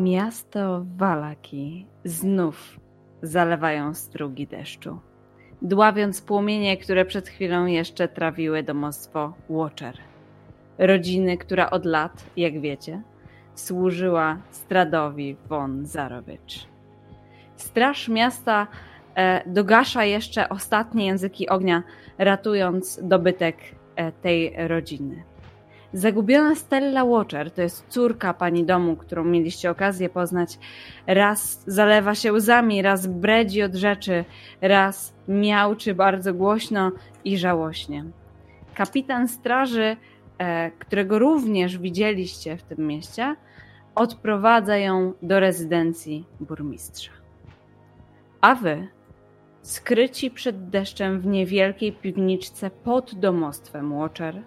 Miasto Walaki znów zalewają strugi deszczu, dławiąc płomienie, które przed chwilą jeszcze trawiły domostwo Watcher. Rodziny, która od lat, jak wiecie, służyła Stradowi von Zarowicz. Straż miasta e, dogasza jeszcze ostatnie języki ognia, ratując dobytek e, tej rodziny. Zagubiona Stella Watcher to jest córka pani domu, którą mieliście okazję poznać. Raz zalewa się łzami, raz bredzi od rzeczy, raz miałczy bardzo głośno i żałośnie. Kapitan straży, e, którego również widzieliście w tym mieście, odprowadza ją do rezydencji burmistrza. A wy, skryci przed deszczem w niewielkiej piwniczce pod domostwem Watcher,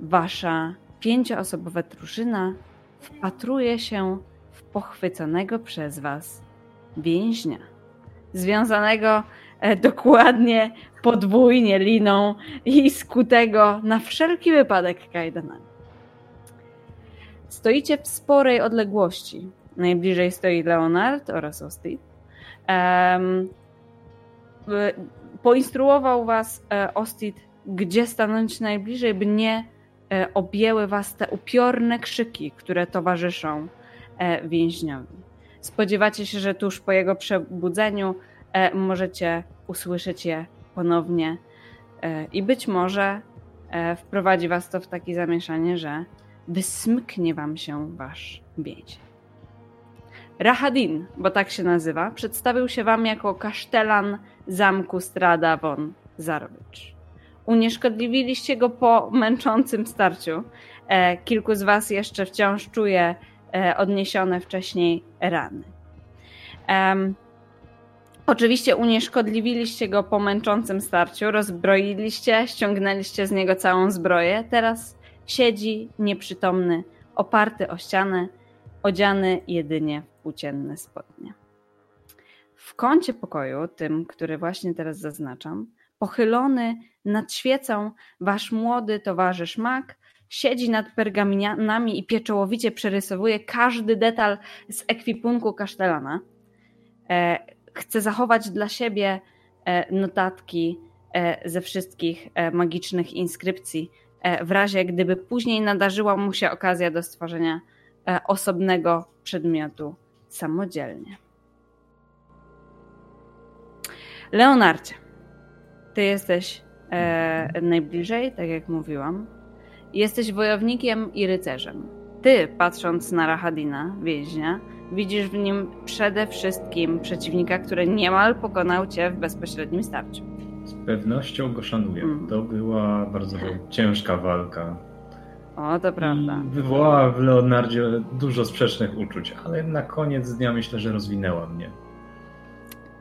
Wasza pięcioosobowa drużyna wpatruje się w pochwyconego przez Was więźnia, związanego e, dokładnie podwójnie liną i skutego na wszelki wypadek kajdanami. Stoicie w sporej odległości. Najbliżej stoi Leonard oraz Ostit. Um, poinstruował was e, Ostit, gdzie stanąć najbliżej, by nie E, objęły was te upiorne krzyki, które towarzyszą e, więźniowi. Spodziewacie się, że tuż po jego przebudzeniu e, możecie usłyszeć je ponownie i być może wprowadzi was to w takie zamieszanie, że wysmyknie wam się wasz więzień. Rahadin, bo tak się nazywa, przedstawił się wam jako kasztelan zamku Strada von Zarowicz unieszkodliwiliście go po męczącym starciu. E, kilku z Was jeszcze wciąż czuje e, odniesione wcześniej rany. Oczywiście unieszkodliwiliście go po męczącym starciu, rozbroiliście, ściągnęliście z niego całą zbroję. Teraz siedzi nieprzytomny, oparty o ścianę, odziany jedynie w płócienne spodnie. W kącie pokoju, tym, który właśnie teraz zaznaczam, Pochylony nad świecą wasz młody towarzysz Mak siedzi nad pergaminami i pieczołowicie przerysowuje każdy detal z ekwipunku kasztelana. E, chce zachować dla siebie e, notatki e, ze wszystkich magicznych inskrypcji, w razie gdyby później nadarzyła mu się okazja do stworzenia osobnego przedmiotu samodzielnie. Leonardzie, ty jesteś e, najbliżej, tak jak mówiłam. Jesteś wojownikiem i rycerzem. Ty, patrząc na Rahadina, więźnia, widzisz w nim przede wszystkim przeciwnika, który niemal pokonał cię w bezpośrednim starciu. Z pewnością go szanuję. Mm. To była bardzo ciężka walka. O, to prawda. I wywołała w Leonardzie dużo sprzecznych uczuć, ale na koniec dnia myślę, że rozwinęła mnie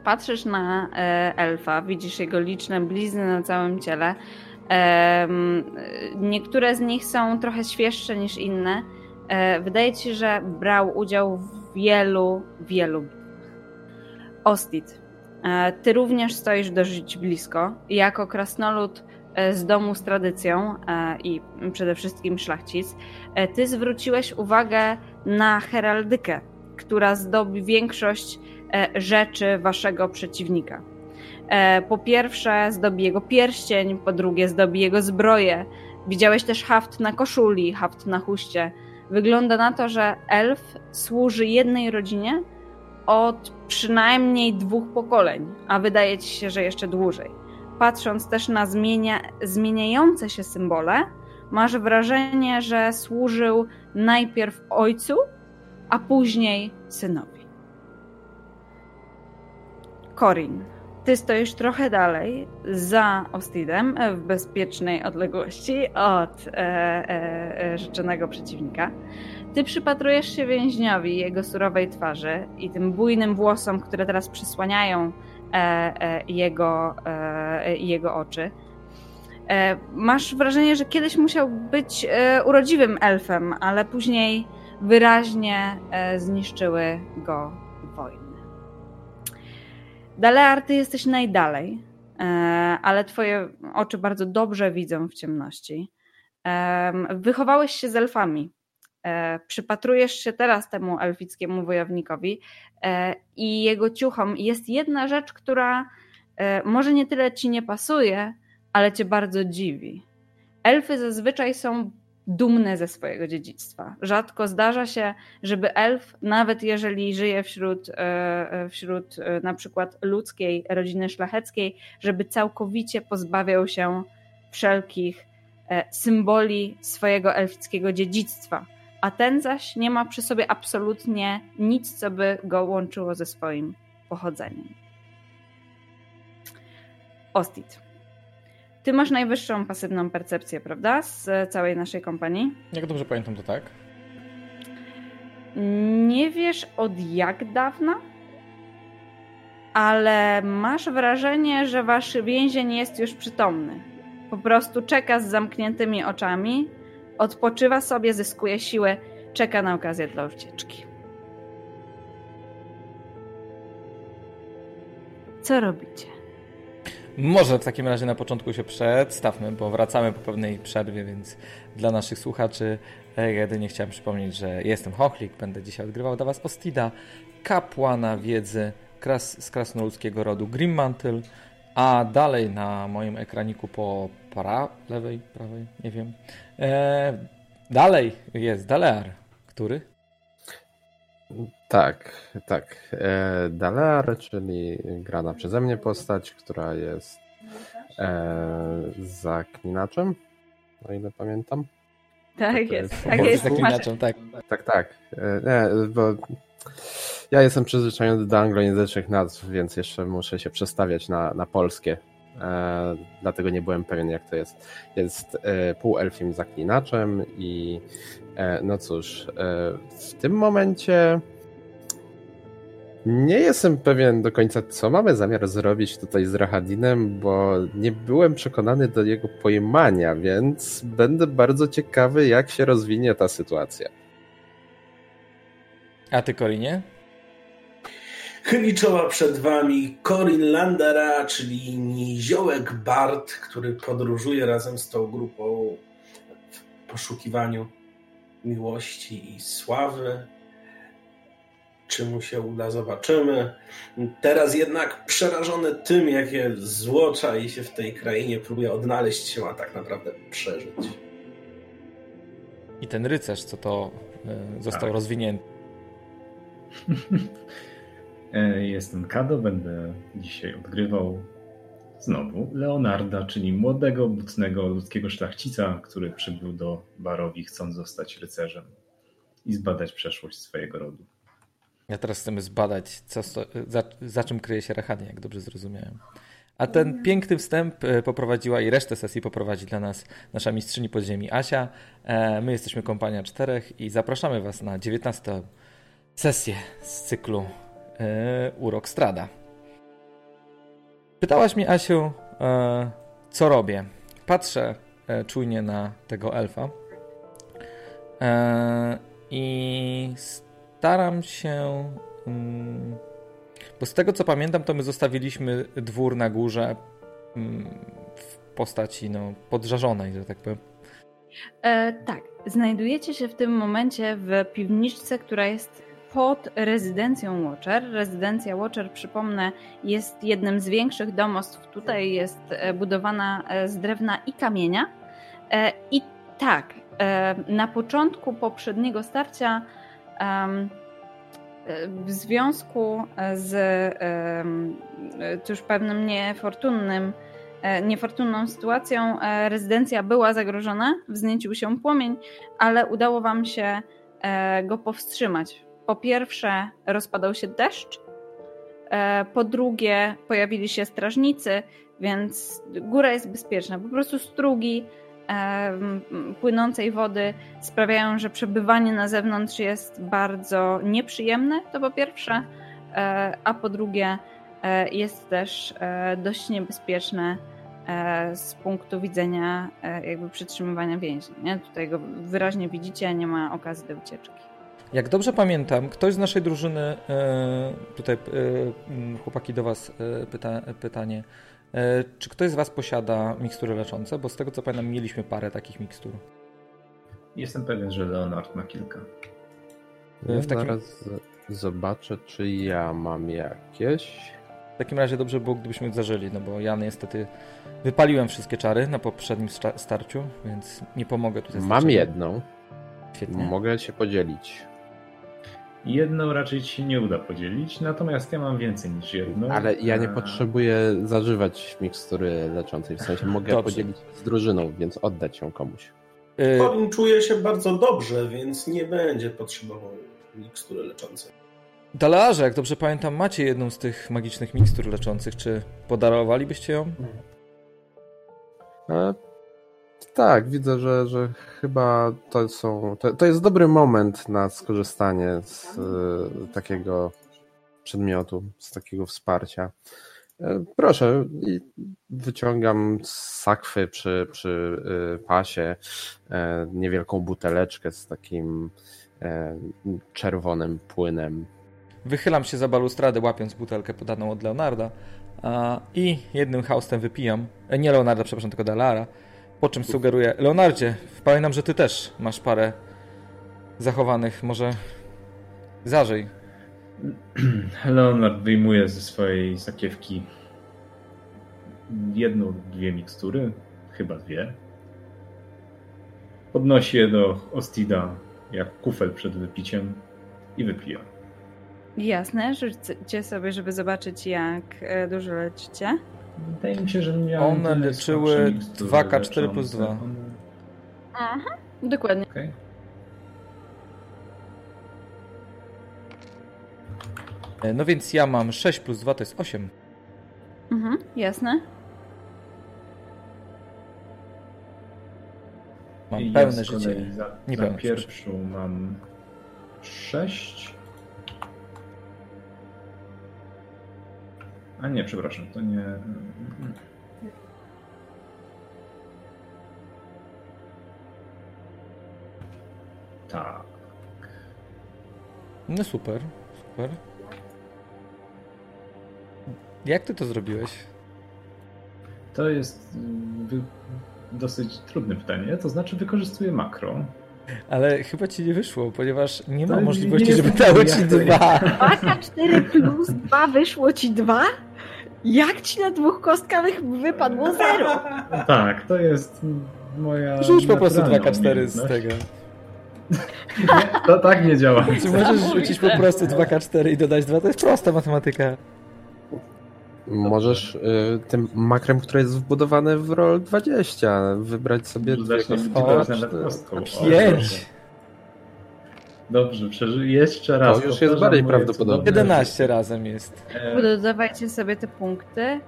patrzysz na e, elfa, widzisz jego liczne blizny na całym ciele. Niektóre z nich są trochę świeższe niż inne. E, wydaje ci się, że brał udział w wielu, wielu Ostit, e, ty również stoisz dosyć blisko. Jako krasnolud z domu z tradycją i przede wszystkim szlachcic, ty zwróciłeś uwagę na heraldykę, która zdobi większość rzeczy waszego przeciwnika. E, po pierwsze zdobi jego pierścień, po drugie zdobi jego zbroję. Widziałeś też haft na koszuli, haft na chuście. Wygląda na to, że elf służy jednej rodzinie od przynajmniej dwóch pokoleń, a wydaje ci się, że jeszcze dłużej. Patrząc też na zmienia, zmieniające się symbole, masz wrażenie, że służył najpierw ojcu, a później synowi. Corin, ty stoisz trochę dalej za Ostidem w bezpiecznej odległości od e, e, e, życzonego przeciwnika. Ty przypatrujesz się więźniowi, jego surowej twarzy i tym bujnym włosom, które teraz przysłaniają e, e, jego, e, jego oczy. Masz wrażenie, że kiedyś musiał być urodziwym elfem, ale później wyraźnie zniszczyły go. Dalear, ty jesteś najdalej, e, ale twoje oczy bardzo dobrze widzą w ciemności. Wychowałeś się z elfami. E, przypatrujesz się teraz temu elfickiemu wojownikowi e, i jego ciuchom. Jest jedna rzecz, która e, może nie tyle ci nie pasuje, ale cię bardzo dziwi. Elfy zazwyczaj są dumne ze swojego dziedzictwa. Rzadko zdarza się, żeby elf, nawet jeżeli żyje wśród, wśród na przykład ludzkiej rodziny szlacheckiej, żeby całkowicie pozbawiał się wszelkich symboli swojego elfickiego dziedzictwa a ten zaś nie ma przy sobie absolutnie nic, co by go łączyło ze swoim pochodzeniem. Ostit. Ty masz najwyższą pasywną percepcję, prawda? Z całej naszej kompanii. Jak dobrze pamiętam, to tak. Nie wiesz od jak dawna, ale masz wrażenie, że wasz więzień jest już przytomny. Po prostu czeka z zamkniętymi oczami, Odpoczywa sobie, zyskuje siłę, czeka na okazję dla ucieczki. Co robicie? Może w takim razie na początku się przedstawmy, bo wracamy po pewnej przerwie, więc dla naszych słuchaczy e, jedynie chciałem przypomnieć, że jestem Hochlik, będę dzisiaj odgrywał dla Was Ostida, kapłana wiedzy kras, z krasnoludzkiego rodu Grimmantle, a dalej na moim ekraniku po pra, lewej, prawej, nie wiem, E, dalej jest Dalear. Który? Tak, tak. E, Dalear, czyli grana przeze mnie postać, która jest e, zaklinaczem, o ile pamiętam. Tak jest, tak jest. Zaklinaczem, tak. Tak, tak. E, nie, bo ja jestem przyzwyczajony do anglojęzycznych nazw, więc jeszcze muszę się przestawiać na, na polskie. E, dlatego nie byłem pewien, jak to jest. Jest e, półelfim zaklinaczem i e, no cóż, w tym momencie nie jestem pewien do końca, co mamy zamiar zrobić tutaj z Rahadinem, bo nie byłem przekonany do jego pojmania, więc będę bardzo ciekawy, jak się rozwinie ta sytuacja. A ty, Kolinie? Chyli czoła przed wami Corin Landera, czyli niziołek Bart, który podróżuje razem z tą grupą w poszukiwaniu miłości i sławy. Czy mu się uda, zobaczymy. Teraz jednak przerażony tym, jakie złocza i się w tej krainie próbuje odnaleźć się, a tak naprawdę przeżyć. I ten rycerz, co to y, został tak. rozwinięty. E, jestem Kado, będę dzisiaj odgrywał znowu Leonarda, czyli młodego, butnego ludzkiego szlachcica, który przybył do Barowi chcąc zostać rycerzem i zbadać przeszłość swojego rodu. Ja teraz chcemy zbadać, co, za, za czym kryje się Rahanie, jak dobrze zrozumiałem. A ten piękny wstęp e, poprowadziła i resztę sesji poprowadzi dla nas nasza mistrzyni podziemi Asia. E, my jesteśmy kompania czterech i zapraszamy Was na 19 sesję z cyklu e, urok strada. Pytałaś mnie, Asiu, co robię. Patrzę czujnie na tego elfa i staram się. Mm, bo z tego co pamiętam, to my zostawiliśmy dwór na górze mm, w postaci no, podżarzonej, że tak powiem. E, tak. Znajdujecie się w tym momencie w piwniczce, która jest pod rezydencją Watcher. Rezydencja Watcher, przypomnę, jest jednym z większych domostw. Tutaj jest e, budowana e, z drewna i kamienia. E, I tak, na początku poprzedniego starcia w związku z już pewnym niefortunnym, niefortunną sytuacją rezydencja była zagrożona, wzniecił się płomień, ale udało wam się go powstrzymać po pierwsze rozpadał się deszcz, e, po drugie pojawili się strażnicy, więc góra jest bezpieczna. Po prostu strugi e, płynącej wody sprawiają, że przebywanie na zewnątrz jest bardzo nieprzyjemne, to po pierwsze, e, a po drugie jest też dość niebezpieczne z punktu widzenia jakby przytrzymywania więźni. Tutaj go wyraźnie widzicie, nie ma okazji do ucieczki. Jak dobrze pamiętam, ktoś z naszej drużyny, e, tutaj e, chłopaki do Was e, pyta, pytanie, czy ktoś z Was posiada mikstury leczące? Bo z tego co pamiętam, mieliśmy parę takich mikstur. Jestem pewien, że Leonard ma kilka. Ja W takim- zaraz zobaczę, czy ja mam jakieś. W takim razie dobrze było, gdybyśmy zażyli, no bo ja niestety wypaliłem wszystkie czary na poprzednim sta- starciu, więc nie pomogę tutaj. Mam jedną. Świetnie. Mogę się podzielić. Jedną raczej ci się nie uda podzielić, natomiast ja mam więcej niż jedną. Ale ja nie A, potrzebuję zażywać mikstury leczącej. W sensie mogę Dobrze. podzielić z drużyną, więc oddać ją komuś. Y, Corin czuje się bardzo dobrze, więc nie będzie potrzebował mikstury leczącej. Dalearze, jak dobrze pamiętam, macie jedną z tych magicznych mikstur leczących. Czy podarowalibyście ją? Tak, widzę, że, że chyba to są. To, to jest dobry moment na skorzystanie z e, takiego przedmiotu, z takiego wsparcia. E, proszę, i wyciągam z sakwy przy, przy e, pasie e, niewielką buteleczkę z takim e, czerwonym płynem. Wychylam się za balustradę, łapiąc butelkę podaną od Leonarda i jednym haustem wypijam. Nie Leonarda, przepraszam, tylko Dalara. Po czym sugeruję, Leonardzie, pamiętam, że ty też masz parę zachowanych, może zażyj. Leonard wyjmuje ze swojej sakiewki jedną lub dwie mikstury, chyba dwie. Podnosi je do Ostida jak kufel przed wypiciem i wypija. Jasne, rzućcie sobie, żeby zobaczyć jak e, dużo lecicie. Wydaje mi się, że miałem One leczyły słabsze mikstury 2K4 plus leczące. 2. One- Aha, dokładnie. Okej. E, No więc ja mam 6 plus 2 to jest 8. Mhm, jasne. Mam I pełne ja z kolei życie. Za, Nie za pełne, pierwszą mam 6. A nie, przepraszam, to nie. Tak. No super, super. Jak ty to zrobiłeś? To jest wy, dosyć trudne pytanie. To znaczy, wykorzystuję makro. Ale chyba ci nie wyszło, ponieważ nie ma To możliwości, nie żeby dało jak ci dwa. 2K4 plus 2 wyszło ci 2? Jak ci na dwóch kostkawych wypadło 0? Tak, to jest moja. Rzuć po prostu naturalna 2K4 z tego. Nie, to tak nie działa. Czy możesz rzucić po prostu 2K4 i dodać 2? To jest prosta matematyka. Możesz y, tym makrem, które jest wbudowane w roll 20, wybrać sobie O, nawet kostką. O, 5. Dobrze, przeży... jeszcze raz. To już jest bardziej prawdopodobne. cudowne 11 razem jest. E, Dodawajcie sobie te punkty.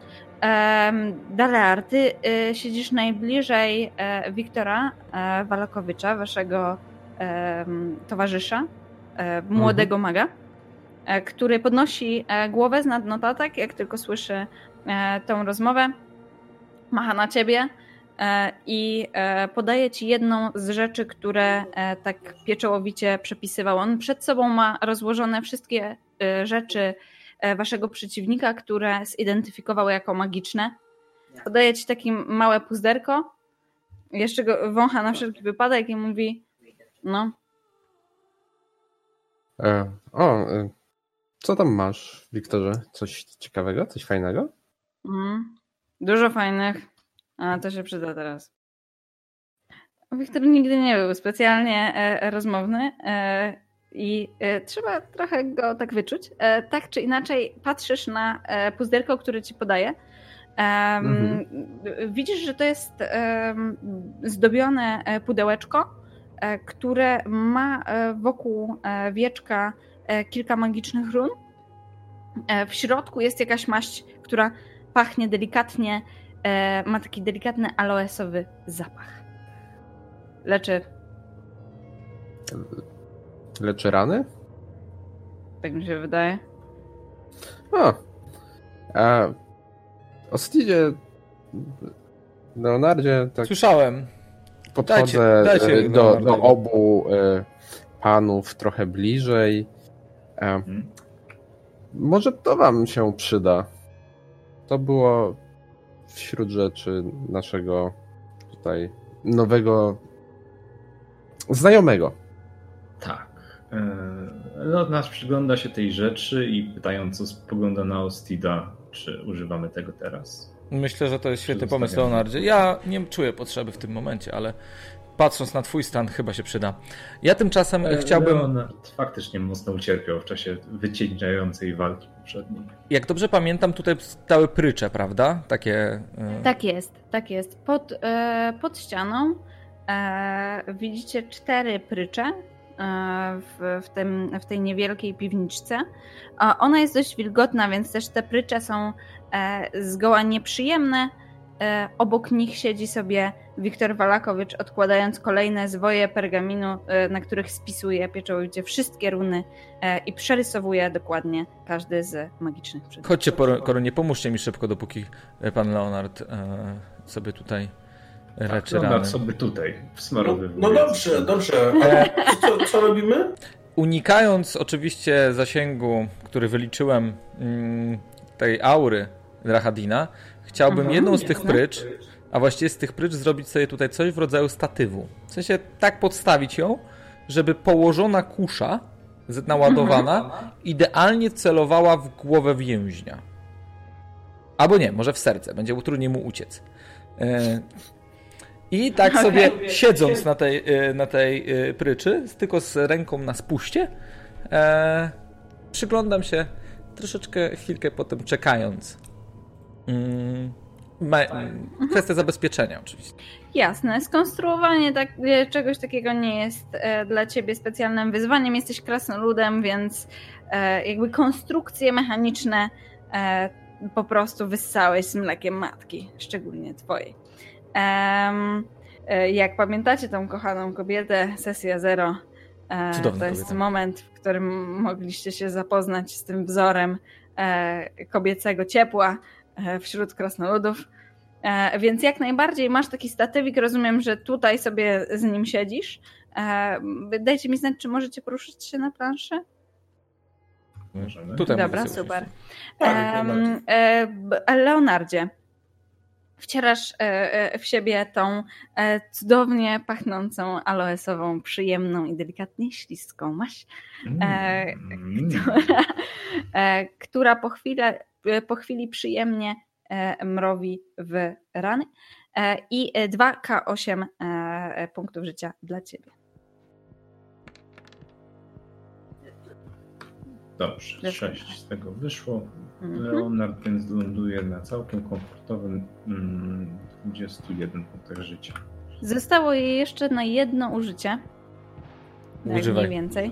Um, Dalear, ty y, siedzisz najbliżej e, Wiktora e, Walakowicza, waszego towarzysza, młodego maga, e, który podnosi głowę z nad notatek, jak tylko słyszy tą rozmowę, macha na ciebie i e, podaje ci jedną z rzeczy, które e, tak pieczołowicie przepisywał. On przed sobą ma rozłożone wszystkie e, rzeczy e, waszego przeciwnika, które zidentyfikował jako magiczne. Podaje ci takie małe puzderko, jeszcze go wącha na wszelki wypadek i mówi no, E, o, e, co tam masz, Wiktorze? Coś ciekawego? Coś fajnego? mm, dużo fajnych, a to się przyda teraz. Wiktor nigdy nie był specjalnie e, rozmowny e, i e, trzeba trochę go tak wyczuć. E, tak czy inaczej patrzysz na e, puzderko, które ci podaje. Mhm. Widzisz, że to jest zdobione e, pudełeczko, e, które ma e, wokół e, wieczka e, kilka magicznych run. E, W środku jest jakaś maść, która pachnie delikatnie, e, ma taki delikatny aloesowy zapach. Leczy, Leczy rany? tak mi się wydaje. O. A, o Stidzie, Leonardzie, tak Słyszałem. podchodzę dajcie- dajcie e, do, do obu e, panów trochę bliżej. E, Mhm. Może to wam się przyda. To było wśród rzeczy naszego tutaj nowego znajomego. Tak. Leonard przygląda się tej rzeczy i pytając, co spogląda na Ostida, czy używamy tego teraz? Myślę, że to jest świetny pomysł, Leonardzie. Ja nie czuję potrzeby w tym momencie, ale patrząc na twój stan, chyba się przyda. Ja tymczasem e, chciałbym... Leonard faktycznie mocno ucierpiał w czasie wycieńczającej walki poprzedniej. Jak dobrze pamiętam, tutaj stały prycze, prawda? Takie... E, tak jest, tak jest. Pod, e, pod ścianą e, widzicie cztery prycze w, w, tym, w tej niewielkiej piwniczce. Ona jest dość wilgotna, więc też te prycze są zgoła nieprzyjemne, obok nich siedzi sobie Wiktor Walakowicz, odkładając kolejne zwoje pergaminu, e, na których spisuje pieczołowicie wszystkie runy e, i przerysowuje dokładnie każdy z magicznych przedmiotów. Chodźcie, Koronie, pomóżcie mi szybko, dopóki pan Leonard sobie tutaj leczy tak, rany. sobie tutaj, w No, no dobrze, dobrze. Co, co robimy? Unikając oczywiście zasięgu, który wyliczyłem, mm, tej aury Drahadina, Chciałbym mhm, jedną z tych prycz, a właściwie z tych prycz zrobić sobie tutaj coś w rodzaju statywu. W sensie tak podstawić ją, żeby położona kusza naładowana mhm. idealnie celowała w głowę więźnia. Albo nie, może w serce, będzie trudniej mu uciec. E, I tak sobie siedząc na tej, e, na tej e, pryczy, tylko z ręką na spuście, przyglądam się troszeczkę chwilkę potem czekając kwestia zabezpieczenia oczywiście. Jasne, skonstruowanie tak, e, czegoś takiego nie jest e, dla ciebie specjalnym wyzwaniem. Jesteś krasnoludem, więc e, jakby konstrukcje mechaniczne po prostu wyssałeś z mlekiem matki, szczególnie twojej. Jak pamiętacie tą kochaną kobietę, sesja zero, Cudowna to jest kobieta. moment, w którym mogliście się zapoznać z tym wzorem kobiecego ciepła, wśród krasnoludów. E, więc jak najbardziej masz taki statywik, rozumiem, że tutaj sobie z nim siedzisz. E, dajcie mi znać, czy możecie poruszyć się na planszy? Możemy. Tutaj Dobra, super. Um, Leonardzie, wcierasz w siebie tą cudownie pachnącą aloesową, przyjemną i delikatnie śliską maść, mm. która, która po chwili E, po chwili przyjemnie e, mrowi w rany e, i 2K8 punktów życia dla ciebie. Dobrze, 6 z tego wyszło. Mhm. Leonard więc ląduje na całkiem komfortowym 21 mm, punktach życia. Zostało jej jeszcze na jedno użycie. Używaj. mniej więcej.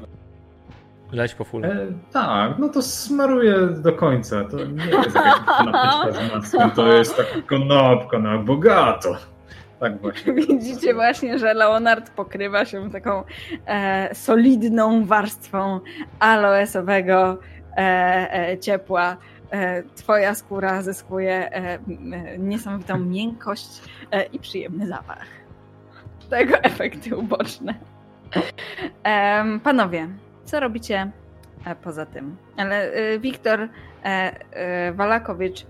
Leć po full. E, tak, no to smaruję do końca. To nie jest jakaś kanapeczka z masłem, to jest taka kanapka na bogato. Tak właśnie. Widzicie właśnie, że Leonard pokrywa się taką e, solidną warstwą aloesowego e, e ciepła. E, twoja skóra zyskuje e, niesamowitą miękkość i przyjemny zapach. Tego efekty uboczne. Panowie, co robicie e, poza tym? Ale e, Wiktor e, Walakowicz,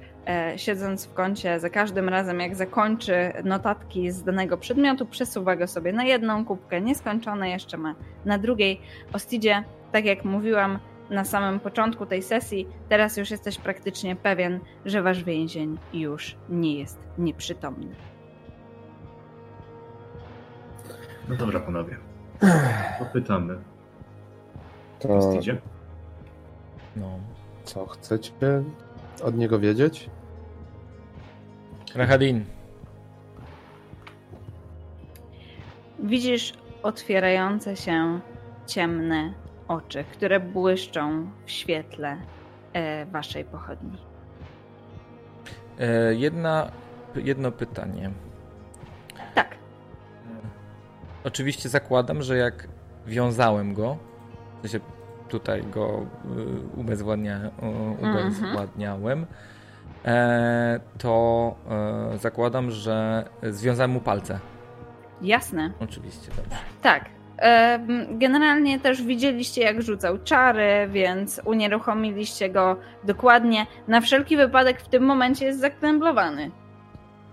siedząc w kącie, za każdym razem jak zakończy notatki z danego przedmiotu, przesuwa go sobie na jedną kubkę, nieskończone jeszcze ma na drugiej. Ostidzie, tak jak mówiłam na samym początku tej sesji, teraz już jesteś praktycznie pewien, że wasz więzień już nie jest nieprzytomny. No dobra, panowie. Popytamy. To... No. Co chcecie od niego wiedzieć? Rahadin. Widzisz otwierające się ciemne oczy, które błyszczą w świetle e, waszej pochodni. E, jedna, jedno pytanie. Tak. Oczywiście zakładam, że jak wiązałem go, w sensie tutaj go y, ubezwładnia, ubezwładniałem, e, to e, zakładam, że związałem mu palce. Jasne. Oczywiście, dobrze. Tak. E, generalnie też widzieliście, jak rzucał czary, więc unieruchomiliście go dokładnie. Na wszelki wypadek w tym momencie jest zaktemplowany.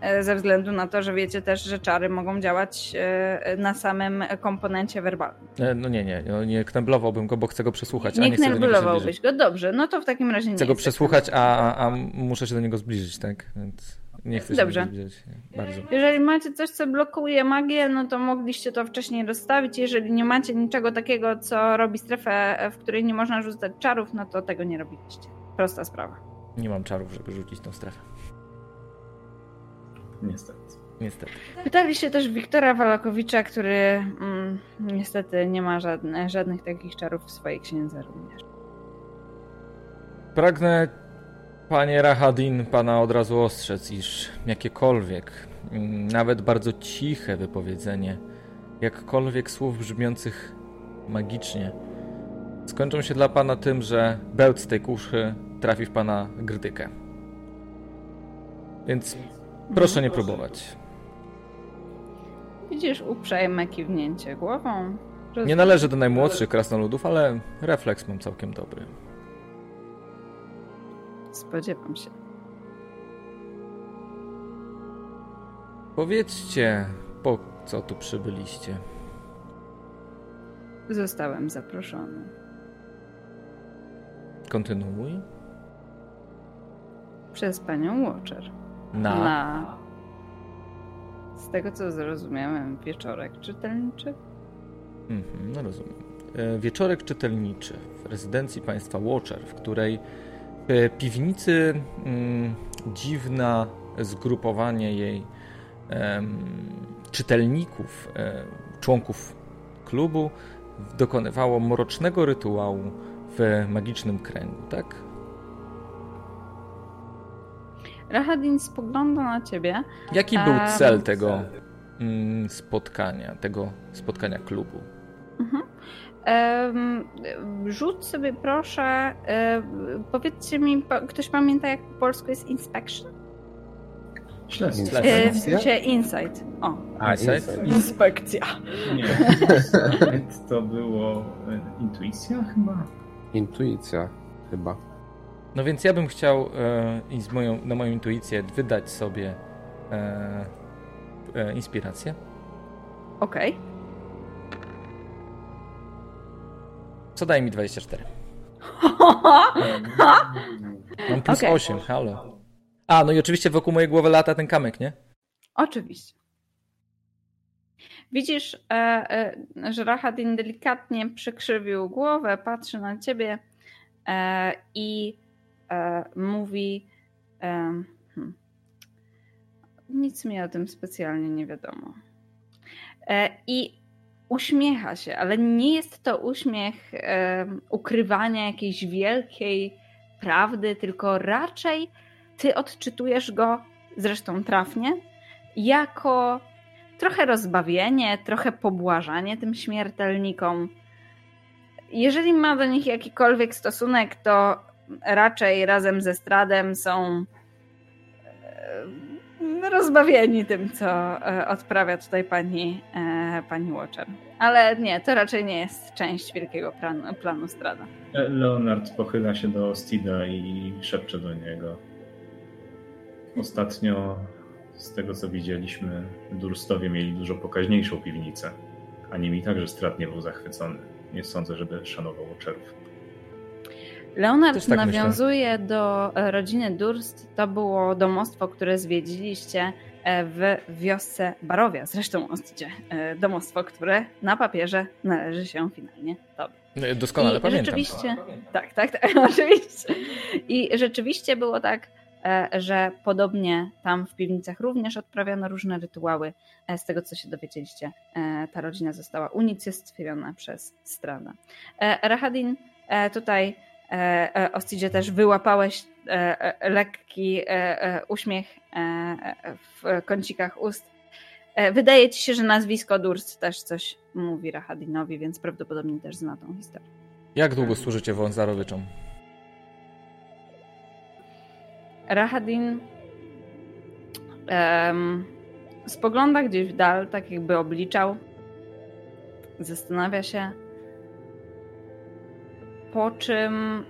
E, ze względu na to, że wiecie też, że czary mogą działać e, na samym komponencie werbalnym. E, No nie, nie, no nie kneblowałbym go, bo chcę go przesłuchać. Nie nie kneblowałbyś go, dobrze, no to w takim razie nie Chcę go przesłuchać, a, a, muszę się do niego zbliżyć, tak? Więc nie chcę się Dobrze. Bardzo. Jeżeli macie coś, co blokuje magię, no to mogliście to wcześniej rozstawić. Jeżeli nie macie niczego takiego, co robi strefę, w której nie można rzucać czarów, no to tego nie robiliście. Prosta sprawa. Nie mam czarów, żeby rzucić tą strefę. Niestety. Niestety. Pytaliście też Wiktora Walakowicza, który mm, niestety nie ma żadne, żadnych takich czarów w swojej księdze również. Pragnę, panie Rahadin, pana od razu ostrzec, iż jakiekolwiek, mm, nawet bardzo ciche wypowiedzenie, jakkolwiek słów brzmiących magicznie, skończą się dla pana tym, że bełt z tej kuszy trafi w pana grdykę. Więc proszę nie próbować. Widzisz uprzejme kiwnięcie głową. Nie należę do najmłodszych krasnoludów, ale refleks mam całkiem dobry. Spodziewam się. Powiedzcie, po co tu przybyliście? Zostałem zaproszony. Kontynuuj. Przez panią Watcher. Na. Na. Z tego co zrozumiałem, wieczorek czytelniczy. Mhm, no rozumiem. E, Wieczorek czytelniczy w rezydencji państwa Watcher, w której w piwnicy mm, dziwna zgrupowanie jej em, czytelników, e, członków klubu dokonywało mrocznego rytuału w magicznym kręgu, tak? Rahadin spogląda na ciebie. Jaki był cel tego mm, spotkania, tego spotkania klubu? Em, rzuć sobie proszę, powiedzcie mi, ktoś pamięta jak po polsku jest inspection? Śledztwo. Sensie insight. O, A, Insight? insight. inspekcja. Nie. to było e, intuicja chyba? Intuicja chyba. No więc ja bym chciał e, i z moją, na moją intuicję wydać sobie e, e, inspirację. Okej. Co daje mi 24? Mam plus Okej. 8, halo. A, no i oczywiście wokół mojej głowy lata ten kamyk, nie? Oczywiście. Widzisz, e, e, że Rahadin delikatnie przykrzywił głowę, patrzy na ciebie e, i mówi: e, hmm, Nic mi o tym specjalnie nie wiadomo. E, I uśmiecha się, ale nie jest to uśmiech e, ukrywania jakiejś wielkiej prawdy, tylko raczej ty odczytujesz go, zresztą trafnie, jako trochę rozbawienie, trochę pobłażanie tym śmiertelnikom. Jeżeli ma do nich jakikolwiek stosunek, to raczej razem ze Stradem są e, rozbawieni tym, co e, odprawia tutaj pani, e, pani Watcher. Ale nie, to raczej nie jest część wielkiego planu, planu Strada. Leonard pochyla się do Stida i szepcze do niego. Ostatnio, z tego co widzieliśmy, Durstowie mieli dużo pokaźniejszą piwnicę. A nimi także Strat nie był zachwycony. Nie sądzę, żeby szanował Watcherów. Leonard tak nawiązuje do e, rodziny Durst. To było domostwo, które zwiedziliście e, w wiosce Barowia. Zresztą Ostidzie. E, Domostwo, które na papierze należy się finalnie tobie. No, Doskonale I pamiętam. rzeczywiście, tak, tak, tak, oczywiście. I rzeczywiście było tak, że podobnie tam w piwnicach również odprawiano różne rytuały. Z tego, co się dowiedzieliście, ta rodzina została unicestwiona przez Strada. Rahadin, tutaj Ostidzie też wyłapałeś e, e, lekki e, e, uśmiech e, e, w kącikach ust. E, Wydaje ci się, że nazwisko Durst też coś mówi Rahadinowi, więc prawdopodobnie też zna tą historię. Jak długo służycie Wązarowyczom? Rahadin em, spogląda gdzieś w dal, tak jakby obliczał. Zastanawia się. Po czym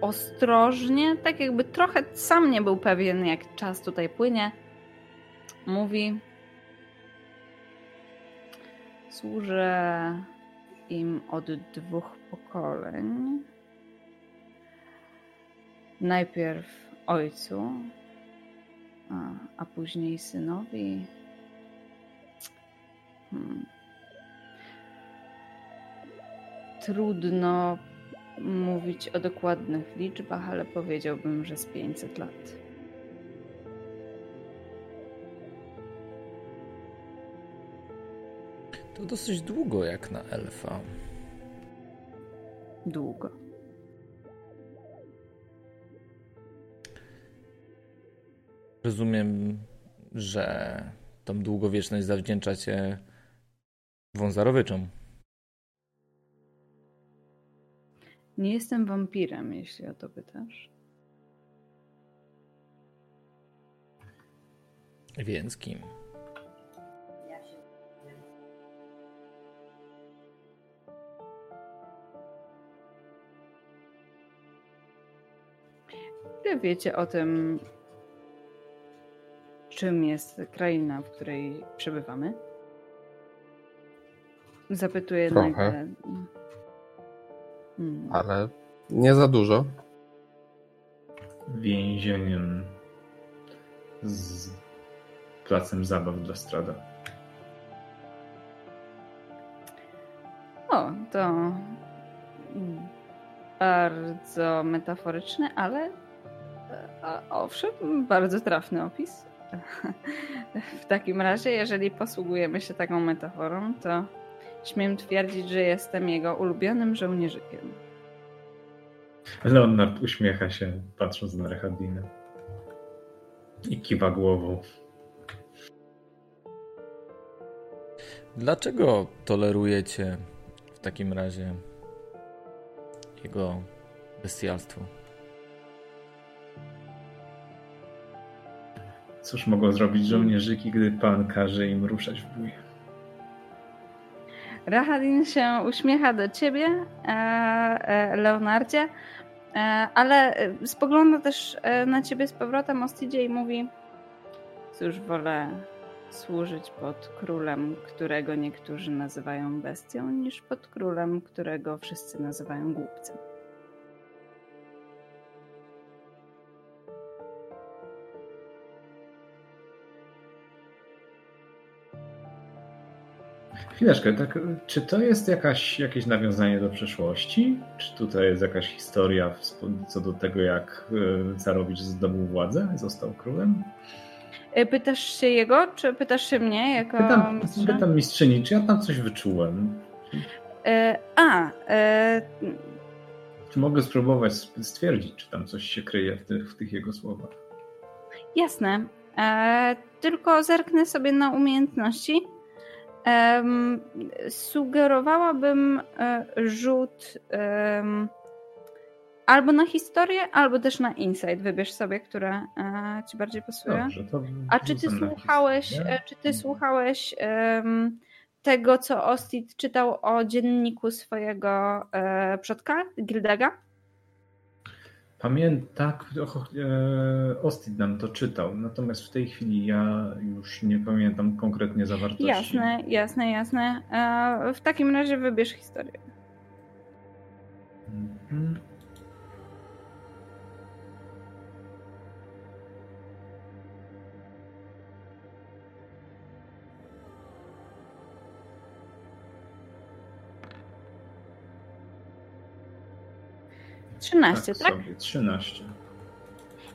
ostrożnie, tak jakby trochę sam nie był pewien, jak czas tutaj płynie, mówi: Służę im od dwóch pokoleń. Najpierw ojcu, a, a później synowi. Hmm. Trudno mówić o dokładnych liczbach, ale powiedziałbym, że z 500 lat. To dosyć długo jak na elfa. Długo. Rozumiem, że tą długowieczność zawdzięczacie wązarowyczom. Nie jestem wampirem, jeśli o to pytasz. Więc kim? Ile wiecie o tym, czym jest kraina, w której przebywamy? Zapytuję Trochę. nagle. Hmm. Ale nie za dużo. Więzieniem z placem zabaw dla strada. O, to bardzo metaforyczny, ale a, owszem, bardzo trafny opis. W takim razie, jeżeli posługujemy się taką metaforą, to śmiem twierdzić, że jestem jego ulubionym żołnierzykiem. Leonard uśmiecha się, patrząc na Rehadinę. I kiwa głową. Dlaczego tolerujecie w takim razie jego bestialstwo? Cóż mogą zrobić żołnierzyki, gdy pan każe im ruszać w bój? Rahadin się uśmiecha do ciebie, e, e, Leonardzie, e, ale spogląda też na ciebie z powrotem Ostidzie i mówi cóż, wolę służyć pod królem, którego niektórzy nazywają bestią, niż pod królem, którego wszyscy nazywają głupcem. Chwileczkę, tak, czy to jest jakaś, jakieś nawiązanie do przeszłości? Czy tutaj jest jakaś historia co do tego, jak e, Carowicz zdobył władzę, został królem? E, Pytasz się jego, czy pytasz się mnie jako Pytam, mistrza? pytam mistrzyni, czy ja tam coś wyczułem? E, A, e, Czy mogę spróbować stwierdzić, czy tam coś się kryje w tych, w tych jego słowach? jasne. E, Tylko zerknę sobie na umiejętności. Em, Sugerowałabym e, rzut em, albo na historię, albo też na insight. Wybierz sobie, które e, ci bardziej pasuje. Dobrze, A czy ty słuchałeś, historię. e, czy ty słuchałeś em, tego, co Ostit czytał o dzienniku swojego e, przodka, Gildega? Pamiętam, tak, och, e, Ostit nam to czytał, natomiast w tej chwili ja już nie pamiętam konkretnie zawartości. Jasne, jasne, jasne. E, w takim razie wybierz historię. Mhm. Trzynaście, tak? sobie, 13.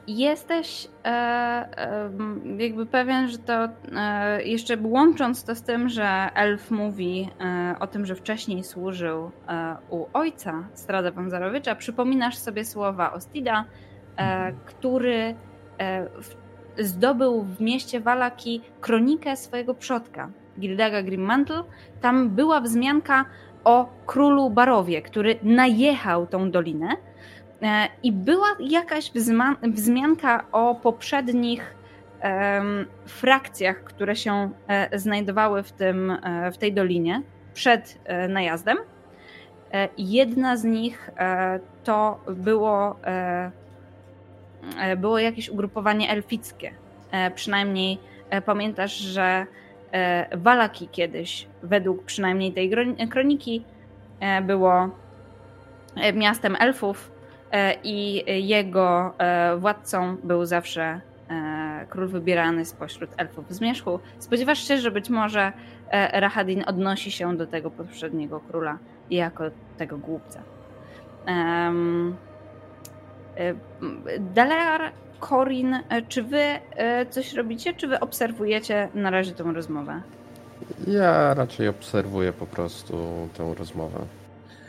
Jesteś e, e, jakby pewien, że to e, jeszcze łącząc to z tym, że elf mówi e, o tym, że wcześniej służył e, u ojca Strada Wązarowicza, przypominasz sobie słowa Ostida, e, który e, w, zdobył w mieście Walaki kronikę swojego przodka, Gildaga Grimmantle. Tam była wzmianka o królu Barowie, który najechał tą dolinę. E, I była jakaś wzmianka o poprzednich frakcjach, które się e, znajdowały w, tym, e, w tej dolinie przed najazdem. Jedna z nich to było, było jakieś ugrupowanie elfickie. Przynajmniej pamiętasz, że Walaki kiedyś, według przynajmniej tej kroniki, było miastem elfów i jego władcą był zawsze król wybierany spośród elfów zmierzchu. Spodziewasz się, że być może Rahadin odnosi się do tego poprzedniego króla jako tego głupca. Dalear, Corin, e, czy wy e, coś robicie, czy wy obserwujecie na razie tą rozmowę? Ja raczej obserwuję po prostu tę rozmowę.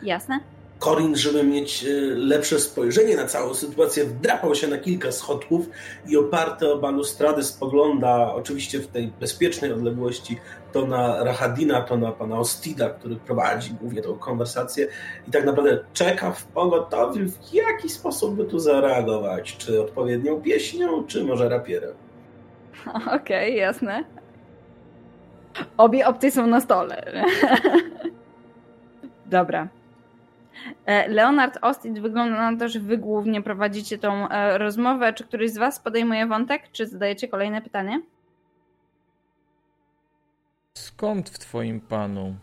Jasne. Corin, żeby mieć lepsze spojrzenie na całą sytuację, wdrapał się na kilka schodków i oparty o balustrady spogląda, oczywiście w tej bezpiecznej odległości, to na Rahadina, to na pana Ostida, który prowadzi głównie tą konwersację i tak naprawdę czeka w pogotowiu, w jaki sposób by tu zareagować. Czy odpowiednią pieśnią, czy może rapierem. Okej, okay, jasne. Obie opcje są na stole. Dobra. E, Leonard Ostid wygląda na to, że wy głównie prowadzicie tą e, rozmowę. Czy któryś z was podejmuje wątek, czy zadajecie kolejne pytanie? Skąd w twoim panu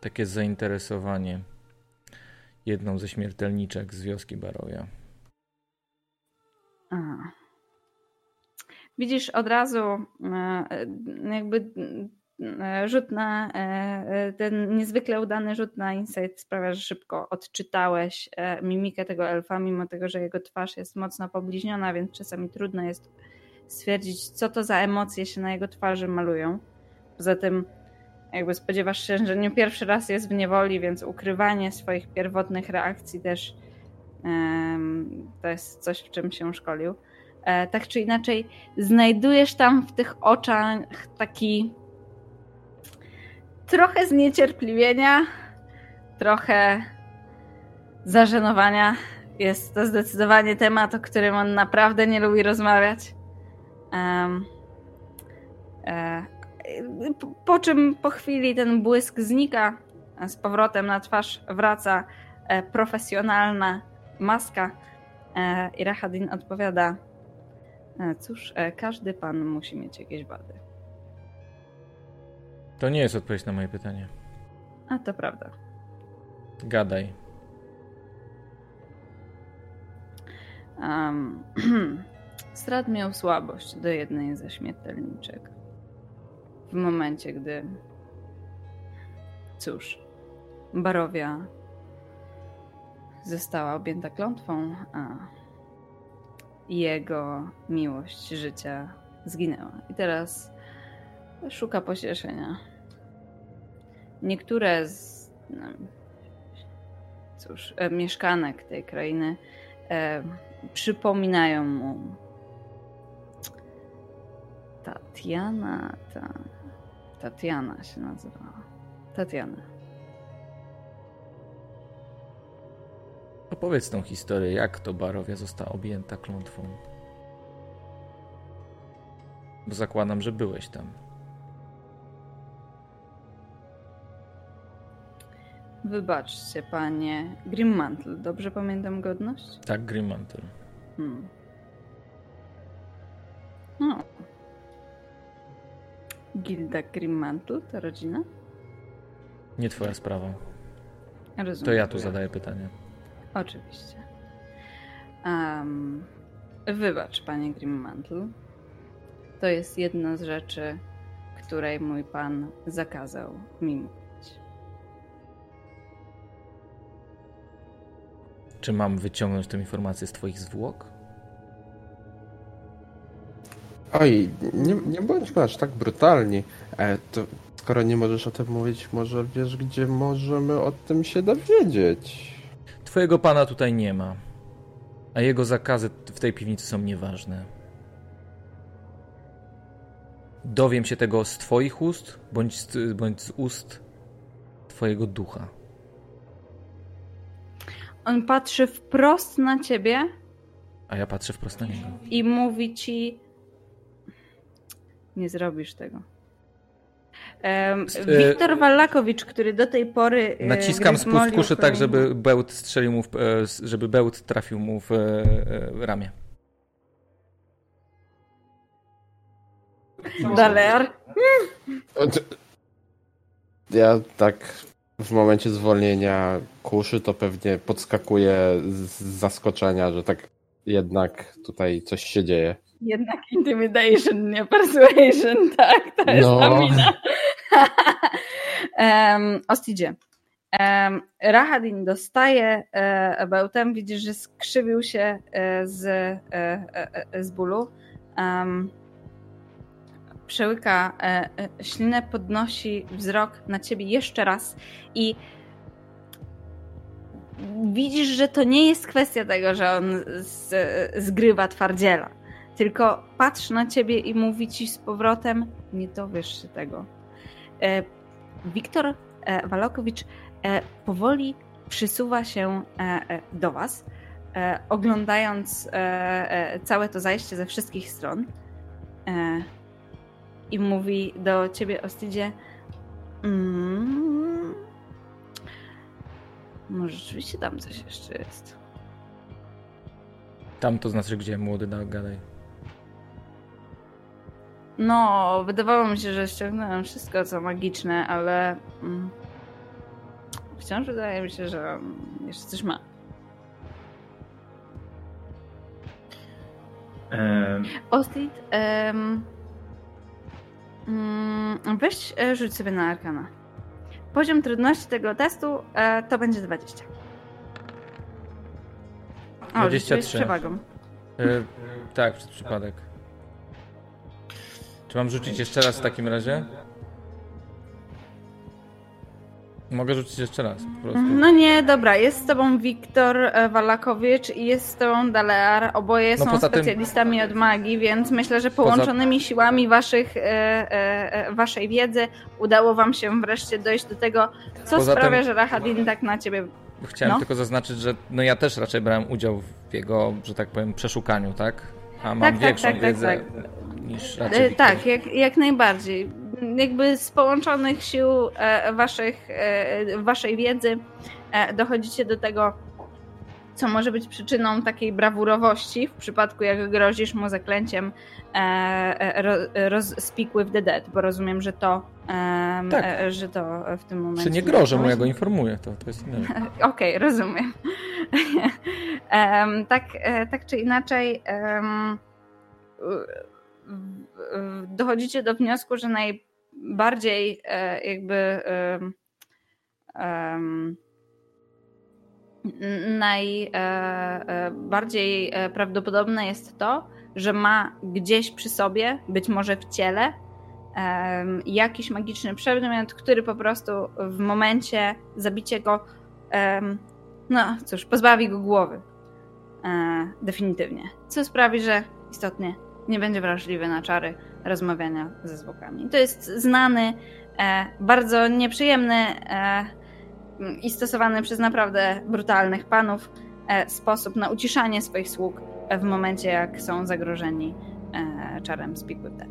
takie zainteresowanie jedną ze śmiertelniczek z wioski Baroja? Aha. Widzisz od razu e, jakby rzut na e, ten niezwykle udany rzut na insight sprawia, że szybko odczytałeś mimikę tego elfa, mimo tego, że jego twarz jest mocno pobliźniona, więc czasami trudno jest stwierdzić, co to za emocje się na jego twarzy malują. Poza tym jakby spodziewasz się, że nie pierwszy raz jest w niewoli, więc ukrywanie swoich pierwotnych reakcji też to jest coś, w czym się szkolił. E, tak czy inaczej, znajdujesz tam w tych oczach taki trochę zniecierpliwienia, trochę zażenowania. Jest to zdecydowanie temat, o którym on naprawdę nie lubi rozmawiać. Um, e, po czym po chwili ten błysk znika, z powrotem na twarz wraca e, profesjonalna maska e, i Rahadin odpowiada e, cóż, każdy pan musi mieć jakieś wady. To nie jest odpowiedź na moje pytanie. A to prawda. Gadaj. Um, Strad miał słabość do jednej ze śmiertelniczek w momencie, gdy cóż, Barowia została objęta klątwą, a jego miłość życia zginęła. I teraz szuka pocieszenia. Niektóre z no, cóż, e, mieszkanek tej krainy e, przypominają mu Tatiana, ta Tatiana się nazywała. Tatiana. Opowiedz tą historię, jak to Barowia została objęta klątwą. Bo zakładam, że byłeś tam. Wybaczcie, panie Grimmantle. Dobrze pamiętam godność? Tak, Grimmantle. Hmm. No, Gilda Grimmantle to rodzina? Nie twoja sprawa. Rozumiem. To ja tu zadaję pytanie. Oczywiście. Um, wybacz, panie Grimmantle. To jest jedna z rzeczy, której mój pan zakazał mi mówić. Czy mam wyciągnąć tę informację z twoich zwłok? Oj, nie, nie bądźmy aż tak brutalni. E, to skoro nie możesz o tym mówić, może wiesz, gdzie możemy o tym się dowiedzieć? Twojego pana tutaj nie ma, a jego zakazy w tej piwnicy są nieważne. Dowiem się tego z twoich ust, bądź z, bądź z ust twojego ducha. On patrzy wprost na ciebie. A ja patrzę wprost na niego. I mówi ci, nie zrobisz tego. Um, Wiktor Wallakowicz, który do tej pory. E, Naciskam spust kuszy tak, żeby bełt strzelił mu w, e, żeby bełt trafił mu w ramię. Daler. Ja tak w momencie zwolnienia kuszy to pewnie podskakuję z zaskoczenia, że tak jednak tutaj coś się dzieje. Jednak intimidation, nie persuasion, tak, to jest No. ta mina. um, Ostidzie. Um, Rahadin dostaje e, bełtem, widzisz, że skrzywił się e, z, e, e, e, z bólu. Um, przełyka e, e, ślinę, podnosi wzrok na ciebie jeszcze raz i widzisz, że to nie jest kwestia tego, że on z, zgrywa twardziela, tylko patrzy na ciebie i mówi ci z powrotem, nie dowiesz się tego. E, Wiktor e, Walokowicz e, powoli przysuwa się e, do was, oglądając całe to zajście ze wszystkich stron i mówi do ciebie, Ostidzie, mm, może rzeczywiście tam coś jeszcze jest. Tam to znaczy gdzie, młody, da, gadaj. No, wydawało mi się, że ściągnąłem wszystko, co magiczne, ale mm, wciąż wydaje mi się, że jeszcze coś ma. Ostit, em, mm, weź e, rzuć sobie na arkana. Poziom trudności tego testu e, to będzie 20. O, 23. rzuciłeś z przewagą. E, tak, przez przypadek. Czy mam rzucić jeszcze raz w takim razie? Mogę rzucić jeszcze raz, po prostu. No nie, dobra, jest z tobą Wiktor e, Walakowicz i jest z tobą Dalear. Oboje No są poza tym- specjalistami od magii, więc myślę, że połączonymi siłami waszych, e, e, e, waszej wiedzy udało wam się wreszcie dojść do tego, co Poza sprawia, tym- że Rahadin tak na ciebie... Chciałem No. tylko zaznaczyć, że no ja też raczej brałem udział w jego, że tak powiem, przeszukaniu, tak? A mam Tak, tak, większą tak, tak, wiedzę tak. niż raczej E, Wiktor. tak, jak, jak najbardziej. Jakby z połączonych sił e, waszych, e, waszej wiedzy dochodzicie do tego, co może być przyczyną takiej brawurowości w przypadku, jak grozisz mu zaklęciem e, e, with the dead, bo rozumiem, że to, em, Tak. e, że to w tym momencie... Czy nie grożę mu, ja go informuję, to, to jest inne. Okej, rozumiem. Em, tak, e, tak czy inaczej, w- w- dochodzicie do wniosku, że najbardziej e, jakby em, najbardziej e, prawdopodobne jest to, że ma gdzieś przy sobie, być może w ciele, jakiś magiczny przedmiot, który po prostu w momencie zabicia go no cóż, pozbawi go głowy. E, definitywnie. Co sprawi, że istotnie nie będzie wrażliwy na czary rozmawiania ze zwłokami. To jest znany, e, bardzo nieprzyjemny e, i stosowany przez naprawdę brutalnych panów e, sposób na uciszanie swoich sług w momencie, jak są zagrożeni e, czarem with Dead.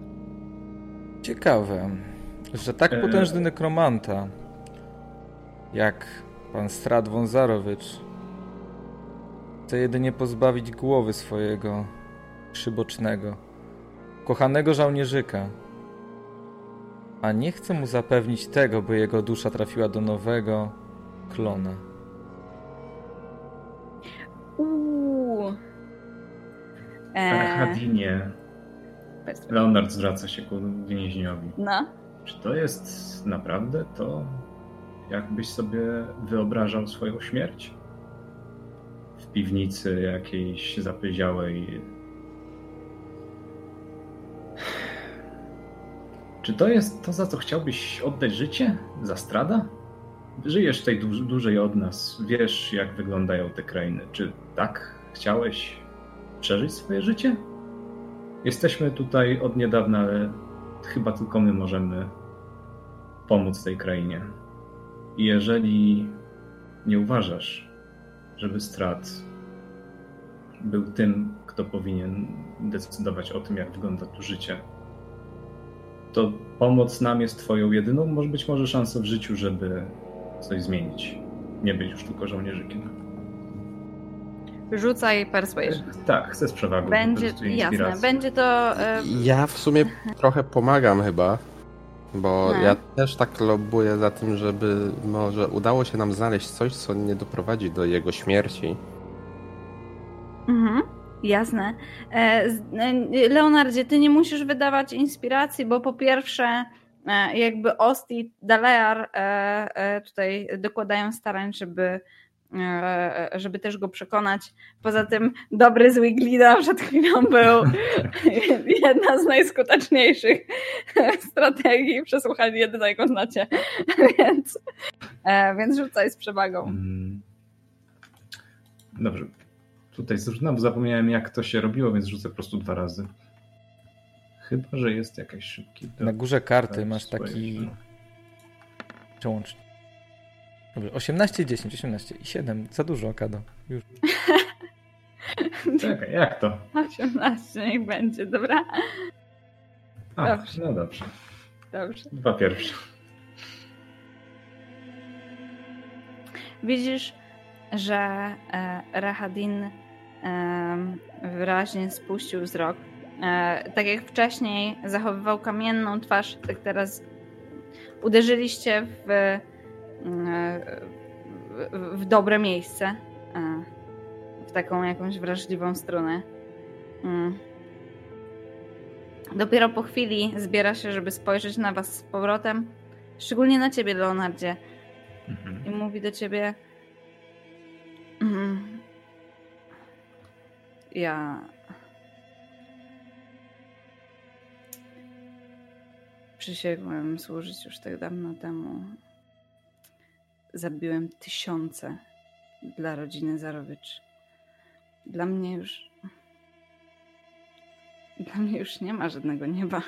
Ciekawe, że tak E. potężny nekromanta jak pan Strat Wązarowicz chce jedynie pozbawić głowy swojego przybocznego, kochanego żołnierzyka, a nie chce mu zapewnić tego, by jego dusza trafiła do nowego klona. Uuu. E, Hadinie, powiedz- Leonard zwraca się ku więźniowi. no. Czy to jest naprawdę to, jakbyś sobie wyobrażał swoją śmierć? W piwnicy jakiejś zapyziałej. Czy to jest to, za co chciałbyś oddać życie? Za strada? Żyjesz tutaj dłuż, dłużej od nas, wiesz, jak wyglądają te krainy. Czy tak chciałeś przeżyć swoje życie? Jesteśmy tutaj od niedawna, ale chyba tylko my możemy pomóc tej krainie. I jeżeli nie uważasz, żeby strat był tym, kto powinien decydować o tym, jak wygląda tu życie, to pomoc nam jest Twoją jedyną, może być może szansą w życiu, żeby coś zmienić. Nie być już tylko żołnierzykiem. Rzucaj persuasion. Tak, chcę z przewagą. Będzie, jasne, będzie to... E... Ja w sumie trochę pomagam chyba, bo no. ja też tak lobuję za tym, żeby może udało się nam znaleźć coś, co nie doprowadzi do jego śmierci. Mhm. Jasne. E, e, Leonardzie, ty nie musisz wydawać inspiracji, bo po pierwsze, e, jakby Osti, Dalear tutaj dokładają starań, żeby, żeby też go przekonać. Poza tym dobry z Wiglida przed chwilą był jedna z najskuteczniejszych strategii przesłuchania jednego znacie. więc, więc rzucaj z przewagą. Mm. Dobrze. Tutaj znowu zapomniałem, jak to się robiło, więc rzucę po prostu dwa razy. Chyba, że jest jakaś szybki. Na górze karty masz taki. Przełącznik. Dobrze, 18, 10, 18 i 7. Za dużo, Kado. Już. Czekaj, jak to? 18 niech będzie, dobra? A, dobrze. No dobrze. Dobrze. Dwa pierwsze. Widzisz, że e, Rahadin wyraźnie spuścił wzrok. E, tak jak wcześniej zachowywał kamienną twarz, tak teraz uderzyliście w, e, w, w dobre miejsce, e, w taką jakąś wrażliwą stronę. Mm. Dopiero po chwili zbiera się, żeby spojrzeć na was z powrotem, szczególnie na ciebie, Leonardzie. Mhm. I mówi do ciebie: mm, ja. Przysięgłem służyć już tak dawno temu. Zabiłem tysiące dla rodziny Zarowicz. Dla mnie już. Dla mnie już nie ma żadnego nieba.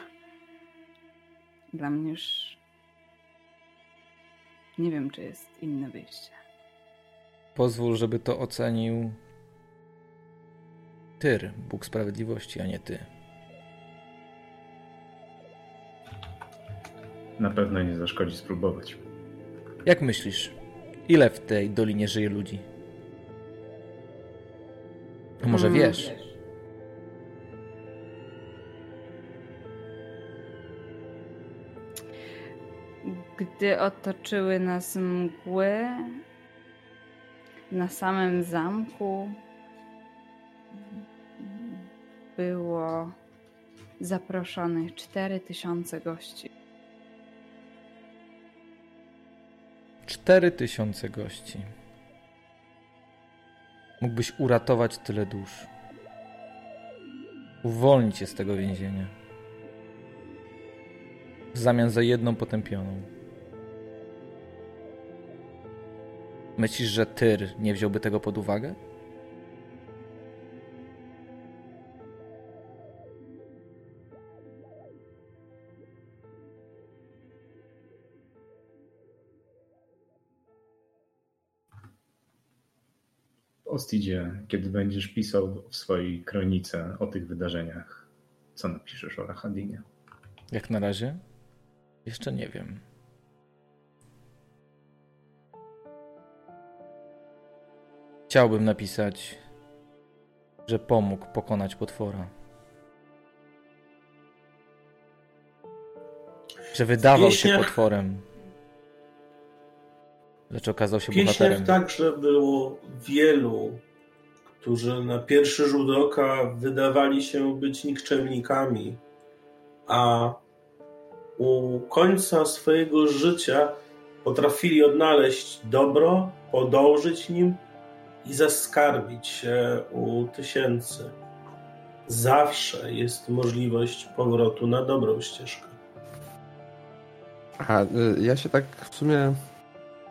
Dla mnie już. Nie wiem, czy jest inne wyjście. Pozwól, żeby to ocenił Tyr, Bóg Sprawiedliwości, a nie ty. Na pewno nie zaszkodzi spróbować. Jak myślisz, ile w tej dolinie żyje ludzi? A może hmm. wiesz? Gdy otoczyły nas mgły na samym zamku, było zaproszonych 4000 gości. 4000 gości. Mógłbyś uratować tyle dusz. Uwolnić je z tego więzienia. W zamian za jedną potępioną. Myślisz, że Tyr nie wziąłby tego pod uwagę? Ostidzie, kiedy będziesz pisał w swojej kronice o tych wydarzeniach, co napiszesz o Rahadinie? Jak na razie? Jeszcze nie wiem. Chciałbym napisać, że pomógł pokonać potwora. Że wydawał się potworem lecz okazał się Pieśniach bohaterem. także było wielu, którzy na pierwszy rzut oka wydawali się być nikczemnikami, a u końca swojego życia potrafili odnaleźć dobro, podążyć nim i zaskarbić się u tysięcy. Zawsze jest możliwość powrotu na dobrą ścieżkę. A y, ja się tak w sumie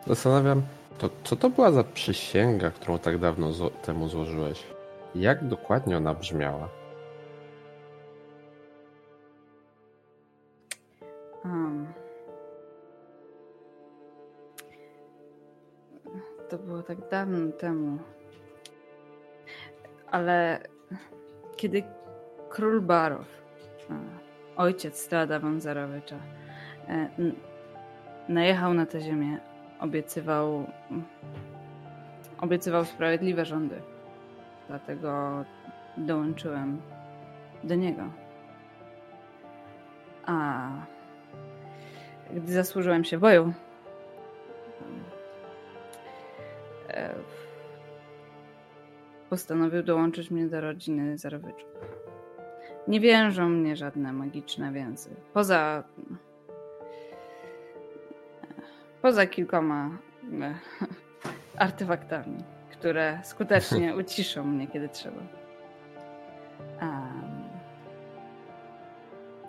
Zastanawiam, to co to była za przysięga, którą tak dawno temu złożyłeś? Jak dokładnie ona brzmiała? Um. To było tak dawno temu. Ale kiedy król Barow, ojciec Strada Wązarowicza, e, najechał na tę ziemię, obiecywał obiecywał sprawiedliwe rządy dlatego dołączyłem do niego. A gdy zasłużyłem się boju, e, postanowił dołączyć mnie do rodziny Zarowyczów. Nie wiążą mnie żadne magiczne więzy. Poza. Poza kilkoma e, artefaktami, które skutecznie uciszą mnie, kiedy trzeba. Um,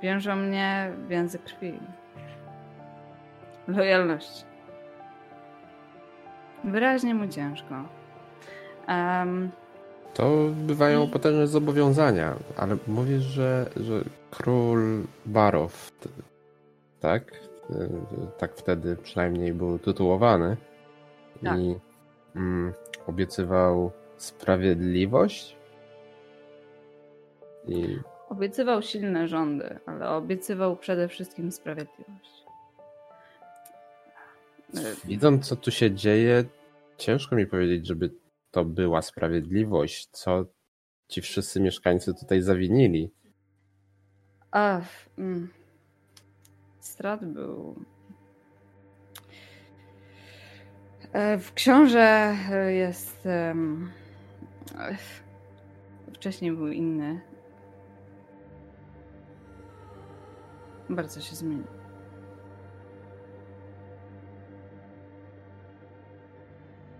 wiążą mnie więzy krwi. Lojalności. Wyraźnie mu ciężko. Um, to bywają potężne zobowiązania, ale mówisz, że, że król Barow, tak? Tak wtedy przynajmniej był tytułowany tak. i mm, obiecywał sprawiedliwość. I... Obiecywał silne rządy, ale obiecywał przede wszystkim sprawiedliwość. Widząc, co tu się dzieje, ciężko mi powiedzieć, żeby to była sprawiedliwość, co ci wszyscy mieszkańcy tutaj zawinili. A, mm, strat był. E, w książę jest. Wcześniej był inny. Bardzo się zmienił.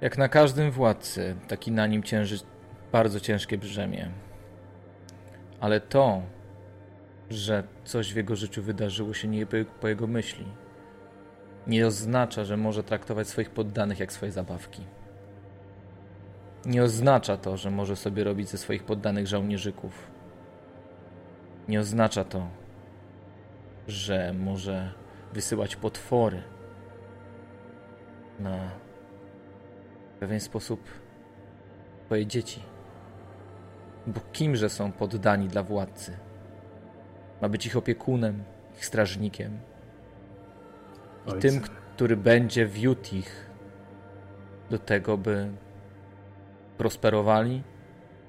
Jak na każdym władcy, taki na nim cięży bardzo ciężkie brzemię. Ale to, że coś w jego życiu wydarzyło się nie po jego myśli, nie oznacza, że może traktować swoich poddanych jak swoje zabawki. Nie oznacza to, że może sobie robić ze swoich poddanych żołnierzyków. Nie oznacza to, że może wysyłać potwory na pewien sposób twoje dzieci. Bo kimże są poddani dla władcy? Ma być ich opiekunem, ich strażnikiem. I Ojca. tym, który będzie wiódł ich do tego, by prosperowali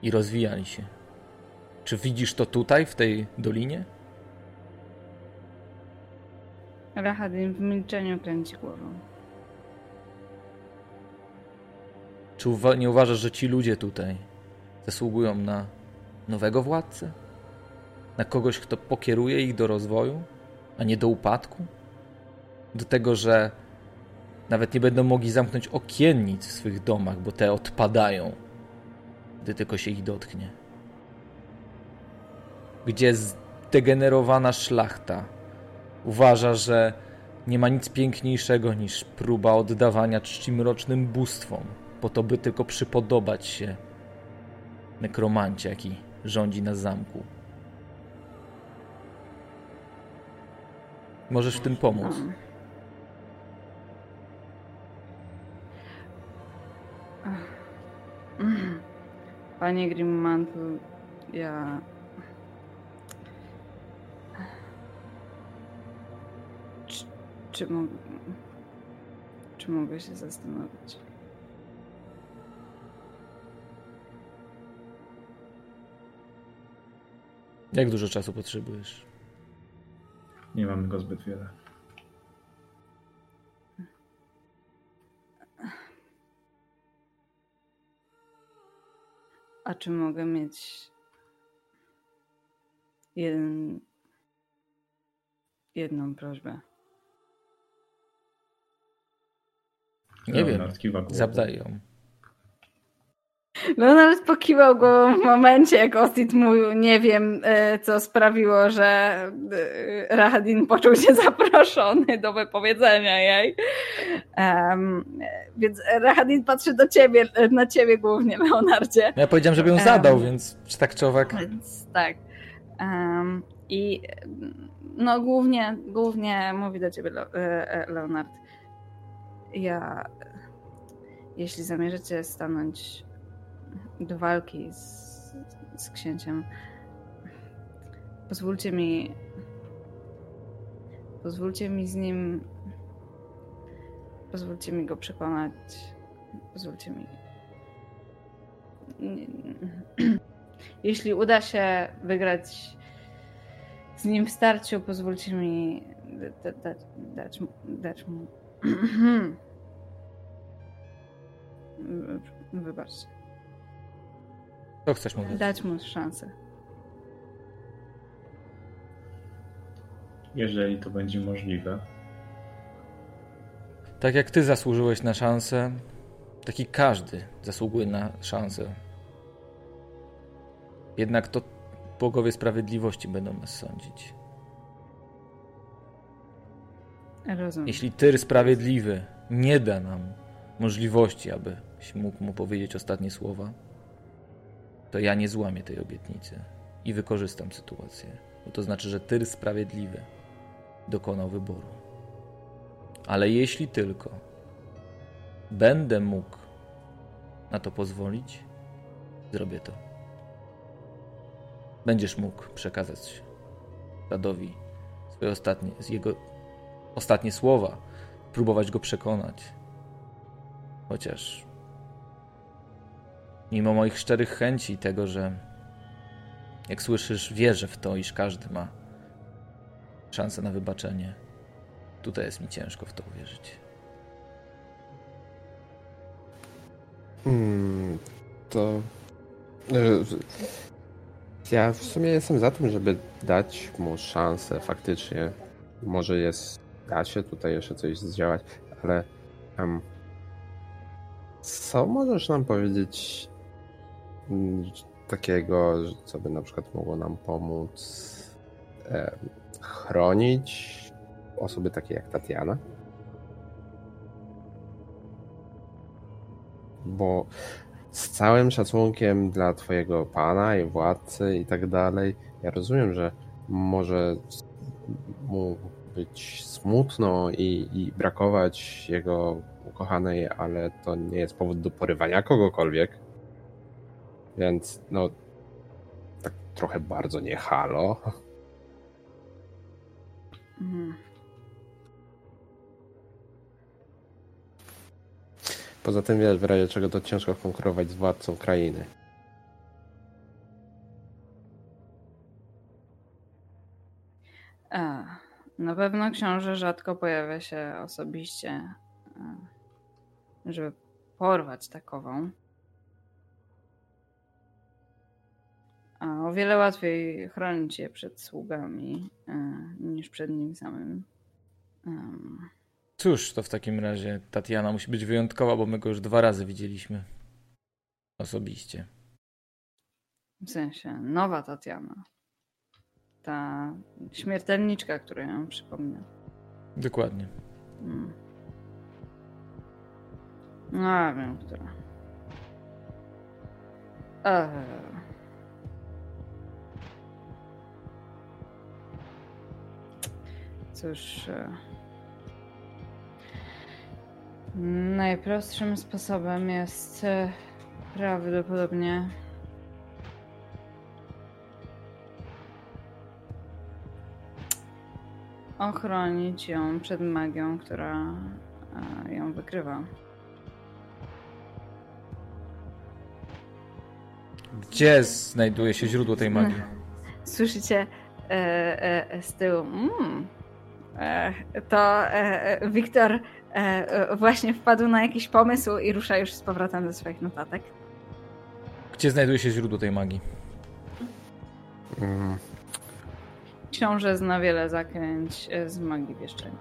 i rozwijali się. Czy widzisz to tutaj, w tej dolinie? Rahadin w milczeniu kręci głową. Czy uwa nie uważasz, że ci ludzie tutaj zasługują na nowego władcę? Na kogoś, kto pokieruje ich do rozwoju, a nie do upadku? Do tego, że nawet nie będą mogli zamknąć okiennic w swych domach, bo te odpadają, gdy tylko się ich dotknie. Gdzie zdegenerowana szlachta uważa, że nie ma nic piękniejszego niż próba oddawania czci mrocznym bóstwom po to, by tylko przypodobać się nekromancie, jaki rządzi na zamku. Możesz w tym pomóc. Panie Grimmantle, ja... Czy, czy, czy mogę się zastanowić? Jak dużo czasu potrzebujesz? Nie mamy go zbyt wiele. A czy mogę mieć jeden, jedną prośbę? Nie wiem. Zapytaj ją. Nawet pokiwał go w momencie, jak Ostit mówił, nie wiem, e, co sprawiło, że e, Rahadin poczuł się zaproszony do wypowiedzenia jej. Um, więc Rahadin patrzy do ciebie, na ciebie głównie, Leonardzie. Ja powiedziałem, żeby ją zadał, um, więc czy tak czy owak. Więc tak. Um, I no głównie, głównie mówi do ciebie e, Leonard. Ja, jeśli zamierzycie stanąć do walki z, z księciem. Pozwólcie mi. Pozwólcie mi z nim. Pozwólcie mi go przekonać. Pozwólcie mi. Jeśli uda się wygrać z nim w starciu, pozwólcie mi dać, dać, dać mu. Wybaczcie. Co chcesz mówić? Dać mu szansę. Jeżeli to będzie możliwe. Tak jak ty zasłużyłeś na szansę, taki każdy zasługuje na szansę. Jednak to bogowie sprawiedliwości będą nas sądzić. Rozumiem. Jeśli Tyr sprawiedliwy nie da nam możliwości, abyś mógł mu powiedzieć ostatnie słowa, to ja nie złamię tej obietnicy i wykorzystam sytuację. Bo to znaczy, że Tyr sprawiedliwy dokonał wyboru. Ale jeśli tylko będę mógł na to pozwolić, zrobię to. Będziesz mógł przekazać Radowi swoje ostatnie, jego ostatnie słowa, próbować go przekonać. Chociaż mimo moich szczerych chęci i tego, że jak słyszysz, wierzę w to, iż każdy ma szansę na wybaczenie. Tutaj jest mi ciężko w to uwierzyć. Hmm, to. y, Ja w sumie jestem za tym, żeby dać mu szansę faktycznie. Może jest. Da się tutaj jeszcze coś zdziałać, ale. em, co możesz nam powiedzieć takiego, że- co by na przykład mogło nam pomóc em, chronić osoby takie jak Tatiana? Bo z całym szacunkiem dla twojego pana i władcy i tak dalej, ja rozumiem, że może mu być smutno i, i brakować jego ukochanej, ale to nie jest powód do porywania kogokolwiek. Więc no, tak trochę bardzo nie halo. Mhm. Poza tym wiesz, w razie czego to ciężko konkurować z władcą krainy. A, na pewno książę rzadko pojawia się osobiście, e, żeby porwać takową. A o wiele łatwiej chronić je przed sługami e, niż przed nim samym. Em, Cóż, to w takim razie Tatiana musi być wyjątkowa, bo my go już dwa razy widzieliśmy. Osobiście. W sensie, nowa Tatiana. Ta śmiertelniczka, która ją przypomina. Dokładnie. Mm. No, wiem, która. Eee. Cóż. e, Najprostszym sposobem jest e, prawdopodobnie ochronić ją przed magią, która e, ją wykrywa. Gdzie znajduje się źródło tej magii? Słyszycie e, e, z tyłu. Mm, to e, Wiktor e, e, właśnie wpadł na jakiś pomysł i rusza już z powrotem do swoich notatek. Gdzie znajduje się źródło tej magii? Mm, Książę zna wiele zaklęć e, z magii wieszczenia.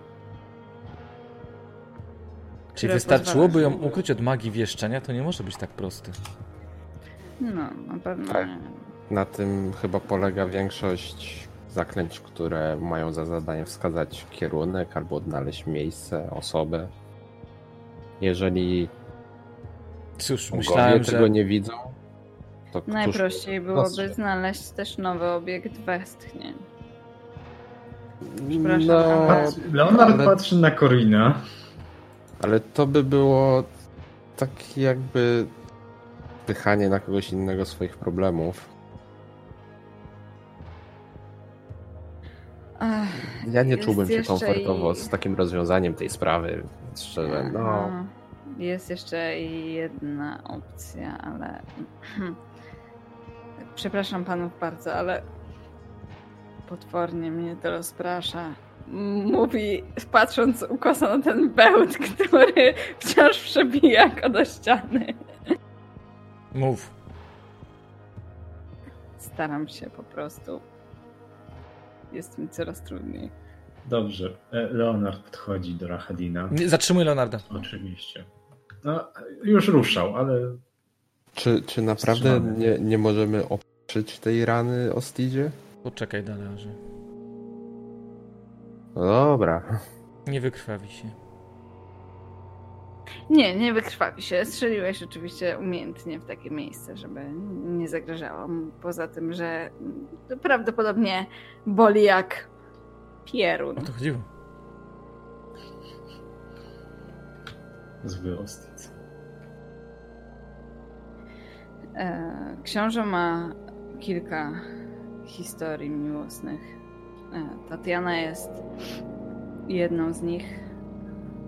Czyli wystarczyłoby ją ukryć od magii wieszczenia? To nie może być tak prosty. No, na pewno Tak. nie. Na tym chyba polega większość zaklęć, które mają za zadanie wskazać kierunek albo odnaleźć miejsce, osobę. Jeżeli Cóż, myślałem, tego że... nie widzą, to któż Najprościej byłoby znaleźć też nowy obiekt westchnień. Przepraszam, No, ale- Leonard ale- patrzy na Korina. ale to by było tak jakby pychanie na kogoś innego swoich problemów. Ach, Ja nie czułbym się komfortowo i- z takim rozwiązaniem tej sprawy. Szczerze, no. Aha. Jest jeszcze jedna opcja, ale Przepraszam panów bardzo, ale potwornie mnie to rozprasza. Mówi, patrząc ukosa na ten bełt, który wciąż przebija go do ściany. Mów. Staram się po prostu. Jest mi coraz trudniej. Dobrze. E, Leonard podchodzi do Rahadina. Nie, Zatrzymuj Leonarda. Oczywiście. No, już ruszał, ale Czy, czy naprawdę nie, nie możemy oprzeć tej rany Ostidzie? Poczekaj, Dalarze. Dobra. Nie wykrwawi się. Nie, nie wykrwawi się. Strzeliłeś oczywiście umiejętnie w takie miejsce, żeby nie zagrażało. Poza tym, że to prawdopodobnie boli jak pierun. O to chodziło. zły ostic. E, Książę ma kilka historii miłosnych. E, Tatiana jest jedną z nich.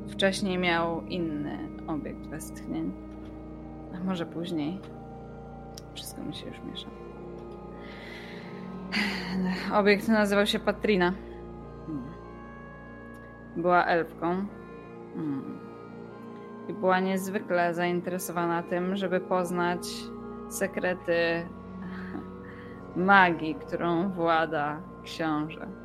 Wcześniej miał inny obiekt westchnień. A może później. Wszystko mi się już miesza. Obiekt nazywał się Patrina. Hmm. Była elfką. Hmm. I była niezwykle zainteresowana tym, żeby poznać sekrety magii, którą włada książę.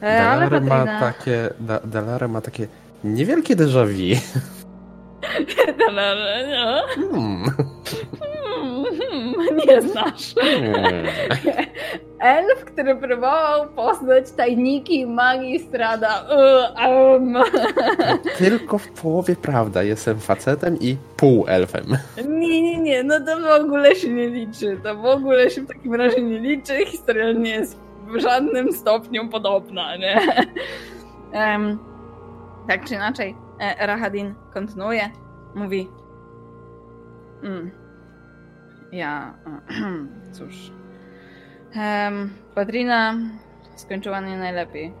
E, ma Patrina... takie, da, ma takie niewielkie déjà vu. Dalare, no. Hmm. Hmm, Nie znasz. Hmm. Elf, który próbował poznać tajniki magii strada. Um. Tylko w połowie prawda. Jestem facetem i półelfem. Nie, nie, nie, no to w ogóle się nie liczy. To w ogóle się w takim razie nie liczy. Historia nie jest w żadnym stopniu podobna, nie? Em, tak czy inaczej, e, Rahadin kontynuuje. Mówi. Mm, ja. Cóż. Um, skończyła nie najlepiej.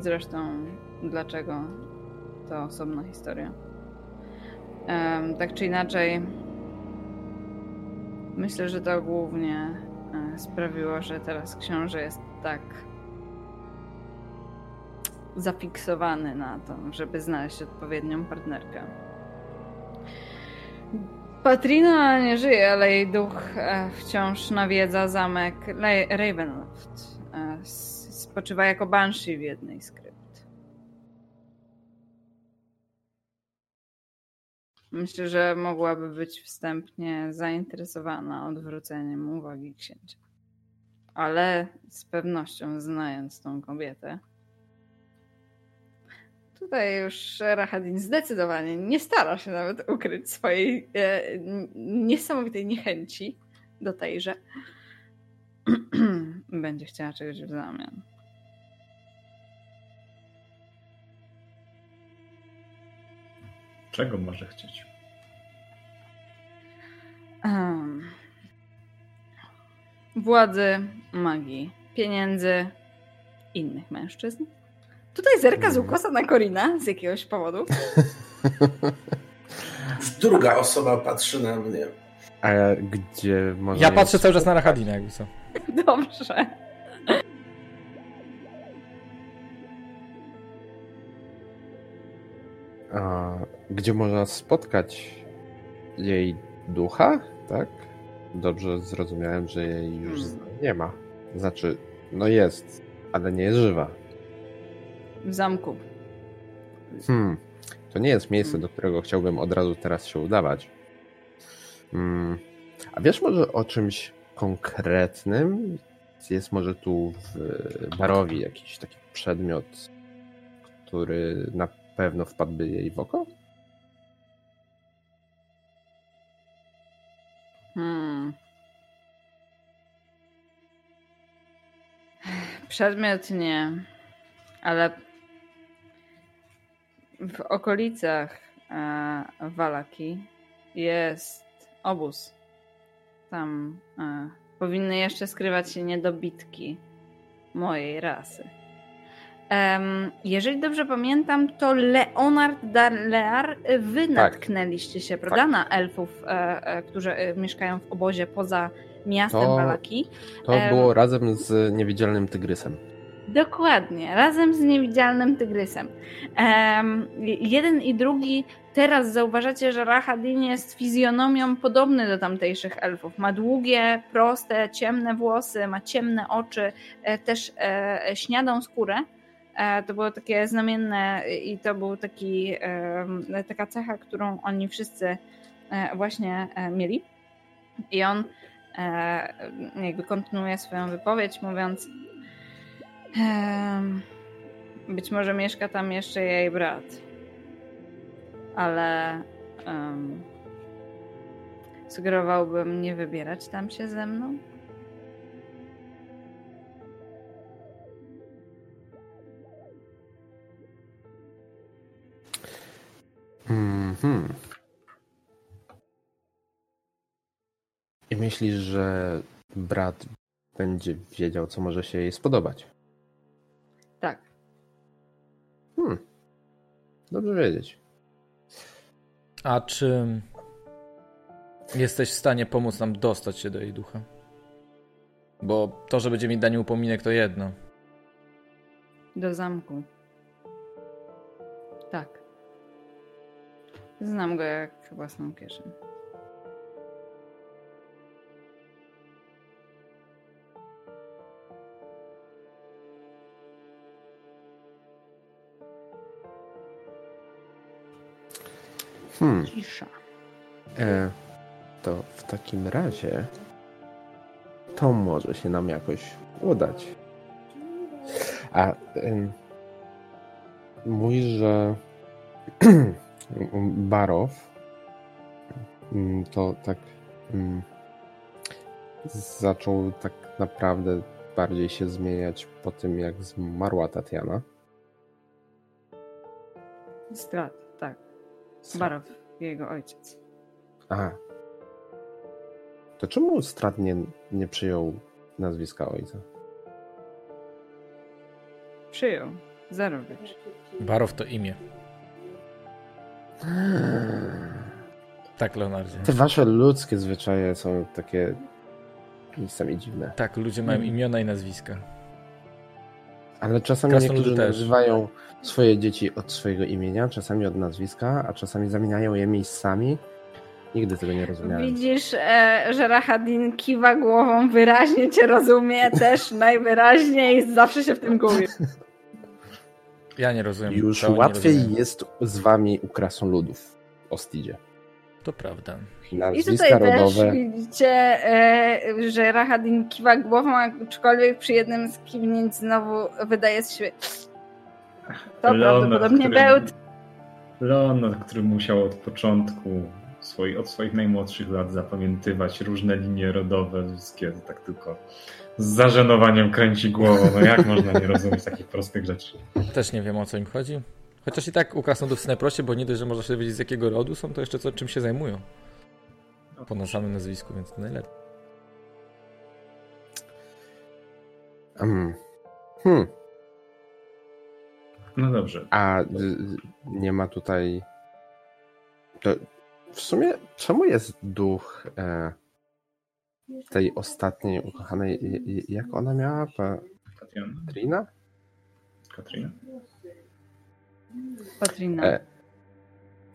Zresztą, dlaczego? To osobna historia. Em, tak czy inaczej, myślę, że to głównie sprawiło, że teraz książę jest tak zafiksowany na to, żeby znaleźć odpowiednią partnerkę. Patrina nie żyje, ale jej duch e, wciąż nawiedza zamek Ravenloft. E, spoczywa jako banshee w jednej z Myślę, że mogłaby być wstępnie zainteresowana odwróceniem uwagi księcia. Ale z pewnością znając tą kobietę, tutaj już Rahadin zdecydowanie nie stara się nawet ukryć swojej e, niesamowitej niechęci do tejże. Będzie chciała czegoś w zamian. Czego może chcieć? Um, władzy, magii, pieniędzy, innych mężczyzn. Tutaj zerka z ukosa na Korina z jakiegoś powodu. Druga osoba patrzy na mnie. A gdzie może. Ja patrzę cały czas na Rahadina, jakby co. Dobrze. A, gdzie można spotkać jej ducha, tak? Dobrze zrozumiałem, że jej już Hmm. nie ma. Znaczy, no jest, ale nie jest żywa. W zamku. Hmm. To nie jest miejsce, Hmm. do którego chciałbym od razu teraz się udawać. Hmm. A wiesz może o czymś konkretnym? Jest może tu w barowi jakiś taki przedmiot, który na pewno wpadłby jej w oko? Hmm. Przedmiot nie, ale w okolicach e, Walaki jest obóz. Tam e, powinny jeszcze skrywać się niedobitki mojej rasy. Jeżeli dobrze pamiętam, to Leonard Darlear, wy tak. natknęliście się, prawda, tak. na elfów, e, e, którzy e, mieszkają w obozie poza miastem to, Balaki. To było razem z niewidzialnym tygrysem. Dokładnie, razem z niewidzialnym tygrysem. Um, jeden i drugi teraz zauważacie, że Rahadin jest fizjonomią podobny do tamtejszych elfów. Ma długie, proste, ciemne włosy, ma ciemne oczy, też e, śniadą skórę. E, to było takie znamienne i to był taki, taka cecha, którą oni wszyscy e, właśnie e, mieli. I on jakby kontynuuje swoją wypowiedź, mówiąc być może mieszka tam jeszcze jej brat. Ale um, sugerowałbym nie wybierać tam się ze mną. Mhm. I myślisz, że brat będzie wiedział, co może się jej spodobać? Tak. Hmm. Dobrze wiedzieć. A czy jesteś w stanie pomóc nam dostać się do jej ducha? Bo to, że będzie mi danie upominek, to jedno. Do zamku. Tak. Znam go jak własną kieszeń. Hmm. Cisza. E, to w takim razie to może się nam jakoś udać. A y, mój, że Barow to tak zaczął tak naprawdę bardziej się zmieniać po tym, jak zmarła Tatiana. Strat, tak. Barow, jego ojciec. Aha. To czemu Strat nie, nie przyjął nazwiska ojca? Przyjął. Zarowicz. Barow to imię. Tak, Leonardzie. Te wasze ludzkie zwyczaje są takie miejscami dziwne. Tak, ludzie mają imiona i nazwiska. Ale czasami niektórzy też. nazywają swoje dzieci od swojego imienia, czasami od nazwiska, a czasami zamieniają je miejscami. Nigdy tego nie rozumiałem. Widzisz, e, że Rahadin kiwa głową, wyraźnie cię rozumie, też najwyraźniej, zawsze się w tym gubi. Ja nie rozumiem. Już łatwiej rozumiem. jest z wami u krasnoludów o Stidzie. To prawda. Nazwiska I tutaj rodowe. też widzicie, e, że Rahadin kiwa głową, aczkolwiek przy jednym z kiwnięć znowu wydaje z siebie to Leon, prawdopodobnie Bełt. Leon, który musiał od początku swoi, od swoich najmłodszych lat zapamiętywać różne linie rodowe ludzkie, tak tylko z zażenowaniem kręci głową. No jak można nie rozumieć takich prostych rzeczy? Też nie wiem o co im chodzi. Chociaż i tak u krasnodów jest najprościej, bo nie dość, że można się dowiedzieć z jakiego rodu są, to jeszcze co, czym się zajmują. Po na samym nazwisku, więc to najlepiej. Um. Hmm. No dobrze. A nie ma tutaj. To w sumie, czemu jest duch e, tej ostatniej ukochanej? Jak ona miała? Katrina? Trina? Katrina? Katrina. E,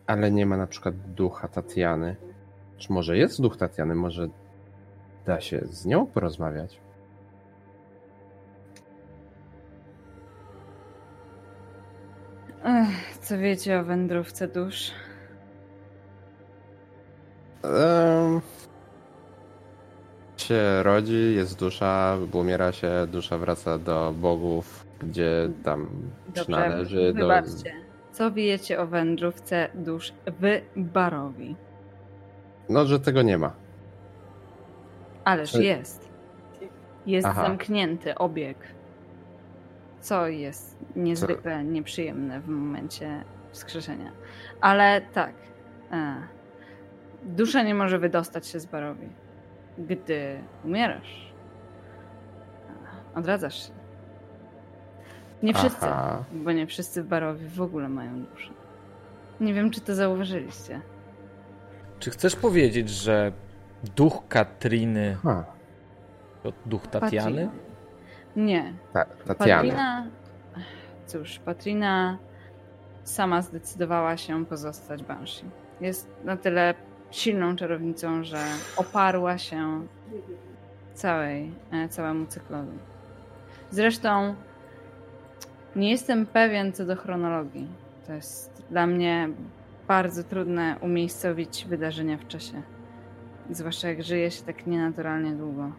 ale nie ma na przykład ducha Tatiany. Czy może jest duch Tatiany? Może da się z nią porozmawiać? Ech, co wiecie o wędrówce dusz? Um, się rodzi, jest dusza, umiera się, dusza wraca do bogów, gdzie tam Dobrze, przynależy. Wybaczcie. Do... Co wiecie o wędrówce dusz w Barowi? No, że tego nie ma. Ależ Czy... jest. Jest Aha. zamknięty obieg. Co jest niezwykle Co? nieprzyjemne w momencie wskrzeszenia. Ale tak. E, dusza nie może wydostać się z barowi. Gdy umierasz, odradzasz się. Nie wszyscy, Aha. bo nie wszyscy w Barowie w ogóle mają duszę. Nie wiem, czy to zauważyliście. Czy chcesz powiedzieć, że duch Katriny Ha, to duch Tatiany? Patrina. Nie. ta, Tatiana. Patrina... Cóż, Patrina sama zdecydowała się pozostać Banshee. Jest na tyle silną czarownicą, że oparła się całej, e, całemu cyklowi. Zresztą nie jestem pewien co do chronologii. To jest dla mnie bardzo trudne umiejscowić wydarzenia w czasie. Zwłaszcza jak żyje się tak nienaturalnie długo.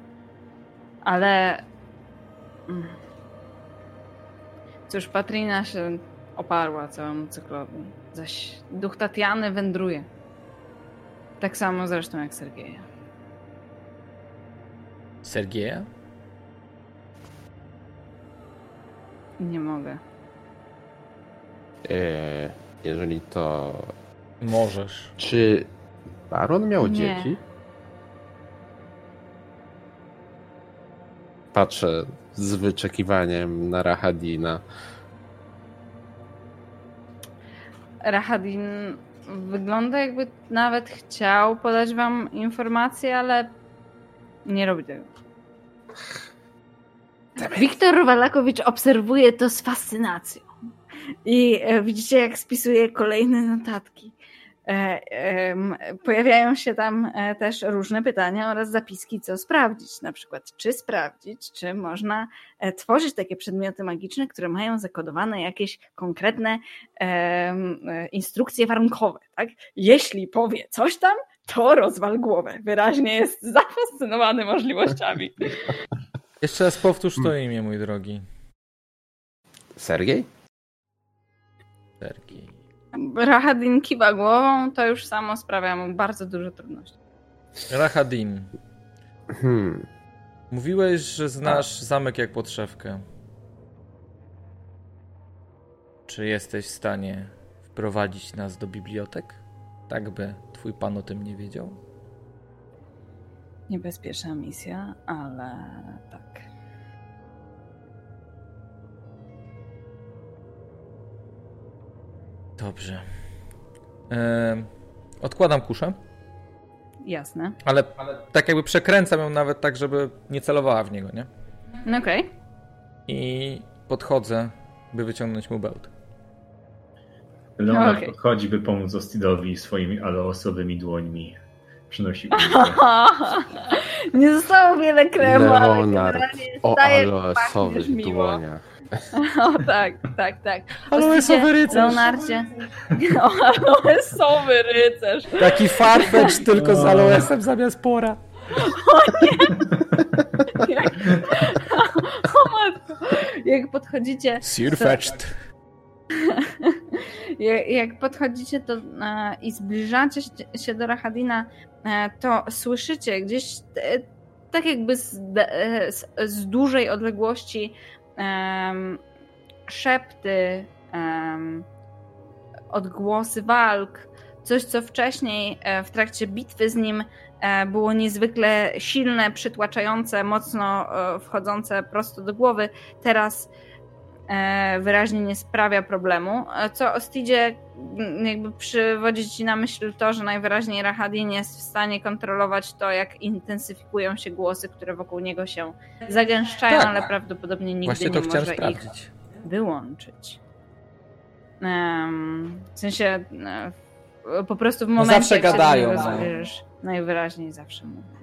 Ale. mm. Cóż, Patrina się oparła całemu cyklowi. Zaś duch Tatiany wędruje. Tak samo zresztą jak Sergeja. Sergieja? Nie mogę. E, jeżeli to... Możesz. Czy Baron miał Nie. dzieci? Patrzę z wyczekiwaniem na Rahadina. Rahadin wygląda jakby nawet chciał podać wam informacje, ale nie robi tego. Wiktor Walakowicz obserwuje to z fascynacją. I e, widzicie, jak spisuje kolejne notatki. E, pojawiają się tam e, też różne pytania oraz zapiski, co sprawdzić. Na przykład, czy sprawdzić, czy można e, tworzyć takie przedmioty magiczne, które mają zakodowane jakieś konkretne instrukcje warunkowe. Tak? Jeśli powie coś tam, to rozwal głowę. Wyraźnie jest zafascynowany możliwościami. Jeszcze raz powtórz to imię, mój drogi. Sergiej? Sergiej. Rahadin kiwa głową, to już samo sprawia mu bardzo dużo trudności. Rahadin. Hmm. Mówiłeś, że znasz zamek jak podszewkę. Czy jesteś w stanie wprowadzić nas do bibliotek? Tak by twój pan o tym nie wiedział? Niebezpieczna misja, ale tak. Dobrze. Ehm, odkładam kuszę, Jasne. ale tak jakby przekręcam ją nawet tak, żeby nie celowała w niego, nie? No okej. I podchodzę, by wyciągnąć mu bełt. Leonard Okej. podchodzi, by pomóc Ostidowi swoimi alosowymi dłońmi. Przynosi. Nie zostało wiele kremu, ale Leonard generalnie o miło. dłoniach. O tak, tak, tak. Aloesowy rycerz. Leonardzie. O, aloesowy rycerz. Taki farfetch tylko z aloesem zamiast pora. Jak... O matko. Jak podchodzicie, Sirfetched. jak, podchodzicie to, e, i zbliżacie się- do Rahadina, e, to słyszycie gdzieś e, tak jakby z, z, z dużej odległości em, szepty, em, odgłosy walk, coś co wcześniej e, w trakcie bitwy z nim e, było niezwykle silne, przytłaczające, mocno e, wchodzące prosto do głowy, teraz wyraźnie nie sprawia problemu. E, Co Ostidzie jakby przywodzi ci na myśl to, że najwyraźniej Rahadin jest w stanie kontrolować to, jak intensyfikują się głosy, które wokół niego się zagęszczają, Tak. ale prawdopodobnie nigdy Właśnie nie może ich sprawdzić. wyłączyć. Em, w sensie e, po prostu w momencie, zawsze jak się do gadają, no. zbliżysz, najwyraźniej zawsze mówią. E,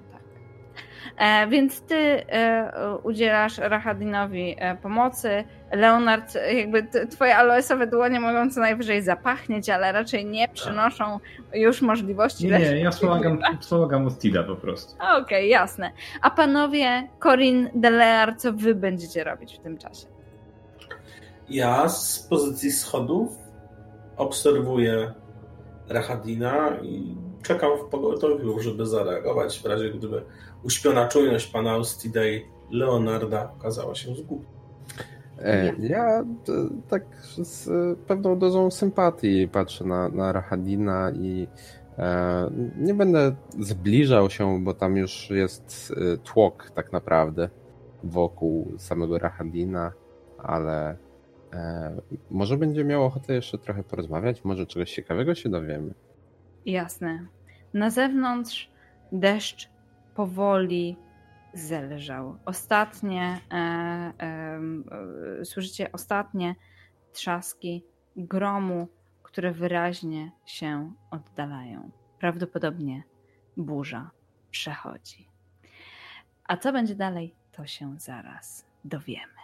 więc ty e, udzielasz Rahadinowi e, pomocy. Leonard, e, jakby t- twoje aloesowe dłonie mogą co najwyżej zapachnieć, ale raczej nie przynoszą już możliwości Nie, nie, ja wspomagam, wspomagam Ostida po prostu. Okej, jasne. A panowie Corin Delear, co wy będziecie robić w tym czasie? Ja z pozycji schodów obserwuję Rahadina i czekam w pogotowiu, żeby zareagować w razie gdyby uśpiona czujność pana Austidei Leonarda okazała się zgubiona. E, Ja t- tak z e, pewną dozą sympatii patrzę na, na Rahadina i e, nie będę zbliżał się, bo tam już jest e, tłok tak naprawdę wokół samego Rahadina, ale E, może będzie miał ochotę jeszcze trochę porozmawiać, może czegoś ciekawego się dowiemy. Jasne. Na zewnątrz deszcz powoli zelżał. Ostatnie, e, e, e, słyszycie ostatnie trzaski gromu, które wyraźnie się oddalają. Prawdopodobnie burza przechodzi. A co będzie dalej, to się zaraz dowiemy.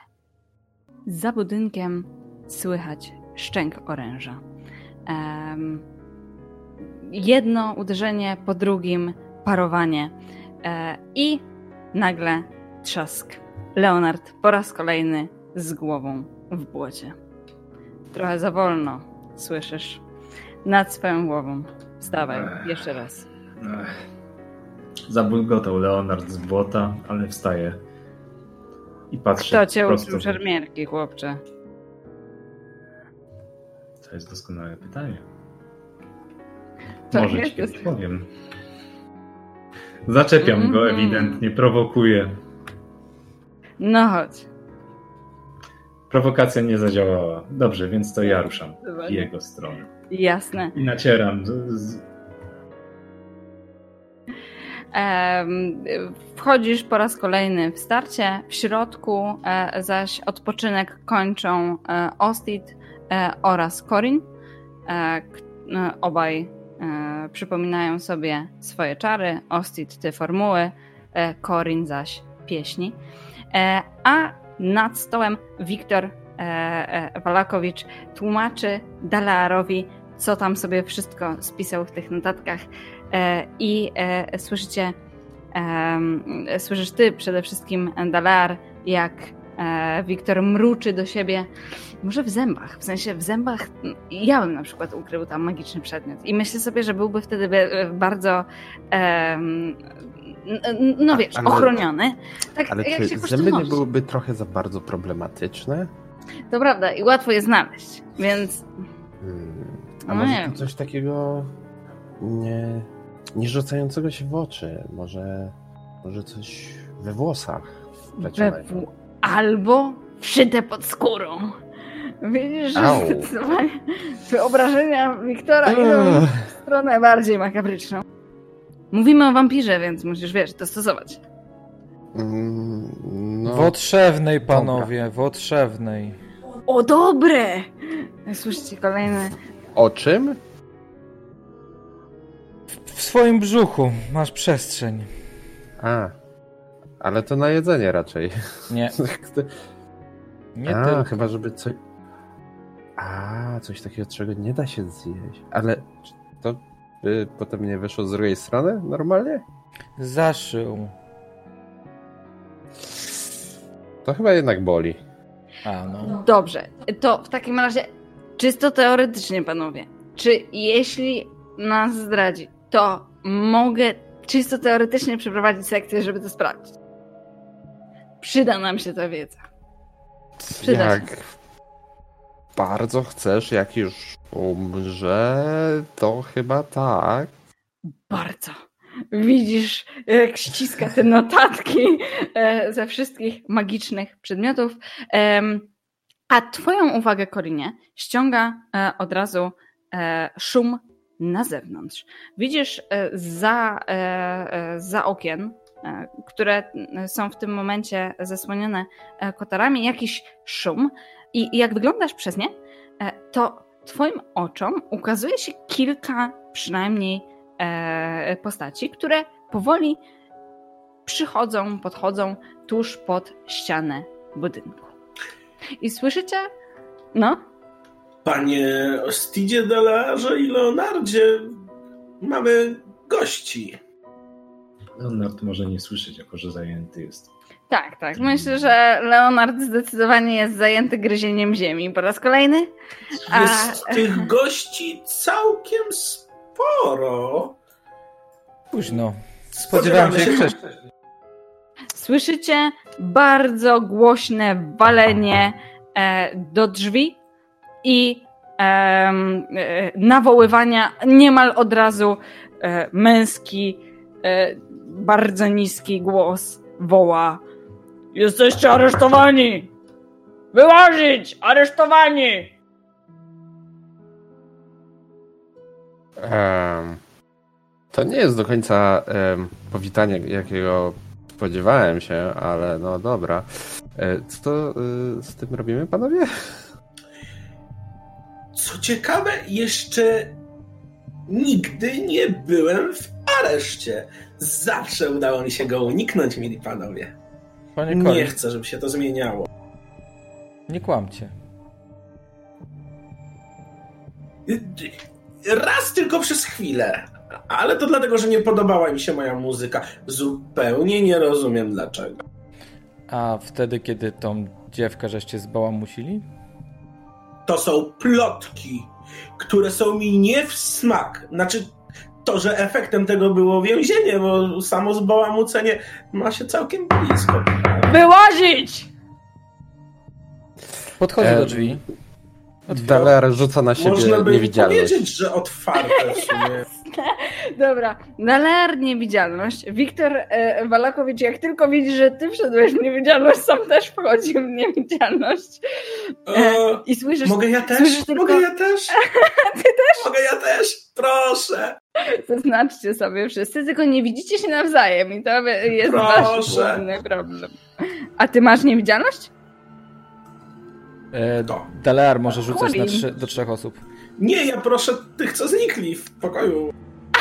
Za budynkiem słychać szczęk oręża. Um, jedno uderzenie po drugim, parowanie i nagle trzask. Leonard po raz kolejny z głową w błocie. Trochę za wolno, słyszysz, nad swoją głową. Wstawaj, jeszcze raz. Ech. Zabulgotał Leonard z błota, ale wstaje i patrzy Kto cię prosto uczył szermierki, chłopcze? To jest doskonałe pytanie. Tak, Może ci kiedyś powiem. Zaczepiam go Mhm. ewidentnie, prowokuję. No chodź. Prowokacja nie zadziałała. Dobrze, więc to ja ruszam w jego stronę. Jasne. I nacieram. Z, Em, Wchodzisz po raz kolejny w starcie, w środku e, zaś odpoczynek kończą e, Ostit e, oraz Corin. E, e, Obaj e, przypominają sobie swoje czary. Ostit te formuły, e, Corin zaś pieśni. E, A nad stołem Wiktor Walakowicz tłumaczy Dalarowi, co tam sobie wszystko spisał w tych notatkach I słyszycie, słyszysz ty przede wszystkim, Dalar, jak Wiktor mruczy do siebie, może w zębach, w sensie w zębach, ja bym na przykład ukrył tam magiczny przedmiot i myślę sobie, że byłby wtedy bardzo, n- no wiesz, ale- ochroniony. Tak Ale jak czy się zęby nie byłyby trochę za bardzo problematyczne? To prawda i łatwo je znaleźć, więc Hmm. A No może nie coś takiego nie, nie rzucającego się w oczy? Może, może coś we włosach we w... albo wszyte pod skórą. Widzisz, że Au. zdecydowanie wyobrażenia Wiktora idą w stronę bardziej makabryczną. Mówimy o wampirze, więc musisz, wiesz, dostosować. Mm, No, Wotrzewnej, panowie, wotrzewnej. O, dobre! Słyszycie kolejne. o czym? W swoim brzuchu masz przestrzeń. A, ale to na jedzenie raczej. Nie, nie A, tylko. chyba żeby coś... A, coś takiego, czego nie da się zjeść. Ale czy to by potem nie wyszło z drugiej strony normalnie? Zaszył. To chyba jednak boli. A, no. Dobrze, to w takim razie czysto teoretycznie, panowie, czy jeśli nas zdradzi, to mogę czysto teoretycznie przeprowadzić sekcję, żeby to sprawdzić? Przyda nam się ta wiedza. Przyda jak bardzo chcesz, jak już umrze, to chyba tak. Bardzo. Widzisz, jak ściska te notatki e, ze wszystkich magicznych przedmiotów. A twoją uwagę, Korinie, ściąga e, od razu e, szum na zewnątrz. Widzisz za, za okien, które są w tym momencie zasłonione e, kotarami, jakiś szum. I jak wyglądasz przez nie, e, to twoim oczom ukazuje się kilka przynajmniej e, postaci, które powoli przychodzą, podchodzą tuż pod ścianę budynku. I słyszycie? No, Panie Ostidzie Dalarze i Leonardzie, mamy gości. Leonard może nie słyszeć, jako że zajęty jest. tak, tak. Myślę, że Leonard zdecydowanie jest zajęty gryzieniem ziemi po raz kolejny. A- Jest tych gości całkiem sporo. Późno. Spodziewałem się wcześniej. Słyszycie bardzo głośne walenie e, do drzwi i e, nawoływania niemal od razu e, męski, bardzo niski głos woła Jesteście aresztowani! Wyłożyć! Aresztowani! Em, to nie jest do końca em, powitanie, jakiego spodziewałem się, ale no dobra. E, co to y, z tym robimy, panowie? Co ciekawe, jeszcze nigdy nie byłem w areszcie. Zawsze udało mi się go uniknąć, mili panowie. Panie Nie chcę, żeby się to zmieniało. nie kłamcie. Raz tylko przez chwilę. Ale to dlatego, że nie podobała mi się moja muzyka. Zupełnie nie rozumiem dlaczego. A wtedy, kiedy tą dziewkę żeście zbałamusili? To są plotki, które są mi nie w smak. Znaczy, to, że efektem tego było więzienie, bo samo zbałamucenie ma się całkiem blisko. Wyłożyć! Podchodzi E, do drzwi. Daler rzuca na siebie Można by niewidzialność. powiedzieć, że otwarte w sumie. Dobra, Daler niewidzialność. Wiktor e, Walakowicz, jak tylko widzi, że ty wszedłeś w niewidzialność, sam też wchodzi w niewidzialność. E, E, I słyszysz, mogę ja też? słyszysz tylko- Mogę ja też? ty też? Mogę ja też? Proszę! Zaznaczcie sobie wszyscy, tylko nie widzicie się nawzajem i to jest wasz Proszę. główny problem. A ty masz niewidzialność? E, To. Dalear może rzucać na trzy, do trzech osób. Nie, ja proszę tych, co znikli w pokoju.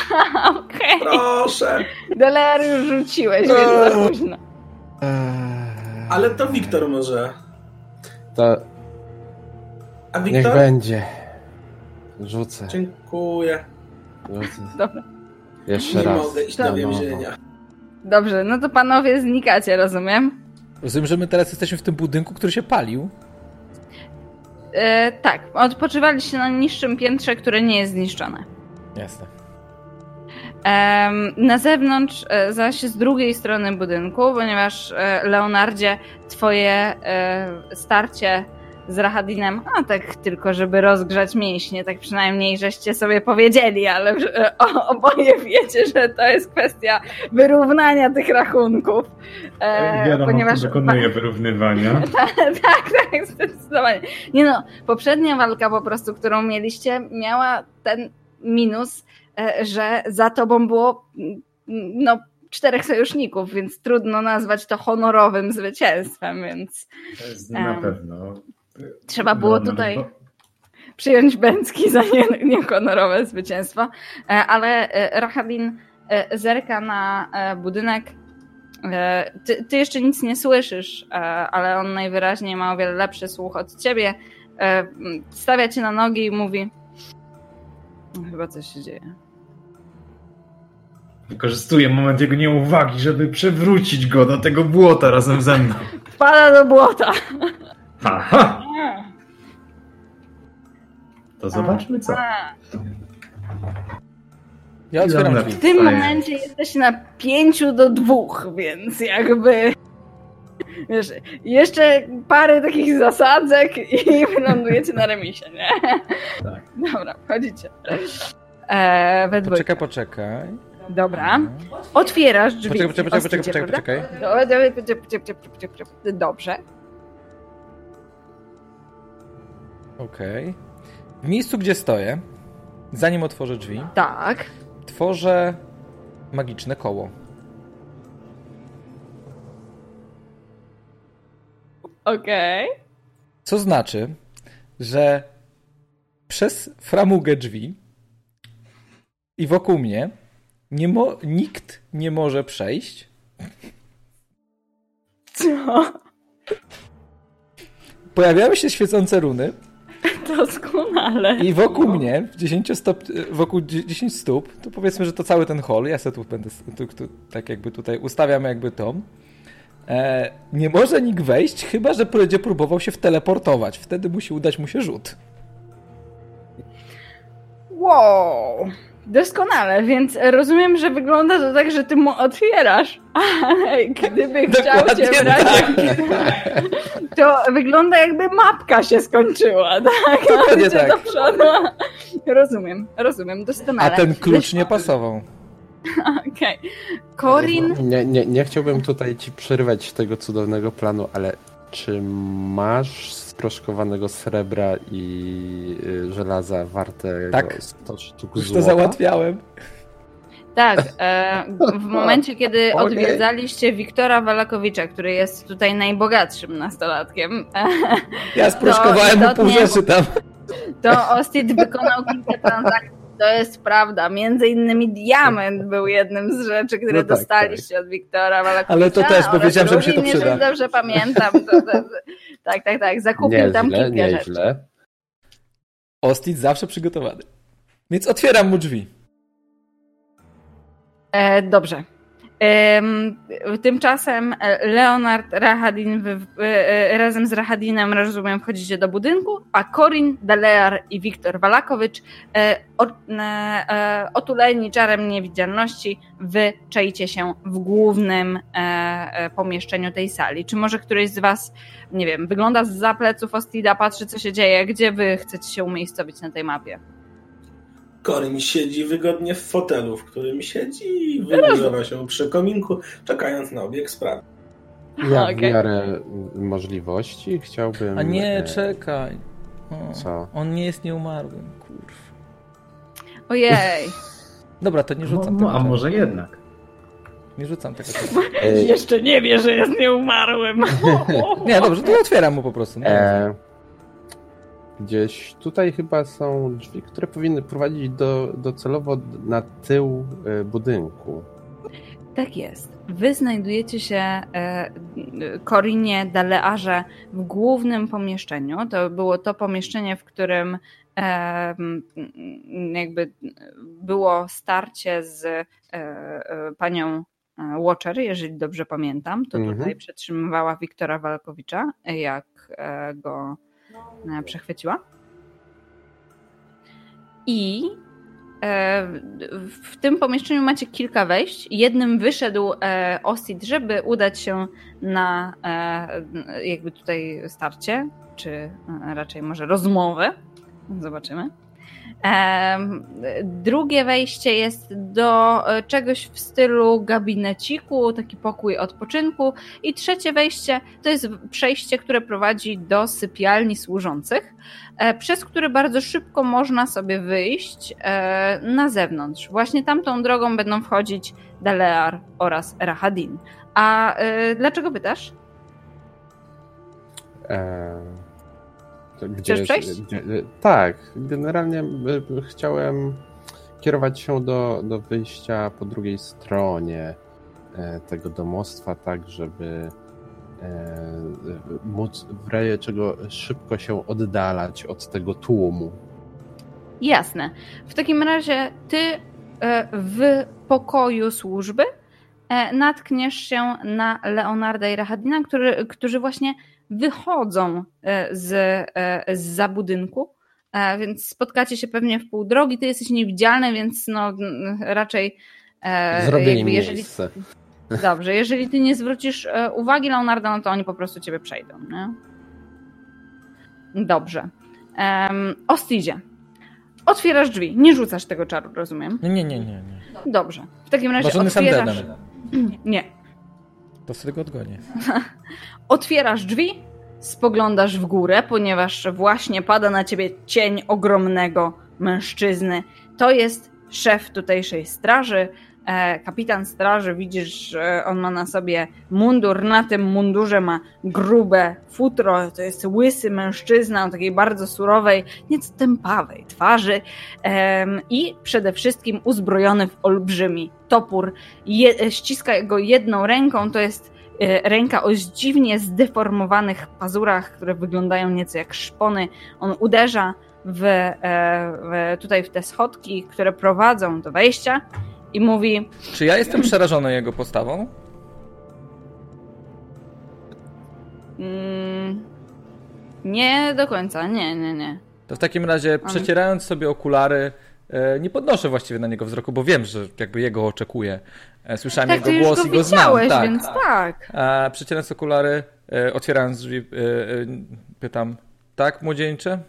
Okej. Proszę. Daler już rzuciłeś, No. więc za późno. Eee, Ale to Wiktor może. To A niech Wiktor? będzie. Rzucę. Dziękuję. Dobra. Jeszcze Nie raz. mogę iść do Na więzienia. Dobrze, no to panowie znikacie, rozumiem? Rozumiem, że my teraz jesteśmy w tym budynku, który się palił. E, tak, odpoczywaliście na niższym piętrze, które nie jest zniszczone. Jasne. Na zewnątrz, e, zaś z drugiej strony budynku, ponieważ e, Leonardzie, twoje e, starcie z Rahadinem, a tak tylko, żeby rozgrzać mięśnie, tak przynajmniej żeście sobie powiedzieli, ale o, oboje wiecie, że to jest kwestia wyrównania tych rachunków. E, Wiadomo, ponieważ... dokonuje wyrównywania. tak, tak, zdecydowanie. Nie no, poprzednia walka po prostu, którą mieliście, miała ten minus, e, że za tobą było mm, no, czterech sojuszników, więc trudno nazwać to honorowym zwycięstwem, więc To jest na Em, pewno. Trzeba było tutaj no, przyjąć Bęcki za nie- niehonorowe zwycięstwo. E, Ale e, Rahadin e, zerka na budynek. Ty, ty jeszcze nic nie słyszysz, ale on najwyraźniej ma o wiele lepszy słuch od ciebie. Stawia cię na nogi i mówi: "No, Chyba coś się dzieje. Wykorzystuję moment jego nieuwagi, żeby przewrócić go do tego błota razem ze mną. Wpada do błota. Haha! To zobaczmy co. Ja otwieram drzwi. W tym momencie jesteś na pięciu do dwóch, więc jakby. Wiesz, jeszcze parę takich zasadzek i wylądujecie na remisie, nie? Tak. Dobra, wchodzicie. E, we dwójkę. Poczekaj, poczekaj. Dobra. Otwierasz drzwi. Poczekaj, poczekaj, poczekaj, poczekaj, poczekaj. Poczekaj, poczekaj, poczekaj, poczekaj. Dobrze. Okej. W miejscu, gdzie stoję, zanim otworzę drzwi, Tak. tworzę magiczne koło. Okej. Co znaczy, że przez framugę drzwi i wokół mnie nie mo- nikt nie może przejść. Co? Pojawiają się świecące runy Doskonale. i wokół mnie, w 10 stop, wokół 10 stóp, to powiedzmy, że to cały ten hall, ja sobie tu będę, tu, tu, tak jakby tutaj ustawiam jakby to, e, nie może nikt wejść, chyba, że będzie próbował się wteleportować. Wtedy musi udać mu się rzut. Wow. Doskonale, więc rozumiem, że wygląda to tak, że ty mu otwierasz, ale gdyby chciał Dokładnie cię brać, to wygląda jakby mapka się skończyła, tak? Dokładnie tak. do przodu. Rozumiem, rozumiem, A doskonale. ten klucz nie pasował. Okej. Corin, Nie, nie, nie chciałbym tutaj ci przerywać tego cudownego planu, ale czy masz sproszkowanego srebra i y, żelaza warte Tak. 100 sztuk Już to złota? załatwiałem. Tak, e, w momencie, kiedy odwiedzaliście Wiktora Walakowicza, który jest tutaj najbogatszym nastolatkiem, Ja sproszkowałem mu pół rzeczy tam. to Ostit wykonał kilka transakcji. To jest prawda. Między innymi diament był jednym z rzeczy, które No tak, dostaliście od Wiktora Walakowicza. Ale to też, bo oraz wiedziałem, że mi się to przyda. Dobrze pamiętam. To, to, tak, tak, tak. Zakupił tam Nieźle, kilka rzeczy. nieźle. Ostit zawsze przygotowany. Więc otwieram mu drzwi. E, dobrze. Em, tymczasem e, Leonard Rahadin e, e, razem z Rahadinem, rozumiem, wchodzicie do budynku, a Corin, Delear i Wiktor Walakowicz otuleni czarem niewidzialności, wy czaicie się w głównym pomieszczeniu tej sali. Czy może któryś z was, nie wiem, wygląda z pleców Ostida, patrzy co się dzieje, gdzie wy chcecie się umiejscowić na tej mapie? Korin siedzi wygodnie w fotelu, w którym siedzi i wylądowa się przy kominku, czekając na obieg sprawy. Ja w Okej. miarę możliwości chciałbym... A nie, e, czekaj. O, Co? On nie jest nieumarłym, kurw. Ojej. Dobra, to nie rzucam No, tego. a może jednak. Nie rzucam tego. Jeszcze nie wie, że jest nieumarłym. Nie, dobrze, to otwieram mu po prostu. No. E, gdzieś tutaj chyba są drzwi, które powinny prowadzić do, docelowo na tył e, budynku. Tak jest. Wy znajdujecie się, e, Korinie, Dalearze, w głównym pomieszczeniu. To było to pomieszczenie, w którym e, jakby było starcie z panią Watcher, jeżeli dobrze pamiętam. To Mhm. tutaj przetrzymywała Wiktora Walkowicza, jak go przechwyciła. I e, w tym pomieszczeniu macie kilka wejść. Jednym wyszedł e, Osid, żeby udać się na e, jakby tutaj starcie, czy e, raczej może rozmowę. Zobaczymy. Drugie wejście jest do e, czegoś w stylu gabineciku, taki pokój odpoczynku. I trzecie wejście to jest przejście, które prowadzi do sypialni służących, e, przez które bardzo szybko można sobie wyjść e, na zewnątrz. Właśnie tamtą drogą będą wchodzić Dalear oraz Rahadin. A dlaczego pytasz? E, to gdzie Chcesz przejść? Gdzie, tak, generalnie e, chciałem kierować się do, do wyjścia po drugiej stronie e, tego domostwa, tak żeby e, móc w razie czego szybko się oddalać od tego tłumu. Jasne. W takim razie ty w pokoju służby natkniesz się na Leonarda i Rahadina, który, którzy właśnie wychodzą e, z, e, z za budynku, e, więc spotkacie się pewnie w pół drogi. Ty jesteś niewidzialny, więc no raczej Zrobili jakby jeżeli miejsce. Dobrze, jeżeli ty nie zwrócisz uwagi Leonarda, no to oni po prostu ciebie przejdą, nie? Dobrze. Um, Ostidzie. Otwierasz drzwi. Nie rzucasz tego czaru, rozumiem? Nie, nie, nie, nie. nie. Dobrze. W takim razie otwierasz... Sandenem. Nie. To sobie go odgonię. Otwierasz drzwi, spoglądasz w górę, ponieważ właśnie pada na ciebie cień ogromnego mężczyzny. To jest szef tutejszej straży, e, kapitan straży. Widzisz, on ma na sobie mundur. Na tym mundurze ma grube futro. To jest łysy mężczyzna o takiej bardzo surowej, nieco tępawej twarzy i przede wszystkim uzbrojony w olbrzymi topór. Je, ściska go jedną ręką, to jest ręka o dziwnie zdeformowanych pazurach, które wyglądają nieco jak szpony. On uderza w, e, w, tutaj w te schodki, które prowadzą do wejścia i mówi: Czy ja jestem przerażony jego postawą? mm, Nie do końca, nie, nie, nie. To w takim razie, przecierając sobie okulary, e, nie podnoszę właściwie na niego wzroku, bo wiem, że jakby jego oczekuję. E, Słyszałem Tak, jego głos go i go znam. Tak. więc tak. A okulary, e, otwierając drzwi, e, pytam, tak, młodzieńcze?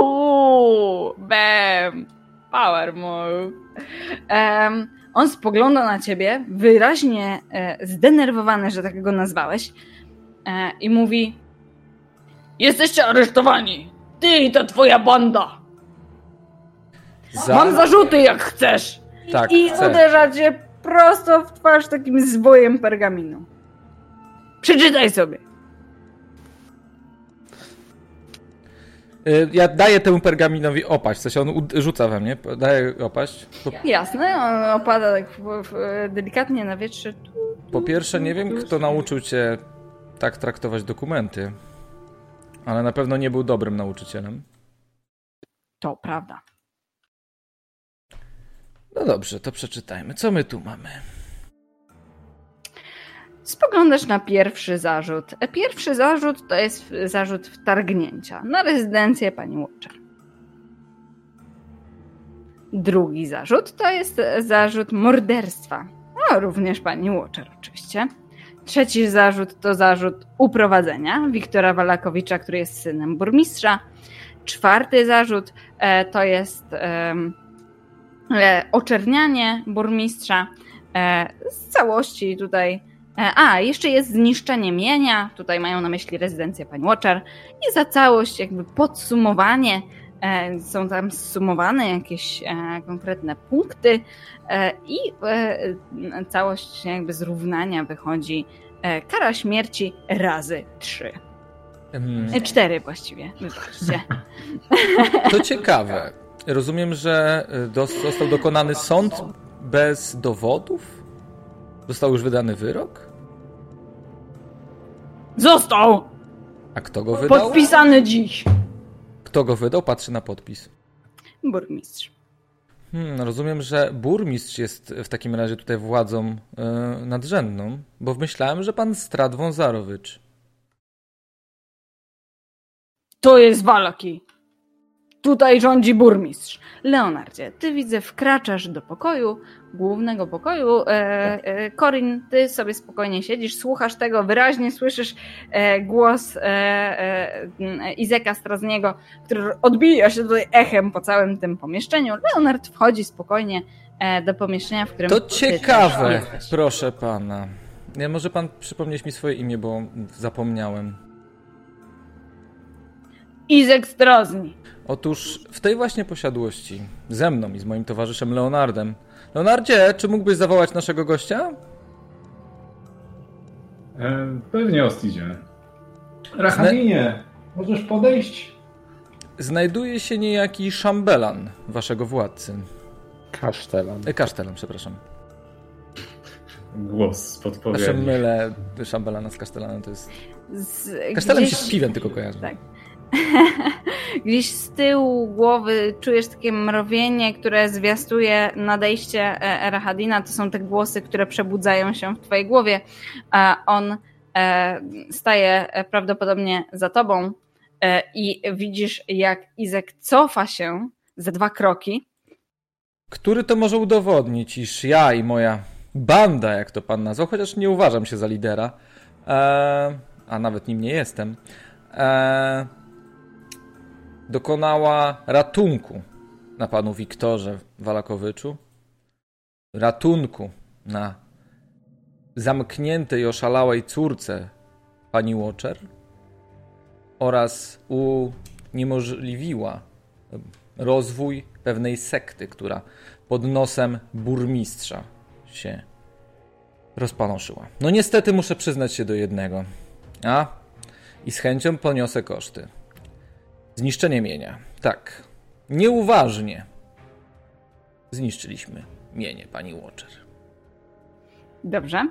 Uuu, bam, power move. Em, On spogląda na ciebie, wyraźnie e, zdenerwowany, że tak go nazwałeś, e, i mówi: Jesteście aresztowani! Ty i ta twoja banda! Za... Mam zarzuty jak chcesz! Tak, I chcę. uderza cię prosto w twarz takim zwojem pergaminu. Przeczytaj sobie. Y, Ja daję temu pergaminowi opaść, w sensie on rzuca we mnie, daję opaść. Po, Jasne, on opada tak delikatnie na wietrze. po pierwsze, nie wiem, kto nauczył cię tak traktować dokumenty, ale na pewno nie był dobrym nauczycielem. To prawda. No dobrze, to przeczytajmy. Co my tu mamy? Spoglądasz na pierwszy zarzut. Pierwszy zarzut to jest zarzut wtargnięcia na rezydencję pani Watcher. Drugi zarzut to jest zarzut morderstwa. No, również pani Watcher oczywiście. Trzeci zarzut to zarzut uprowadzenia Wiktora Walakowicza, który jest synem burmistrza. Czwarty zarzut e, to jest oczernianie burmistrza. E, z całości tutaj E, A, jeszcze jest zniszczenie mienia. Tutaj mają na myśli rezydencję pani Watcher. I za całość, jakby podsumowanie, e, są tam zsumowane jakieś e, konkretne punkty, e, i e, całość jakby zrównania wychodzi e, kara śmierci razy trzy. E, Cztery właściwie, wybaczcie. to ciekawe. Rozumiem, że dos- został dokonany sąd bez dowodów? Został już wydany wyrok? Został A kto go wydał? podpisany dziś. Kto go wydał? Patrzy na podpis. Burmistrz. Hmm, rozumiem, że burmistrz jest w takim razie tutaj władzą y, nadrzędną, bo myślałem, że pan Strat Wązarowicz. To jest Walaki. Tutaj rządzi burmistrz. Leonardzie, ty widzę, wkraczasz do pokoju, głównego pokoju. E, e, Corin, ty sobie spokojnie siedzisz, słuchasz tego, wyraźnie słyszysz e, głos e, e, Izeka Strazniego, który odbija się tutaj echem po całym tym pomieszczeniu. Leonard wchodzi spokojnie e, do pomieszczenia, w którym To ciekawe, proszę pana. Nie, może pan przypomnieć mi swoje imię, bo zapomniałem. Izek Strazni. Otóż w tej właśnie posiadłości, ze mną i z moim towarzyszem Leonardem. Leonardzie, czy mógłbyś zawołać naszego gościa? E, pewnie Ostidzie. Rachadinie, możesz podejść? Znajduje się niejaki szambelan waszego władcy. Kasztelan. E, kasztelan, przepraszam. Głos Zawsze podpowiedzi. mylę szambelana z kasztelanem, to jest... Z, Kasztelan gdzieś- się z piwem tylko kojarzy. Tak. Gdzieś z tyłu głowy czujesz takie mrowienie, które zwiastuje nadejście e, Rahadina. To są te głosy, które przebudzają się w twojej głowie. On e, staje e, prawdopodobnie za tobą i widzisz, jak Izek cofa się ze dwa kroki. Który to może udowodnić, iż ja i moja banda, jak to pan nazwał, chociaż nie uważam się za lidera, a nawet nim nie jestem, dokonała ratunku na panu Wiktorze Walakowiczu, ratunku na zamkniętej oszalałej córce pani Watcher oraz uniemożliwiła rozwój pewnej sekty, która pod nosem burmistrza się rozpanoszyła. No niestety muszę przyznać się do jednego. A? I z chęcią poniosę koszty. Zniszczenie mienia. Tak. Nieuważnie zniszczyliśmy mienie pani Watcher. Dobrze.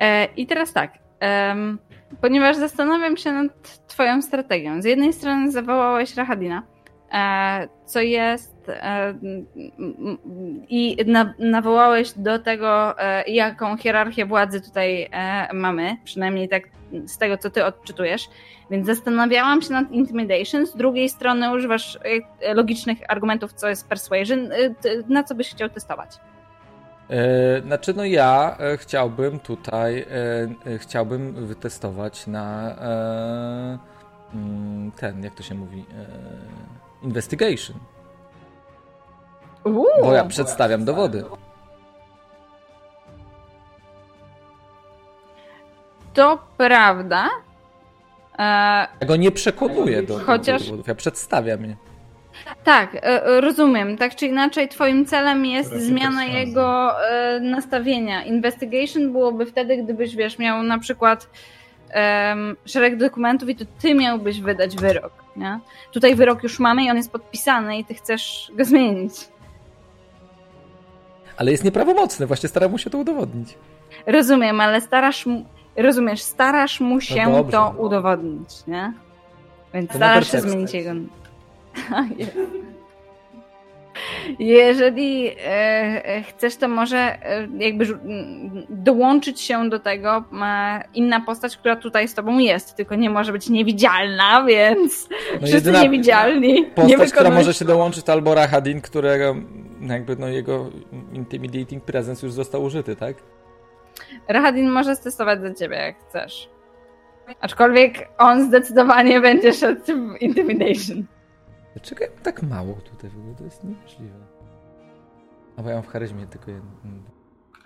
E, I teraz tak. ponieważ zastanawiam się nad Twoją strategią. Z jednej strony zawołałeś Rahadina, e, co jest. E, I na, nawołałeś do tego, e, jaką hierarchię władzy tutaj e, mamy, przynajmniej tak z tego, co Ty odczytujesz. Więc zastanawiałam się nad Intimidation. Z drugiej strony używasz logicznych argumentów, co jest Persuasion. Na co byś chciał testować? Znaczy, no ja chciałbym tutaj, chciałbym wytestować na mm, ten, jak to się mówi, investigation, Uuu. Bo ja przedstawiam dowody. To prawda. E... Ja go nie przekonuję do, Chociaż... do dowodów, ja przedstawiam je. Tak, e, e, rozumiem. Tak czy inaczej, Twoim celem jest zmiana jego e, nastawienia. Investigation byłoby wtedy, gdybyś wiesz, miał na przykład um, szereg dokumentów i to Ty miałbyś wydać wyrok. Nie? Tutaj wyrok już mamy i on jest podpisany i Ty chcesz go zmienić. Ale jest nieprawomocny, właśnie staram mu się to udowodnić. Rozumiem, ale starasz mu, rozumiesz, starasz mu się No dobrze. to udowodnić, nie? Więc To starasz się zmienić jego... Jeżeli e, e, chcesz, to może e, jakby dołączyć się do tego inna postać, która tutaj z tobą jest, tylko nie może być niewidzialna, więc No wszyscy niewidzialni. nie postać, która wykonują- może się dołączyć, to albo Rahadin, którego jakby no jego intimidating presence już został użyty, tak? Rahadin może stestować za ciebie, jak chcesz. Aczkolwiek on zdecydowanie będzie szedł w Intimidation. Dlaczego ja mam tak mało tutaj w ogóle? To jest niemożliwe. A bo ja mam w charyzmie tylko jeden. mm.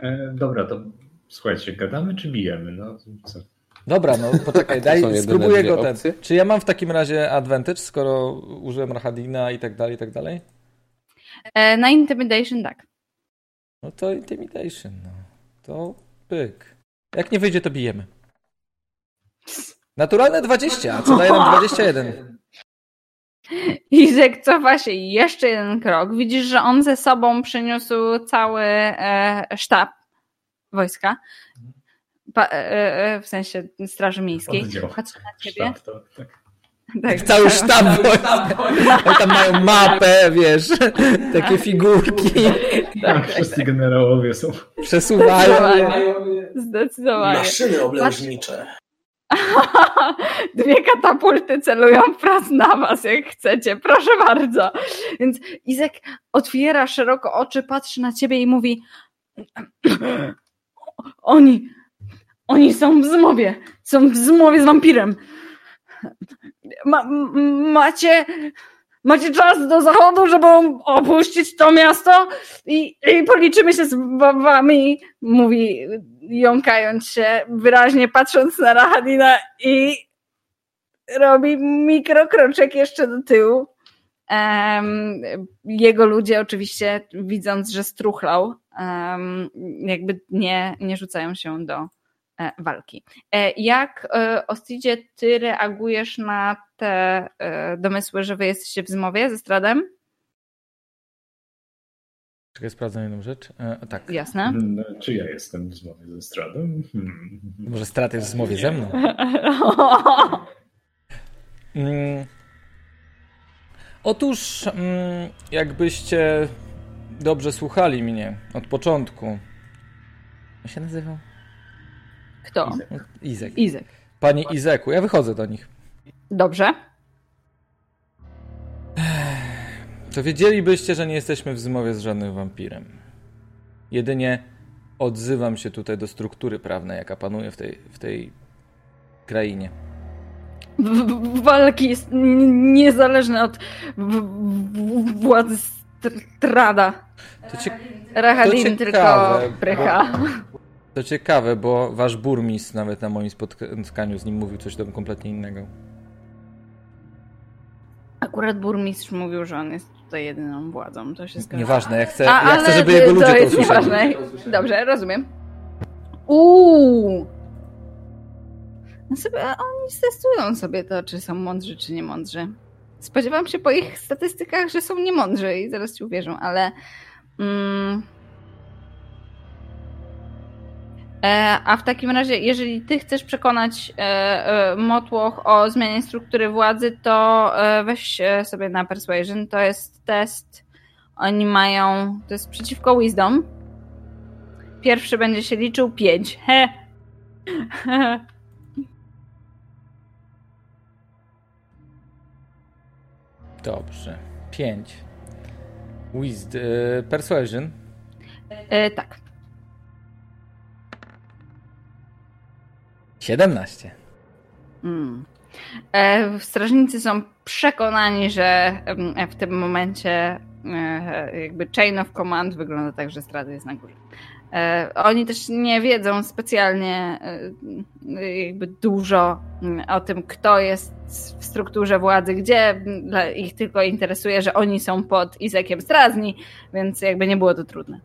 E, dobra, to słuchajcie, gadamy czy bijemy? No, co? Dobra, no poczekaj, daj, spróbuję go ten. Czy ja mam w takim razie advantage, skoro użyłem Rahadina i tak dalej, i tak dalej? E, na Intimidation tak. No to intimidation, no. To pyk. Jak nie wyjdzie, to bijemy. Naturalne 20, a co daje nam 21? Izek cofa się jeszcze jeden krok. Widzisz, że on ze sobą przyniósł cały e, sztab wojska. Pa, e, e, w sensie Straży Miejskiej. Patrzy na ciebie. Sztab, to, tak. Tak, Cały sztab wojska. Tam mają mapę, wiesz, takie figurki, Tak, wszyscy generałowie są. przesuwają. Zdecydowanie. Zdecydowanie. Maszyny oblężnicze. Dwie katapulty celują wprost na was, jak chcecie. Proszę bardzo. Więc Izek otwiera szeroko oczy, patrzy na ciebie i mówi oni, oni są w zmowie. Są w zmowie z wampirem. Ma, macie, macie czas do zachodu, żeby opuścić to miasto i, i policzymy się z wa- wami, mówi jąkając się, wyraźnie patrząc na Rahadina i robi mikrokroczek jeszcze do tyłu. Em, jego ludzie oczywiście, widząc, że struchlał, em, jakby nie, nie rzucają się do walki. E, jak e, Ostidzie, ty reagujesz na te e, domysły, że wy jesteście w zmowie ze Stradem? Czekaj, sprawdzam jedną rzecz. E, tak. Jasne. No, Czy ja jestem w zmowie ze Stradem? Hmm. Może strat jest w zmowie ze mną? Mm. Otóż, mm, jakbyście dobrze słuchali mnie od początku. Jak się nazywał? Kto? Izek. Izek. Panie Izeku, ja wychodzę do nich. Dobrze. To wiedzielibyście, że nie jesteśmy w zmowie z żadnym wampirem. Jedynie odzywam się tutaj do struktury prawnej, jaka panuje w tej, w tej krainie. W- walki jest niezależne od władzy Strada. To, cie, tylko prycha. to ciekawe, bo wasz burmistrz nawet na moim spotkaniu z nim mówił coś tam kompletnie innego. Akurat burmistrz mówił, że on jest tutaj jedyną władzą. To się zgadza. Nieważne, ja chcę, A, ja chcę żeby jego ludzie to to jest usłyszeli. nieważne. Dobrze, rozumiem. Uuu. No sobie, oni testują sobie to, czy są mądrzy, czy nie mądrzy. Spodziewam się po ich statystykach, że są niemądrzy i zaraz ci uwierzą, ale. Mm, A w takim razie, jeżeli ty chcesz przekonać e, e, Motłoch o zmianie struktury władzy, to e, weź e, sobie na Persuasion. To jest test. Oni mają. To jest przeciwko Wisdom. Pierwszy będzie się liczył 5. He. Dobrze. 5. Wisd, e, persuasion. E, tak. 17. Mm. E, strażnicy są przekonani, że em, w tym momencie e, jakby chain of command wygląda tak, że strata jest na górze. E, oni też nie wiedzą specjalnie e, jakby dużo mm, o tym, kto jest w strukturze władzy, gdzie. Ich tylko interesuje, że oni są pod Izekiem Strazni, więc jakby nie było to trudne.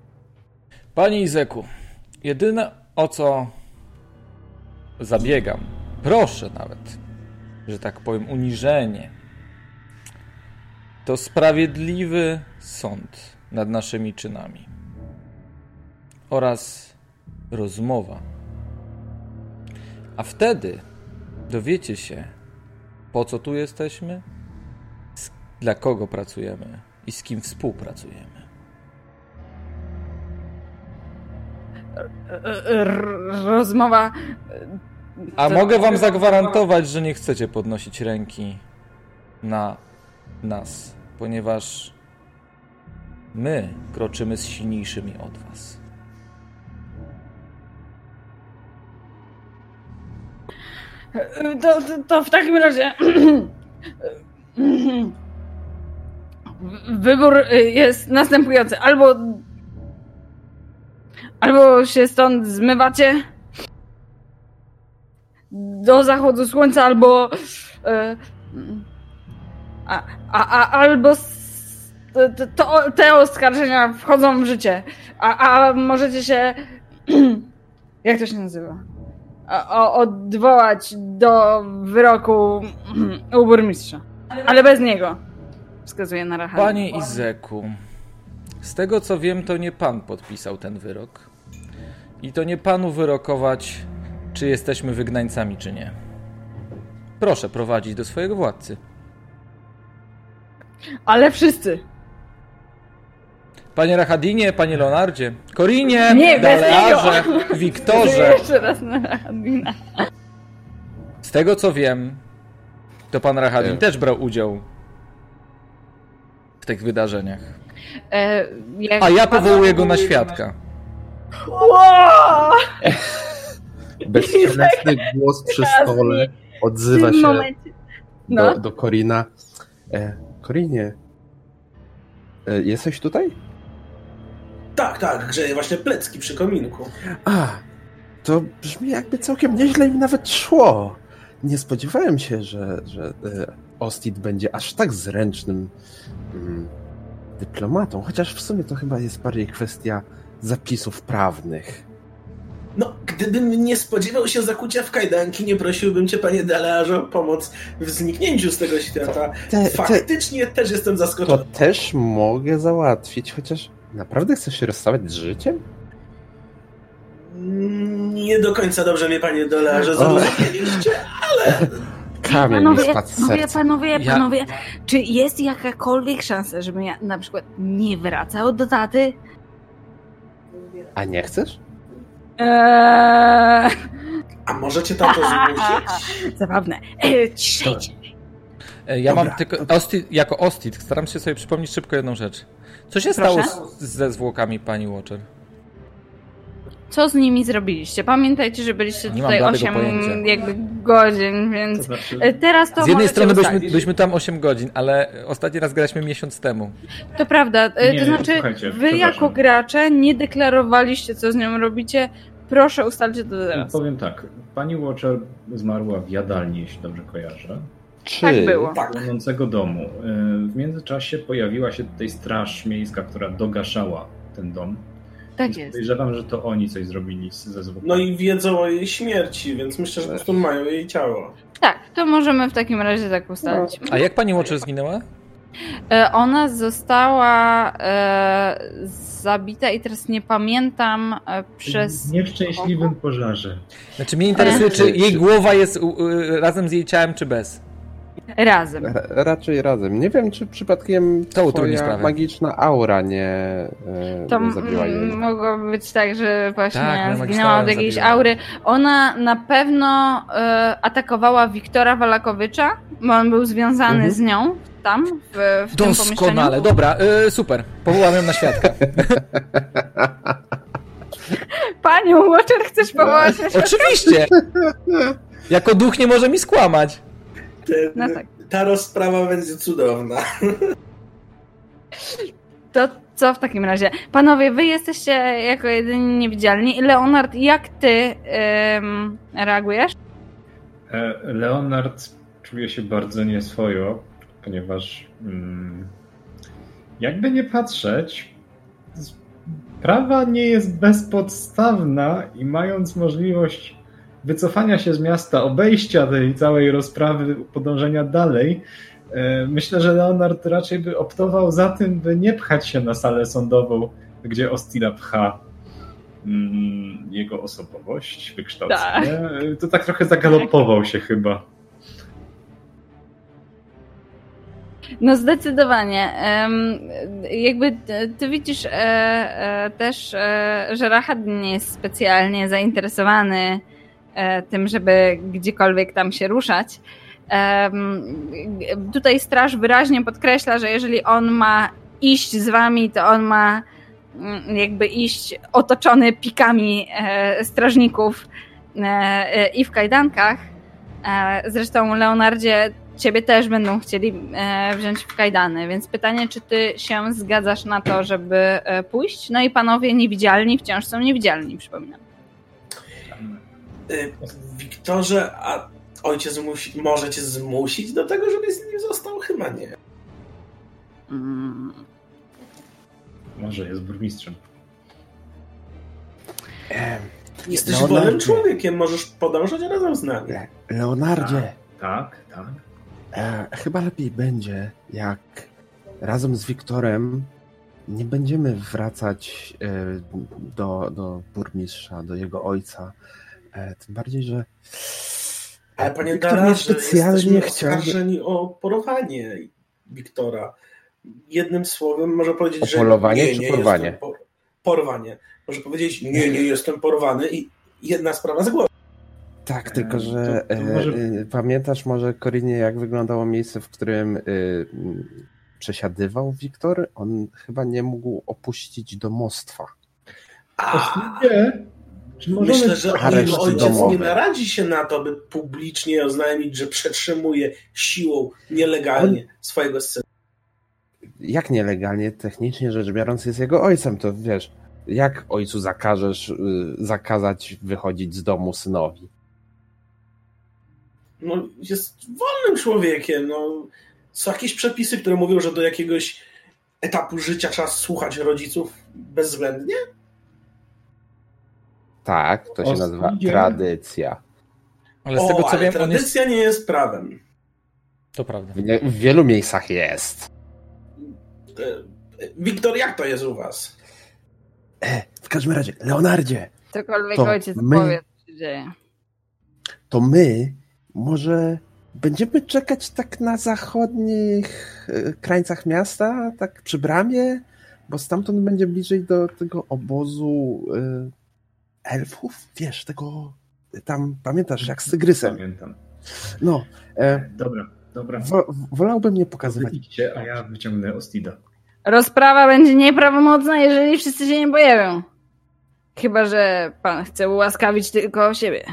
Panie Izeku, jedyne o co zabiegam, proszę nawet, że tak powiem, uniżenie, to sprawiedliwy sąd nad naszymi czynami oraz rozmowa. A wtedy dowiecie się, po co tu jesteśmy, dla kogo pracujemy i z kim współpracujemy. Rozmowa. A mogę wam zagwarantować, że nie chcecie podnosić ręki na nas, ponieważ my kroczymy z silniejszymi od was. To, to, to w takim razie. Wybór jest następujący. Albo. Albo się stąd zmywacie do zachodu słońca, albo. E, a, a, a, albo to, te oskarżenia wchodzą w życie. A, a możecie się. Jak to się nazywa? odwołać do wyroku u burmistrza. Ale bez niego. Wskazuje na Rahana. Panie Izeku, z tego co wiem, to nie pan podpisał ten wyrok. I to nie panu wyrokować, czy jesteśmy wygnańcami, czy nie. Proszę prowadzić do swojego władcy. Ale wszyscy. Panie Rachadinie, panie Leonardzie, Korinie, Nie, Dalearze, Wiktorze. Jeszcze raz na Rahadina. Z tego co wiem, to pan Rahadin Nie. też brał udział w tych wydarzeniach. E, A ja powołuję go na świadka. Wow! Bezcielesny głos przy stole odzywa się momencie. No. do, do Korina. E, Korinie, e, jesteś tutaj? Tak, tak, grzeje właśnie plecki przy kominku. A, to brzmi jakby całkiem nieźle im nawet szło. Nie spodziewałem się, że, że e, Ostit będzie aż tak zręcznym mm, dyplomatą, chociaż w sumie to chyba jest bardziej kwestia zapisów prawnych. No, gdybym nie spodziewał się zakucia w kajdanki, nie prosiłbym cię, panie Dalearze, o pomoc w zniknięciu z tego świata. Te, te, Faktycznie też jestem to zaskoczony. też mogę załatwić, chociaż naprawdę chcesz się rozstawać z życiem? Nie do końca dobrze mnie, panie Dalearze, zrozumieliście, ale Kamień mi Panowie, spadł z panowie, serca. panowie, Ja- panowie, czy jest jakakolwiek szansa, żebym ja na przykład nie wracał do taty? A nie chcesz? Eee, a możecie tam to zmusić? zabawne. Eee, ciszej. E, Ja Dobra, mam tylko. Ostit, jako Ostit staram się sobie przypomnieć szybko jedną rzecz. Co się Proszę? stało z, ze zwłokami pani Watcher? Co z nimi zrobiliście? Pamiętajcie, że byliście Nie tutaj bladego 8 pojęcia. jakby godzin, To więc znaczy, e, teraz to Z jednej strony byliśmy, tam 8 godzin, ale ostatni raz graliśmy miesiąc temu. To prawda. e, Nie, to znaczy, wy jako gracze nie deklarowaliście, co z nią robicie. Proszę ustalcie to teraz. powiem tak, pani Watcher zmarła w jadalni, jeśli dobrze kojarzę. Czy Tak było. Tak. płonącego domu. Y, W międzyczasie pojawiła się tutaj straż miejska, która dogaszała ten dom. Tak jest. Podejrzewam, że to oni coś zrobili z- ze zwłokami. No i wiedzą o jej śmierci, więc myślę, że po prostu mają jej ciało. Tak, to możemy w takim razie tak ustalić. A jak pani Watcher zginęła? E, Ona została e, zabita i teraz nie pamiętam e, przez. W nieszczęśliwym pożarze. Znaczy mnie interesuje, czy jej głowa jest u, u, razem z jej ciałem, czy bez. Razem. Ra- raczej razem. Nie wiem, czy przypadkiem To utrudni twoja sprawę. magiczna aura nie, e, To nie zabiła jej. mogło być tak, że właśnie Tak, magiczna zginęła od jakiejś zabiła. aury. Ona na pewno e, atakowała Wiktora Walakowicza, bo on był związany Mhm. z nią tam, w, w tym Doskonale, dobra, y, super. Powołam ją na świadka. Panią Watcher chcesz powołać na świat? Oczywiście! Jako duch nie może mi skłamać. Ten, No tak. Ta rozprawa będzie cudowna. To co w takim razie? Panowie, wy jesteście jako jedyni niewidzialni. Leonard, jak ty ym, reagujesz? E, Leonard czuje się bardzo nieswojo, ponieważ mm, jakby nie patrzeć, prawa nie jest bezpodstawna i mając możliwość wycofania się z miasta, obejścia tej całej rozprawy, podążenia dalej, e, myślę, że Leonard raczej by optował za tym, by nie pchać się na salę sądową, gdzie Ostila pcha mm, jego osobowość, wykształcenie. Tak. To tak trochę zagalopował się chyba. No zdecydowanie. Jakby ty widzisz e, e, też, e, że Rachad nie jest specjalnie zainteresowany tym, żeby gdziekolwiek tam się ruszać. Tutaj straż wyraźnie podkreśla, że jeżeli on ma iść z wami, to on ma mm, jakby iść otoczony pikami strażników i w kajdankach. Zresztą Leonardzie ciebie też będą chcieli e, wziąć w kajdany, więc pytanie, czy ty się zgadzasz na to, żeby e, pójść? No i panowie niewidzialni wciąż są niewidzialni, przypominam. E, Wiktorze, a ojciec musi, może cię zmusić do tego, żebyś z nim został? Chyba nie. Mm. Może jest burmistrzem. Jesteś Leonardzie. wolnym człowiekiem, możesz podążać razem z nami. Leonardzie. Tak, tak. E, chyba lepiej będzie, jak razem z Wiktorem nie będziemy wracać e, do, do burmistrza, do jego ojca. E, tym bardziej, że. Ale panie Wiktor specjalnie chciał. oskarżeni o porowanie Wiktora. Jednym słowem może powiedzieć, o że. Polowanie nie, czy nie porwanie? Por... Porwanie. Może powiedzieć, nie, nie jestem porwany i jedna sprawa z głowy. Tak, tylko że to, to może... e, pamiętasz może, Korinie, jak wyglądało miejsce, w którym e, przesiadywał Wiktor? On chyba nie mógł opuścić domostwa. A, nie. Myślę, że ojciec domowe. nie naradzi się na to, by publicznie oznajmić, że przetrzymuje siłą nielegalnie On... swojego syna. Jak nielegalnie? Technicznie rzecz biorąc jest jego ojcem, to wiesz, jak ojcu zakażesz y, zakazać wychodzić z domu synowi? no, jest wolnym człowiekiem. No. Są jakieś przepisy, które mówią, że do jakiegoś etapu życia trzeba słuchać rodziców bezwzględnie? Tak, to się nazywa tradycja. Ale z tego co wiem, tradycja jest... nie jest prawem. To prawda. W, w wielu miejscach jest. E, Wiktor, jak to jest u was? E, w każdym razie, Leonardzie. Cokolwiek ojciec my, powie, co się dzieje. To my może będziemy czekać tak na zachodnich e, krańcach miasta, tak przy bramie, bo stamtąd będzie bliżej do tego obozu elfów, wiesz, tego tam, pamiętasz, jak z tygrysem. Pamiętam. No. E, dobra, dobra. Wo, wolałbym nie pokazywać. Idźcie, a ja wyciągnę Ostida. Rozprawa będzie nieprawomocna, jeżeli wszyscy się nie pojawią. Chyba, że pan chce ułaskawić tylko siebie.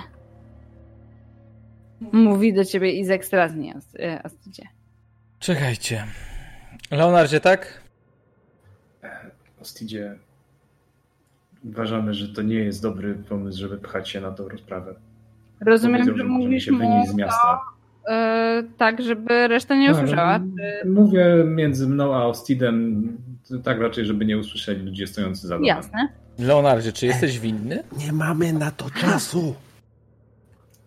Mówi do ciebie Izek Strazny, Astydzie. Czekajcie. Leonardzie, tak? Ostidzie, uważamy, że to nie jest dobry pomysł, żeby pchać się na tą rozprawę. Rozumiem, że, że mówisz się wynieść z miasta. To, yy, tak, żeby reszta nie usłyszała. Czy... Mówię między mną a Ostidem tak raczej, żeby nie usłyszeli ludzie stojący za domem. Jasne. Leonardzie, czy jesteś winny? Nie mamy na to czasu.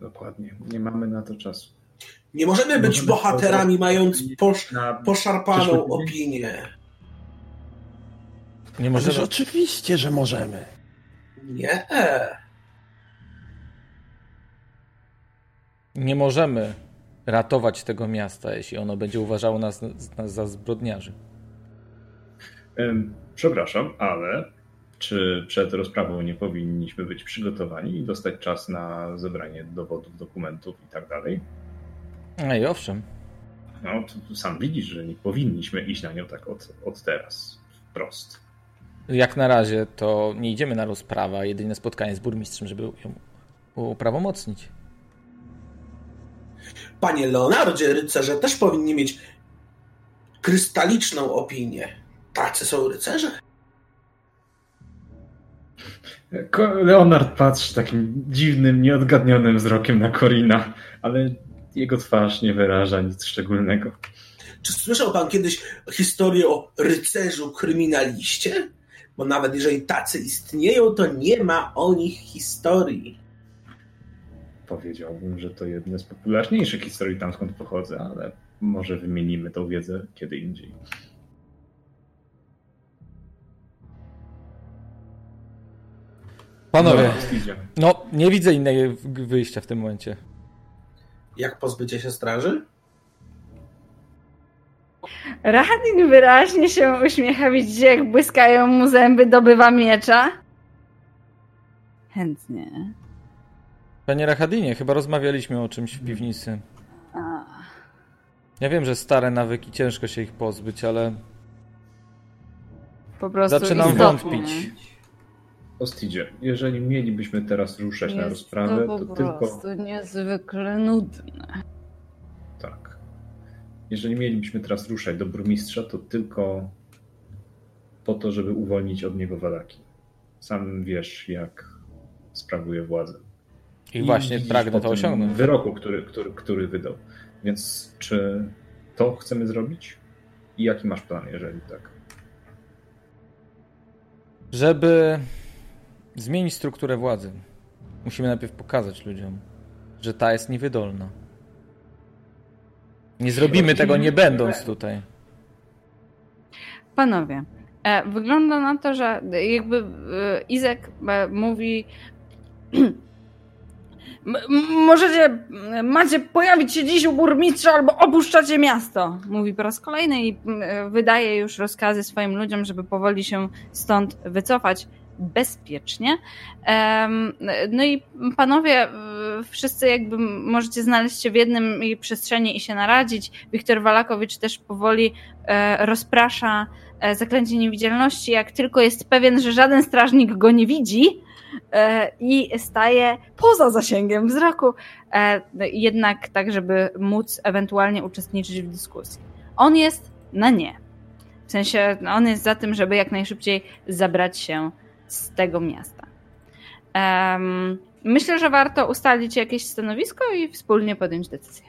Dokładnie. Nie mamy na to czasu. Nie możemy być możemy bohaterami, mając posz, poszarpaną opinię. Nie możemy. oczywiście, że możemy. Nie. Nie możemy ratować tego miasta, jeśli ono będzie uważało nas, nas za zbrodniarzy. Przepraszam, ale czy przed rozprawą nie powinniśmy być przygotowani i dostać czas na zebranie dowodów, dokumentów i tak dalej? No i owszem. No, to sam widzisz, że nie powinniśmy iść na nią tak od, od teraz, wprost. Jak na razie to nie idziemy na rozprawę, a jedyne spotkanie z burmistrzem, żeby ją uprawomocnić. Panie Leonardzie, rycerze też powinni mieć krystaliczną opinię. Tacy są rycerze. Leonard patrzy takim dziwnym, nieodgadnionym wzrokiem na Korina, ale jego twarz nie wyraża nic szczególnego. Czy słyszał pan kiedyś historię o rycerzu kryminaliście? Bo nawet jeżeli tacy istnieją, to nie ma o nich historii. Powiedziałbym, że to jedna z popularniejszych historii tam skąd pochodzę, ale może wymienimy tą wiedzę kiedy indziej. Panowie, no nie widzę innego wyjścia w tym momencie. Jak pozbycie się straży? Radin wyraźnie się uśmiecha, widzicie jak błyskają mu zęby, dobywa miecza. Chętnie. Panie Rahadinie, chyba rozmawialiśmy o czymś w piwnicy. A, Ja wiem, że stare nawyki, ciężko się ich pozbyć, ale po prostu zaczynam istotnie. wątpić. Ostidzie, jeżeli mielibyśmy teraz ruszać na Jest rozprawę, to to po tylko prostu niezwykle nudne. Jeżeli mielibyśmy teraz ruszać do burmistrza, to tylko po to, żeby uwolnić od niego walaki. Sam wiesz, jak sprawuje władzę. I właśnie widzisz pragnę to osiągnąć. wyroku, który, który, który wydał. Więc czy to chcemy zrobić? I jaki masz plan, jeżeli tak? Żeby zmienić strukturę władzy, musimy najpierw pokazać ludziom, że ta jest niewydolna. Nie zrobimy tego nie będąc tutaj. Panowie, e, wygląda na to, że jakby e, Izek e, mówi "M- m- możecie, macie pojawić się dziś u burmistrza albo opuszczacie miasto. Mówi po raz kolejny i wydaje już rozkazy swoim ludziom, żeby powoli się stąd wycofać bezpiecznie. No i panowie, e, wszyscy jakby możecie znaleźć się w jednym przestrzeni i się naradzić. Wiktor Walakowicz też powoli e, rozprasza e, zaklęcie niewidzialności, jak tylko jest pewien, że żaden strażnik go nie widzi i staje poza zasięgiem wzroku, e, jednak tak, żeby móc ewentualnie uczestniczyć w dyskusji. On jest na nie. W sensie no, on jest za tym, żeby jak najszybciej zabrać się z tego miasta. Em, myślę, że warto ustalić jakieś stanowisko i wspólnie podjąć decyzję.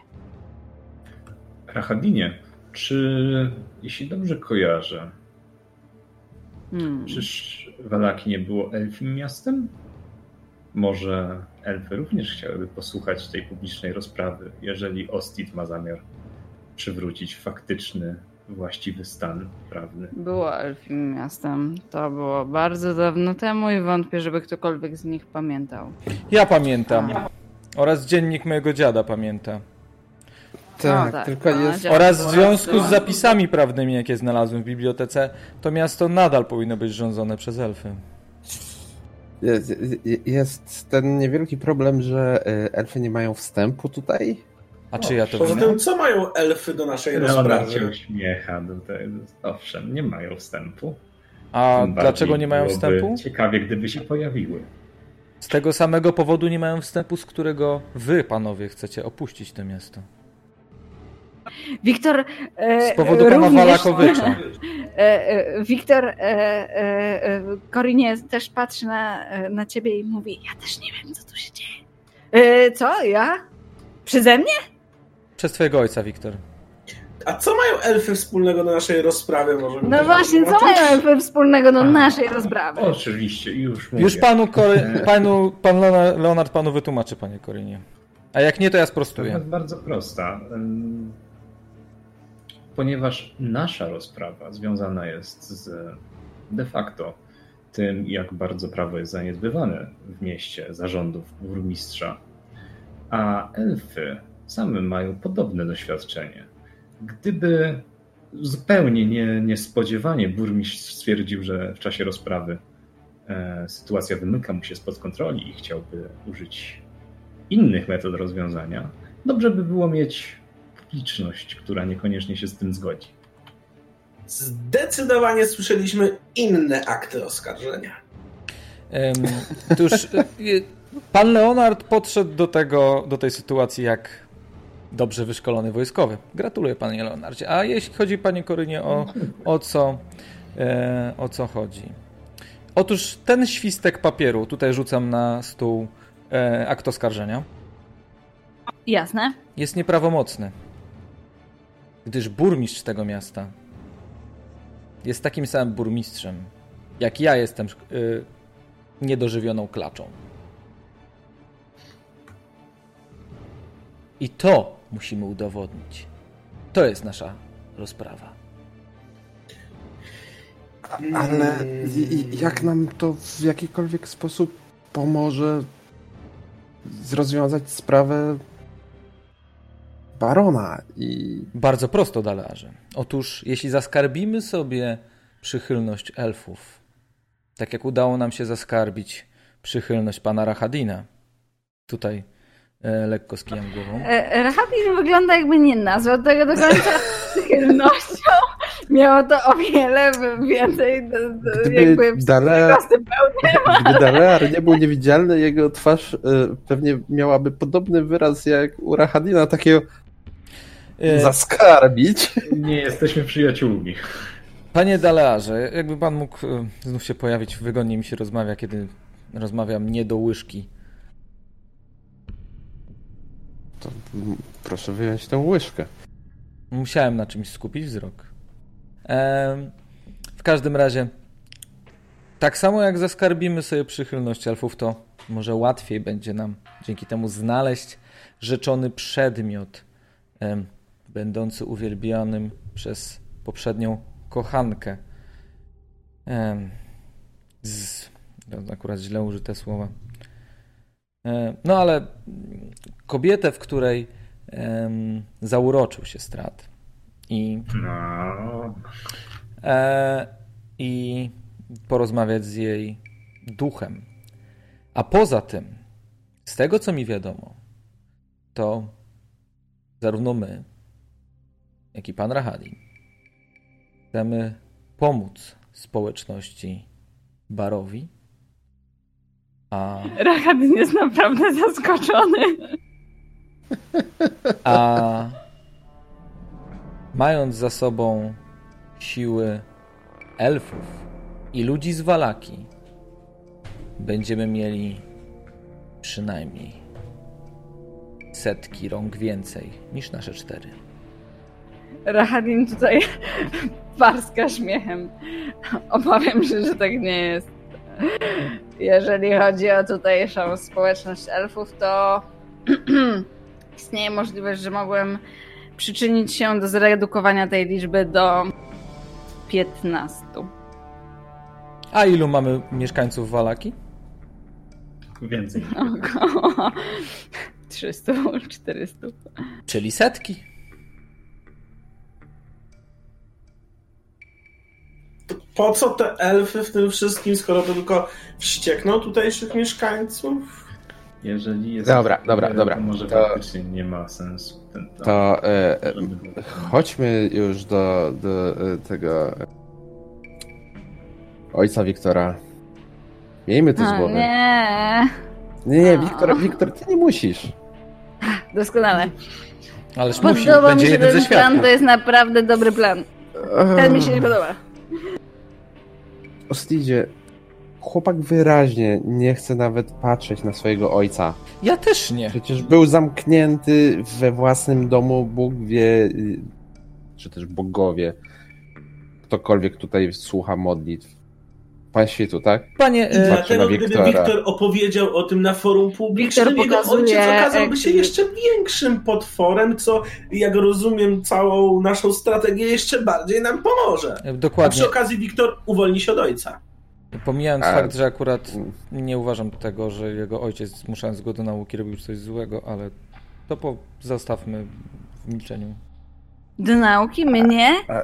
Rachadinie, czy jeśli dobrze kojarzę, Hmm. czyż Walaki nie było elfim miastem? Może elfy również chciałyby posłuchać tej publicznej rozprawy, jeżeli Ostid ma zamiar przywrócić faktyczny, właściwy stan prawny. Było elfim miastem. To było bardzo dawno temu i wątpię, żeby ktokolwiek z nich pamiętał. Ja pamiętam. Oraz dziennik mojego dziada pamięta. Tak, No tak, tylko no, jest. Oraz w związku z zapisami prawnymi, jakie znalazłem w bibliotece, to miasto nadal powinno być rządzone przez elfy. Jest, jest ten niewielki problem, że y, elfy nie mają wstępu tutaj. A czy ja to Poza tym, co mają elfy do naszej Leonard się rozprawy? uśmiecha. Do tego. Owszem, nie mają wstępu. A dlaczego nie mają wstępu? Ciekawie, gdyby się pojawiły. Z tego samego powodu nie mają wstępu, z którego wy, panowie, chcecie opuścić to miasto. Wiktor. E, Z powodu pana również- Walakowicza. E, e, Wiktor, e, e, e, Korinie też patrzy na, e, na ciebie i mówi: Ja też nie wiem, co tu się dzieje. E, co? Ja? Przeze mnie? Przez twojego ojca, Wiktor. A co mają elfy wspólnego do naszej rozprawy? Może No właśnie, co mają elfy wspólnego do A. naszej rozprawy? Oczywiście, już mówię. Już panu, Kory, panu pan Leona- Leonard panu wytłumaczy, panie Korynie. A jak nie, to ja To sprostuję. jest bardzo prosta. Ponieważ nasza rozprawa związana jest z de facto tym, jak bardzo prawo jest zaniedbywane w mieście zarządów burmistrza, a elfy same mają podobne doświadczenie. Gdyby zupełnie nie, niespodziewanie burmistrz stwierdził, że w czasie rozprawy e, sytuacja wymyka mu się spod kontroli i chciałby użyć innych metod rozwiązania, dobrze by było mieć publiczność, która niekoniecznie się z tym zgodzi. Zdecydowanie słyszeliśmy inne akty oskarżenia. Em, Otóż y, pan Leonard podszedł do, tego, do tej sytuacji jak dobrze wyszkolony wojskowy. Gratuluję panie Leonardzie. A jeśli chodzi panie Korynie o, o, co, e, o co chodzi? Otóż ten świstek papieru tutaj rzucam na stół e, akt oskarżenia. Jasne. Jest nieprawomocny, gdyż burmistrz tego miasta jest takim samym burmistrzem, jak ja jestem y, niedożywioną klaczą. I to musimy udowodnić. To jest nasza rozprawa. Ale jak nam to w jakikolwiek sposób pomoże rozwiązać sprawę barona i... Bardzo prosto, Dalarze. Otóż, jeśli zaskarbimy sobie przychylność elfów, tak jak udało nam się zaskarbić przychylność pana Rahadina, tutaj e, lekko skijam głową. E, Rahadin wygląda jakby nie nazwał tego do końca przychylnością. Miało to o wiele więcej Gdyby jakby Dalar, gdyby Dalar nie był niewidzialny, jego twarz y, pewnie miałaby podobny wyraz jak u Rahadina, takiego E, zaskarbić. Nie jesteśmy przyjaciółmi. Panie Dalearze, jakby pan mógł e, znów się pojawić, wygodnie mi się rozmawia, kiedy rozmawiam nie do łyżki. To proszę wyjąć tę łyżkę. Musiałem na czymś skupić wzrok. Em, w każdym razie, tak samo jak zaskarbimy sobie przychylność elfów, to może łatwiej będzie nam dzięki temu znaleźć rzeczony przedmiot, em, będący uwielbianym przez poprzednią kochankę. Em, z, akurat źle użyte słowa. E, no ale kobietę, w której em, zauroczył się strat. I, No, e, I porozmawiać z jej duchem. A poza tym, z tego co mi wiadomo, to zarówno my, jak i pan Rahadin chcemy pomóc społeczności Barowi, a Rahadin jest naprawdę zaskoczony. A mając za sobą siły elfów i ludzi z Walaki, będziemy mieli przynajmniej setki rąk więcej niż nasze cztery. Rahadin tutaj parska śmiechem. Obawiam się, że tak nie jest. Jeżeli chodzi o tutejszą społeczność elfów, to istnieje możliwość, że mogłem przyczynić się do zredukowania tej liczby do 15. A ilu mamy mieszkańców Walaki? więcej. Około 300, 400. Czyli setki. Po co te elfy w tym wszystkim, skoro to tylko wściekną tutejszych mieszkańców? Jeżeli jest. Dobra, dobra, to dobra. Może To- faktycznie nie ma sensu. Ten, To e, e, żeby- chodźmy już do, do e, tego e, ojca Wiktora. Miejmy to z A, głowy. nie, Nie, nie. Wiktor, Wiktor, ty nie musisz. doskonale. Ależ musi, Podoba mi się jeden ze ten plan, to jest naprawdę dobry plan. Ten mi się nie podoba. Ostidzie, chłopak wyraźnie nie chce nawet patrzeć na swojego ojca. Ja też nie. Przecież był zamknięty we własnym domu, Bóg wie, y, czy też bogowie. Ktokolwiek tutaj słucha modlitw. Pan świtu, tak? Panie, I dlatego, gdyby. Wiktor opowiedział o tym na forum publicznym, jego ojciec okazałby się jeszcze większym potworem, co, jak rozumiem, całą naszą strategię jeszcze bardziej nam pomoże. A dokładnie. przy okazji Wiktor uwolni się od ojca. Pomijając A- fakt, że akurat nie uważam tego, że jego ojciec, zmuszając go do nauki, robił coś złego, ale to po, zostawmy w milczeniu. Do nauki? Mnie? A,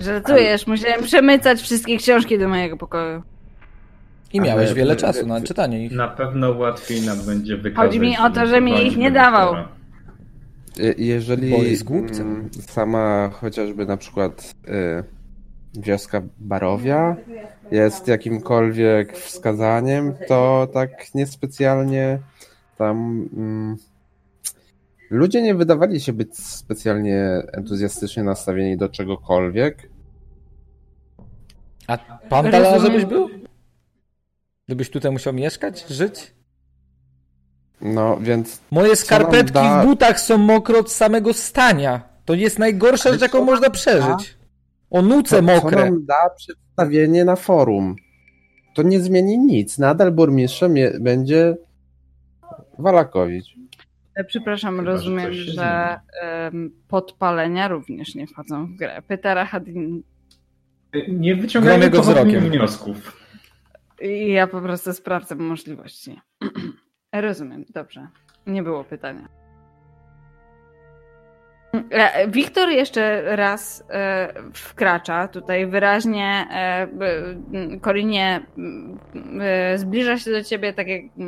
Żartujesz, musiałem przemycać wszystkie książki do mojego pokoju. I miałeś Ale- wiele czasu na czytanie ich. Na pewno łatwiej nam będzie wykazać. Chodzi mi o to, że mi ich nie dawał. Y, jeżeli Bo jest głupcem. mm, sama chociażby na przykład y, wioska Barowia jest jakimkolwiek wskazaniem, to tak niespecjalnie tam mm, ludzie nie wydawali się być specjalnie entuzjastycznie nastawieni do czegokolwiek. A pan. Dala, żebyś był? Gdybyś tutaj musiał mieszkać, żyć? No więc. Moje skarpetki da- w butach są mokre od samego stania. To jest najgorsza rzecz, jaką można przeżyć. O nuce Co, co mokre. nam da przedstawienie na forum? To nie zmieni nic. Nadal burmistrzem je, będzie Walakowicz. E, Przepraszam, Chyba, że rozumiem, że em, podpalenia również nie wchodzą w grę. Pytara Hadin. Nie wyciągajmy Gramy go wzrokiem. wniosków. I ja po prostu sprawdzam możliwości. Rozumiem, dobrze. Nie było pytania. E, Wiktor jeszcze raz e, wkracza tutaj wyraźnie. E, Korinie e, zbliża się do ciebie, tak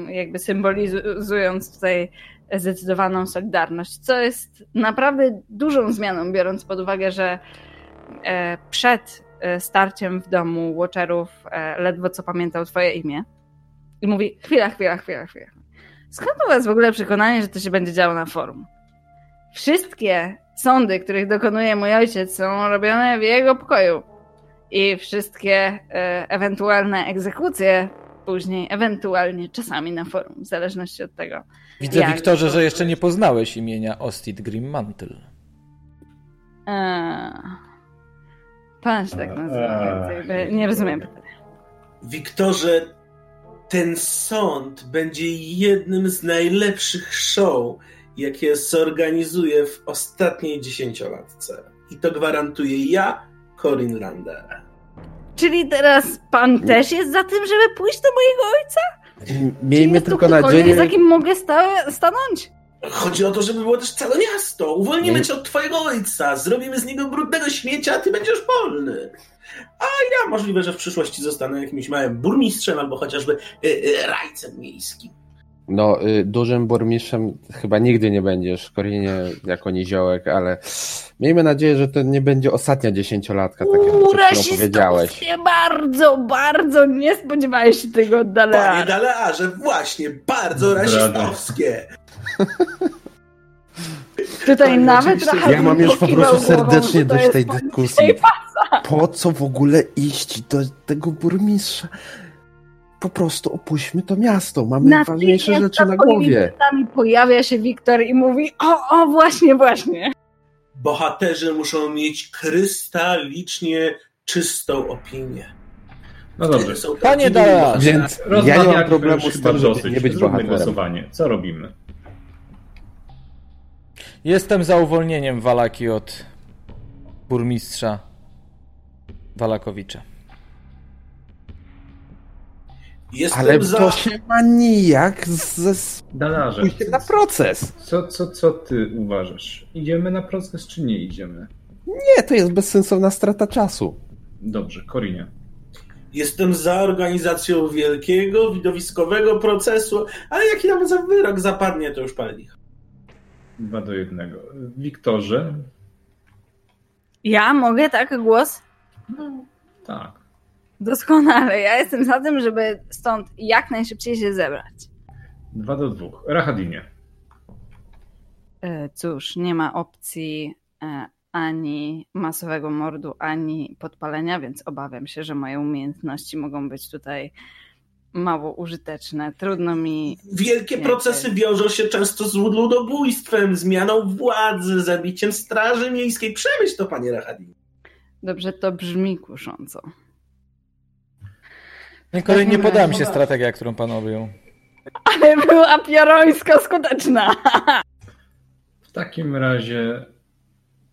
jakby symbolizując tutaj zdecydowaną solidarność, co jest naprawdę dużą zmianą, biorąc pod uwagę, że e, przed e, starciem w domu Watcherów e, ledwo co pamiętał twoje imię. I mówi, chwila, chwila, chwila, chwila. Skąd u was w ogóle przekonanie, że to się będzie działo na forum? Wszystkie sądy, których dokonuje mój ojciec, są robione w jego pokoju. I wszystkie ewentualne egzekucje później, ewentualnie czasami na forum, w zależności od tego. Widzę, Jak? Wiktorze, że jeszcze nie poznałeś imienia Ostid Grimmantle. Eee, pan się tak nazywa, więc jakby nie rozumiem pytania. Wiktorze, ten sąd będzie jednym z najlepszych show, jakie zorganizuję w ostatniej dziesięciolatce. I to gwarantuję ja, Corin Lander. Czyli teraz pan też jest za tym, żeby pójść do mojego ojca? Miejmy jest tu tylko nadzieję. za kim mogę sta- stanąć? Chodzi o to, żeby było też całe miasto. Uwolnimy Nie. cię od twojego ojca, zrobimy z niego brudnego śmiecia, a ty będziesz wolny. A ja możliwe, że w przyszłości zostanę jakimś małym burmistrzem albo chociażby y, y, rajcem miejskim. No, y, dużym burmistrzem chyba nigdy nie będziesz, Korinie jako niziołek, ale miejmy nadzieję, że to nie będzie ostatnia dziesięciolatka, tak jak chwilą powiedziałeś. bardzo, bardzo nie spodziewałeś się tego od Panie Dalea. Dalearze, właśnie, bardzo rasistowskie. Tutaj Tak, nawet trochę Ja mam już po prostu serdecznie dość tej dyskusji. Po co w ogóle iść do tego burmistrza? Po prostu opuśćmy to miasto. Mamy ważniejsze Natychmiast rzeczy na głowie. plecami pojawia się Wiktor i mówi o, o, właśnie, właśnie. Bohaterzy muszą mieć krystalicznie czystą opinię. No dobrze. Panie bohaterami. Więc ja nie mam problemu z tym, żeby nie być bohaterem. głosowanie. Co robimy? Jestem za uwolnieniem Walaki od burmistrza Walakowicza. Jestem Ale za... to się ma nijak ze Dalarze, na proces. co, co, co ty uważasz? Idziemy na proces, czy nie idziemy? Nie, to jest bezsensowna strata czasu. Dobrze, Korinie. Jestem za organizacją wielkiego, widowiskowego procesu, ale jaki nawet za wyrok zapadnie, to już pali. Dwa do jednego. Wiktorze? Ja mogę tak głos? Tak. Doskonale. Ja jestem za tym, żeby stąd jak najszybciej się zebrać. Dwa do dwóch. Rahadinie. E, Cóż, nie ma opcji e, ani masowego mordu, ani podpalenia, więc obawiam się, że moje umiejętności mogą być tutaj mało użyteczne. Trudno mi. Wielkie procesy wiążą się często z ludobójstwem, zmianą władzy, zabiciem straży miejskiej. Przemyśl to, panie Rahadin. Dobrze, to brzmi kusząco. Nie, kolej, nie podoba mi się strategia, którą pan objął. Ale była piorońsko skuteczna. W takim razie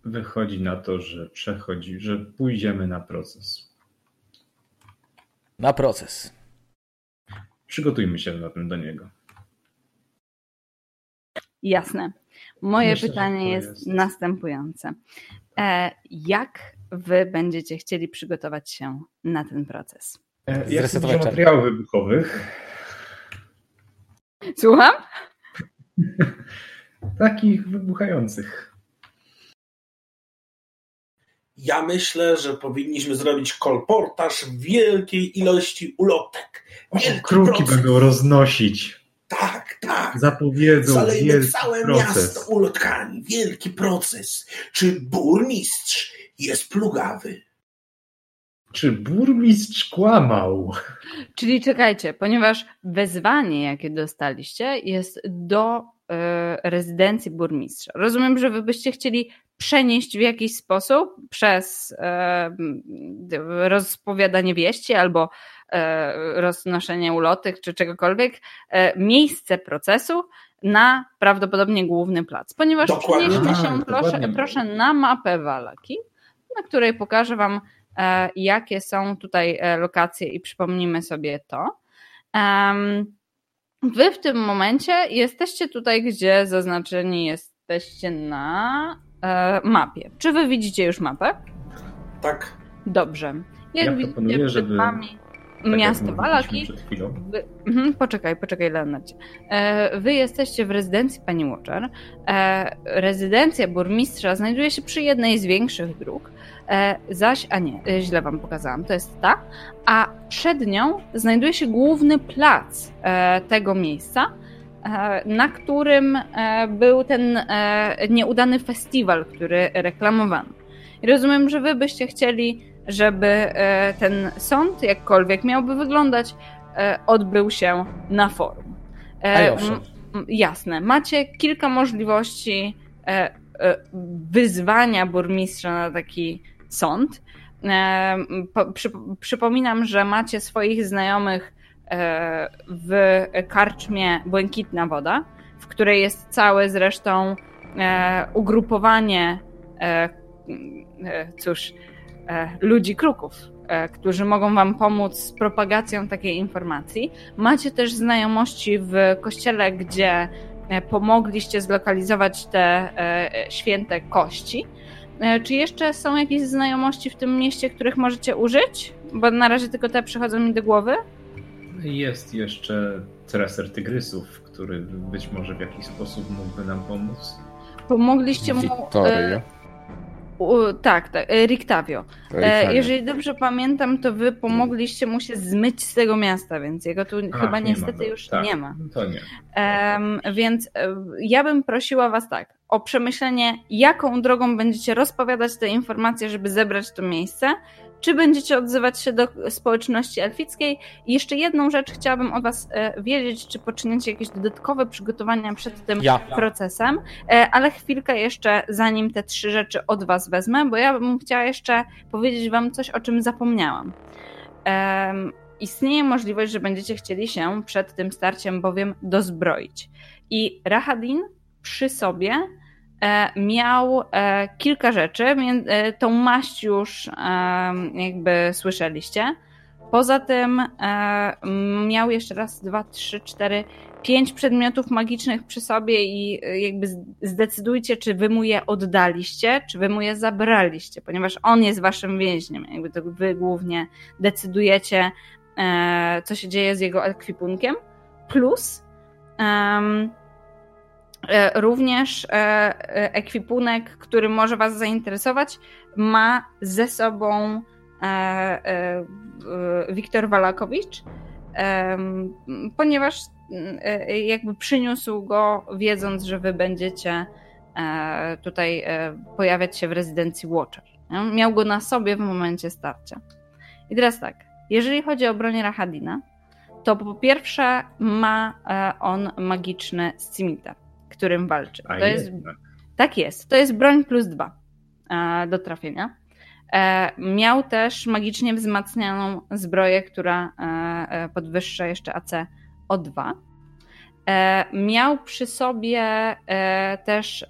wychodzi na to, że przechodzi, że pójdziemy na proces. Na proces. Przygotujmy się zatem do niego. Jasne. Moje Myślę, pytanie jest, jest- następujące. E, jak wy będziecie chcieli przygotować się na ten proces? Jak dużo Zresetować czar. materiałów wybuchowych, Słucham? takich wybuchających. Ja myślę, że powinniśmy zrobić kolportaż wielkiej ilości ulotek. Wielki Kruki proces. będą roznosić. Tak, tak. Zapowiedzą Zalejmy wielki całe proces. miasto ulotkami. Wielki proces. Czy burmistrz jest plugawy? Czy burmistrz kłamał? Czyli czekajcie, ponieważ wezwanie, jakie dostaliście, jest do y, rezydencji burmistrza. Rozumiem, że wy byście chcieli przenieść w jakiś sposób przez y, rozpowiadanie wieści albo y, roznoszenie ulotek czy czegokolwiek miejsce procesu na prawdopodobnie główny plac. Ponieważ przenieście się, proszę, proszę, na mapę Walaki, na której pokażę wam jakie są tutaj e, lokacje i przypomnimy sobie to. Wy w tym momencie jesteście tutaj, gdzie zaznaczeni jesteście na e, mapie. Czy wy widzicie już mapę? Tak. Dobrze. Jak ja proponuję, przed żeby... wami tak miasto Walaki. Wy, mhm, poczekaj, poczekaj, Leonardzie. Wy jesteście w rezydencji pani Watcher. Rezydencja burmistrza znajduje się przy jednej z większych dróg. E, zaś, a nie, e, źle wam pokazałam, to jest ta, a przed nią znajduje się główny plac e, tego miejsca, na którym był ten nieudany festiwal, który reklamowano. I rozumiem, że wy byście chcieli, żeby ten sąd, jakkolwiek miałby wyglądać, odbył się na forum. Jasne. Macie kilka możliwości wyzwania burmistrza na taki sąd. E, przypominam, że macie swoich znajomych e, w karczmie Błękitna Woda, w której jest całe zresztą e, ugrupowanie cóż, ludzi kruków, którzy mogą wam pomóc z propagacją takiej informacji. Macie też znajomości w kościele, gdzie pomogliście zlokalizować te święte kości. E, czy jeszcze są jakieś znajomości w tym mieście, których możecie użyć? Bo na razie tylko te przychodzą mi do głowy. Jest jeszcze treser tygrysów, który być może w jakiś sposób mógłby nam pomóc. Pomogliście mu. Victoria. U, tak, tak, e, Rictavio. E, jeżeli dobrze pamiętam, to wy pomogliście mu się zmyć z tego miasta, więc jego tu Ach, chyba niestety już tak, nie ma. To nie. Um, więc ja bym prosiła was tak, o przemyślenie, jaką drogą będziecie rozpowiadać te informacje, żeby zebrać to miejsce, czy będziecie odzywać się do społeczności elfickiej. I jeszcze jedną rzecz chciałabym od Was e, wiedzieć, czy poczyniacie jakieś dodatkowe przygotowania przed tym ja. procesem, e, ale chwilkę jeszcze, zanim te trzy rzeczy od Was wezmę, bo ja bym chciała jeszcze powiedzieć Wam coś, o czym zapomniałam. Um, istnieje możliwość, że będziecie chcieli się przed tym starciem bowiem dozbroić. I Rahadin przy sobie miał e, kilka rzeczy. E, tą maść już jakby słyszeliście. Poza tym miał jeszcze raz, dwa, trzy, cztery, pięć przedmiotów magicznych przy sobie i jakby zdecydujcie, czy wy mu je oddaliście, czy wy mu je zabraliście, ponieważ on jest waszym więźniem. Jakby to wy głównie decydujecie, co się dzieje z jego ekwipunkiem. Plus E, również e, e, ekwipunek, który może Was zainteresować, ma ze sobą Wiktor Walakowicz, ponieważ jakby przyniósł go, wiedząc, że Wy będziecie tutaj pojawiać się w rezydencji Watcher. Miał go na sobie w momencie starcia. I teraz tak, jeżeli chodzi o broń Rahadina, to po pierwsze ma on magiczny scimitar którym walczy. To jest, tak jest. To jest broń plus dwa e, do trafienia. E, miał też magicznie wzmacnianą zbroję, która e, podwyższa jeszcze AC o 2. Miał przy sobie też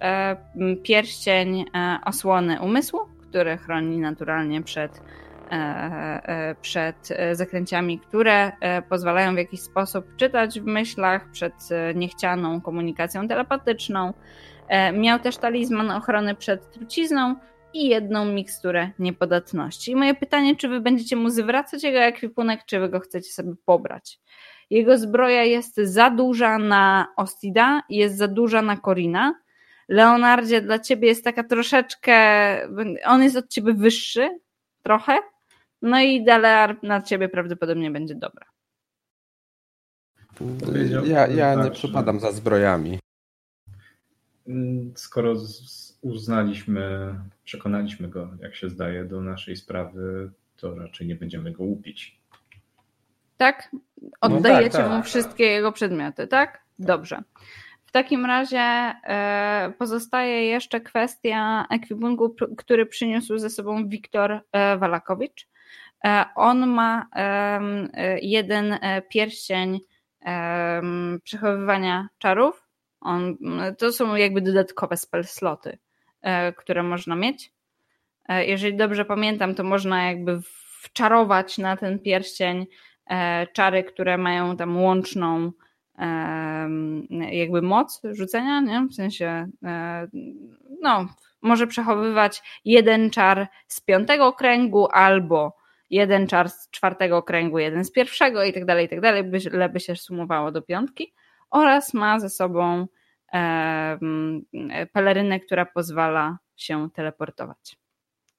pierścień osłony umysłu, który chroni naturalnie przed, przed zakręciami, które pozwalają w jakiś sposób czytać w myślach, przed niechcianą komunikacją telepatyczną. Miał też talizman ochrony przed trucizną i jedną miksturę niepodatności. I moje pytanie, czy wy będziecie mu zwracać jego ekwipunek, czy wy go chcecie sobie pobrać? Jego zbroja jest za duża na Ostida, jest za duża na Korina. Leonardzie, dla ciebie jest taka troszeczkę. On jest od ciebie wyższy, trochę. No i Dalear na ciebie prawdopodobnie będzie dobra. Ja, ja nie przepadam za zbrojami. Skoro uznaliśmy, przekonaliśmy go, jak się zdaje, do naszej sprawy, to raczej nie będziemy go łupić. Tak? Oddajecie tak, tak. mu wszystkie jego przedmioty, tak? Dobrze. W takim razie e, pozostaje jeszcze kwestia ekwipunku, który przyniósł ze sobą Wiktor e, Walakowicz. E, on ma jeden e, pierścień przechowywania czarów. On, to są jakby dodatkowe spell sloty, e, które można mieć. Jeżeli dobrze pamiętam, to można jakby wczarować na ten pierścień czary, które mają tam łączną jakby moc rzucenia, nie? W sensie no, może przechowywać jeden czar z piątego kręgu albo jeden czar z czwartego kręgu, jeden z pierwszego i tak dalej, i tak dalej, byle by się sumowało do piątki oraz ma ze sobą em, pelerynę, która pozwala się teleportować.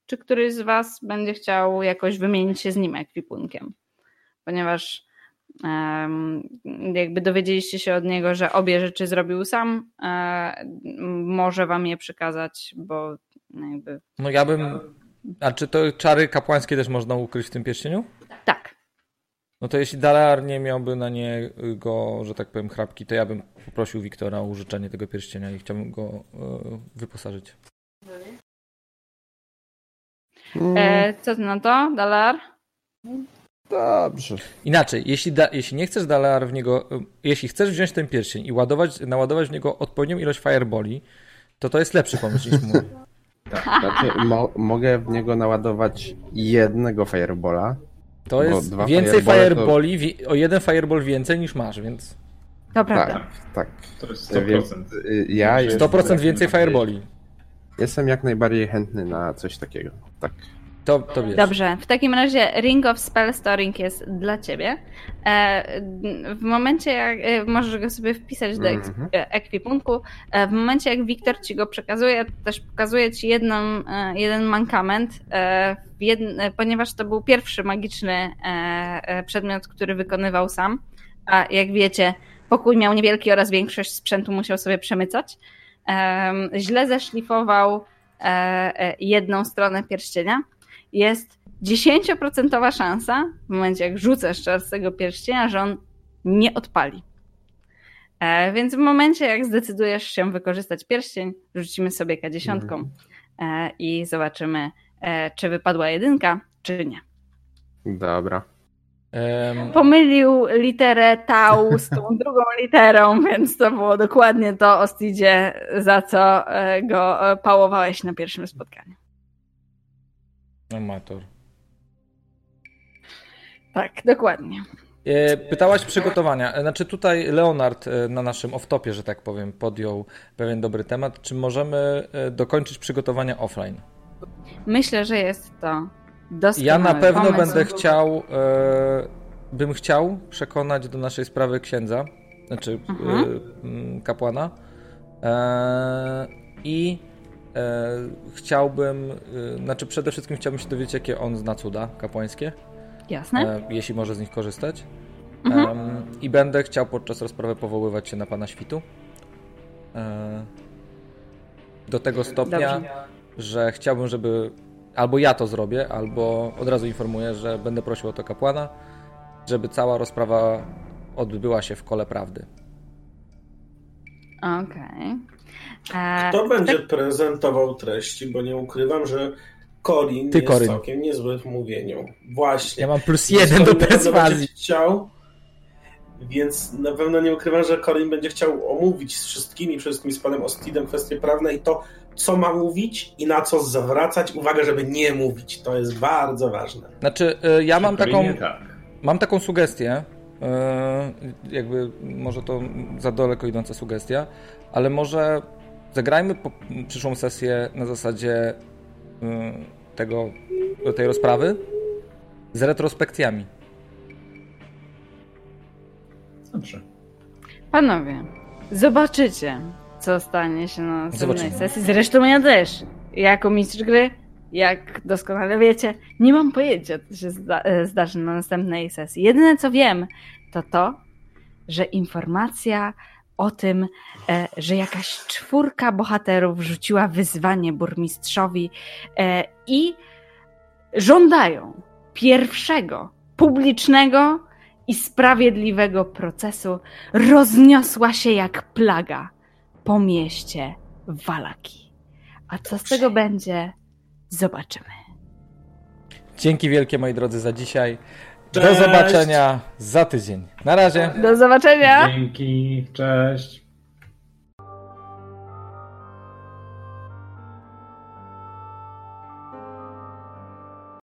Czy któryś z Was będzie chciał jakoś wymienić się z nim ekwipunkiem? Ponieważ jakby dowiedzieliście się od niego, że obie rzeczy zrobił sam, e, może Wam je przekazać, bo jakby No ja bym... A czy to czary kapłańskie też można ukryć w tym pierścieniu? tak. No to jeśli Dalar nie miałby na niego, że tak powiem, chrapki, to ja bym poprosił Wiktora o użyczenie tego pierścienia i chciałbym go e, wyposażyć. Mm, E, co na to, Dalar? Dobrze. Inaczej, jeśli, da, jeśli nie chcesz Dalar w niego, e, jeśli chcesz wziąć ten pierścień i ładować, naładować w niego odpowiednią ilość fireboli, to to jest lepszy pomysł niż mój. Znaczy, mo mogę w niego naładować jednego firebola. To jest więcej to- fireboli, wi- o jeden fireball więcej niż masz, więc To prawda. Tak, tak. To jest Więc 100%. y, ja jestem, 100% więcej fireboli. jestem jak najbardziej chętny na coś takiego. Tak. To, to wiesz. Dobrze, w takim razie Ring of Spell Storing jest dla ciebie. E, W momencie, jak e, możesz go sobie wpisać do Mhm. ekwipunku, e, w momencie jak Wiktor ci go przekazuje, też pokazuje ci jedną, jeden mankament, ponieważ to był pierwszy magiczny przedmiot, który wykonywał sam. A jak wiecie, pokój miał niewielki oraz większość sprzętu musiał sobie przemycać. Em, Źle zeszlifował jedną stronę pierścienia jest 10% szansa w momencie, jak rzucasz czar z tego pierścienia, że on nie odpali. E, więc w momencie, jak zdecydujesz się wykorzystać pierścień, rzucimy sobie K10 e, i zobaczymy, e, czy wypadła jedynka, czy nie. Dobra. Em, Pomylił literę tau z tą drugą literą, więc to było dokładnie to, Ostidzie, za co e, go e, pałowałeś na pierwszym spotkaniu. Amator. Tak, dokładnie. E, Pytałaś przygotowania. E, Znaczy tutaj Leonard e, na naszym off-topie, że tak powiem, podjął pewien dobry temat. Czy możemy dokończyć przygotowania offline? Myślę, że jest to doskonały Ja na pewno pomysł. będę chciał, e, bym chciał przekonać do naszej sprawy księdza, znaczy Mhm. e, kapłana e, i chciałbym, e, znaczy przede wszystkim chciałbym się dowiedzieć, jakie on zna cuda kapłańskie, Jasne? e, jeśli może z nich korzystać. Mhm. I będę chciał podczas rozprawy powoływać się na pana świtu. E, do tego stopnia, Dobrze. że chciałbym, żeby albo ja to zrobię, albo od razu informuję, że będę prosił o to kapłana, żeby cała rozprawa odbyła się w kole prawdy. Okej. E, Kto będzie prezentował treści, bo nie ukrywam, że Corin Ty, jest Corin. całkiem niezły w mówieniu. Właśnie. Ja mam plus jeden do perswazji. Chciał, więc na pewno nie ukrywam, że Corin będzie chciał omówić z wszystkimi, przede wszystkim z panem Ostidem kwestie prawne i to, co ma mówić i na co zwracać uwagę, żeby nie mówić. To jest bardzo ważne. Znaczy, y, ja mam taką, tak. mam taką sugestię, y, jakby może to za daleko idąca sugestia, ale może zagrajmy po, przyszłą sesję na zasadzie y, tego, tej rozprawy z retrospekcjami. Dobrze. Panowie, zobaczycie, co stanie się na następnej sesji. Zresztą ja też, jako mistrz gry, jak doskonale wiecie, nie mam pojęcia, co się zda- e, zdarzy na następnej sesji. Jedyne, co wiem, to to, że informacja o tym, e, że jakaś czwórka bohaterów rzuciła wyzwanie burmistrzowi e, i żądają, pierwszego publicznego i sprawiedliwego procesu rozniosła się jak plaga po mieście Walaki. A co z tego będzie, zobaczymy. Dzięki wielkie moi drodzy za dzisiaj. Do Cześć. zobaczenia za tydzień. Na razie. Do zobaczenia! Dzięki, cześć.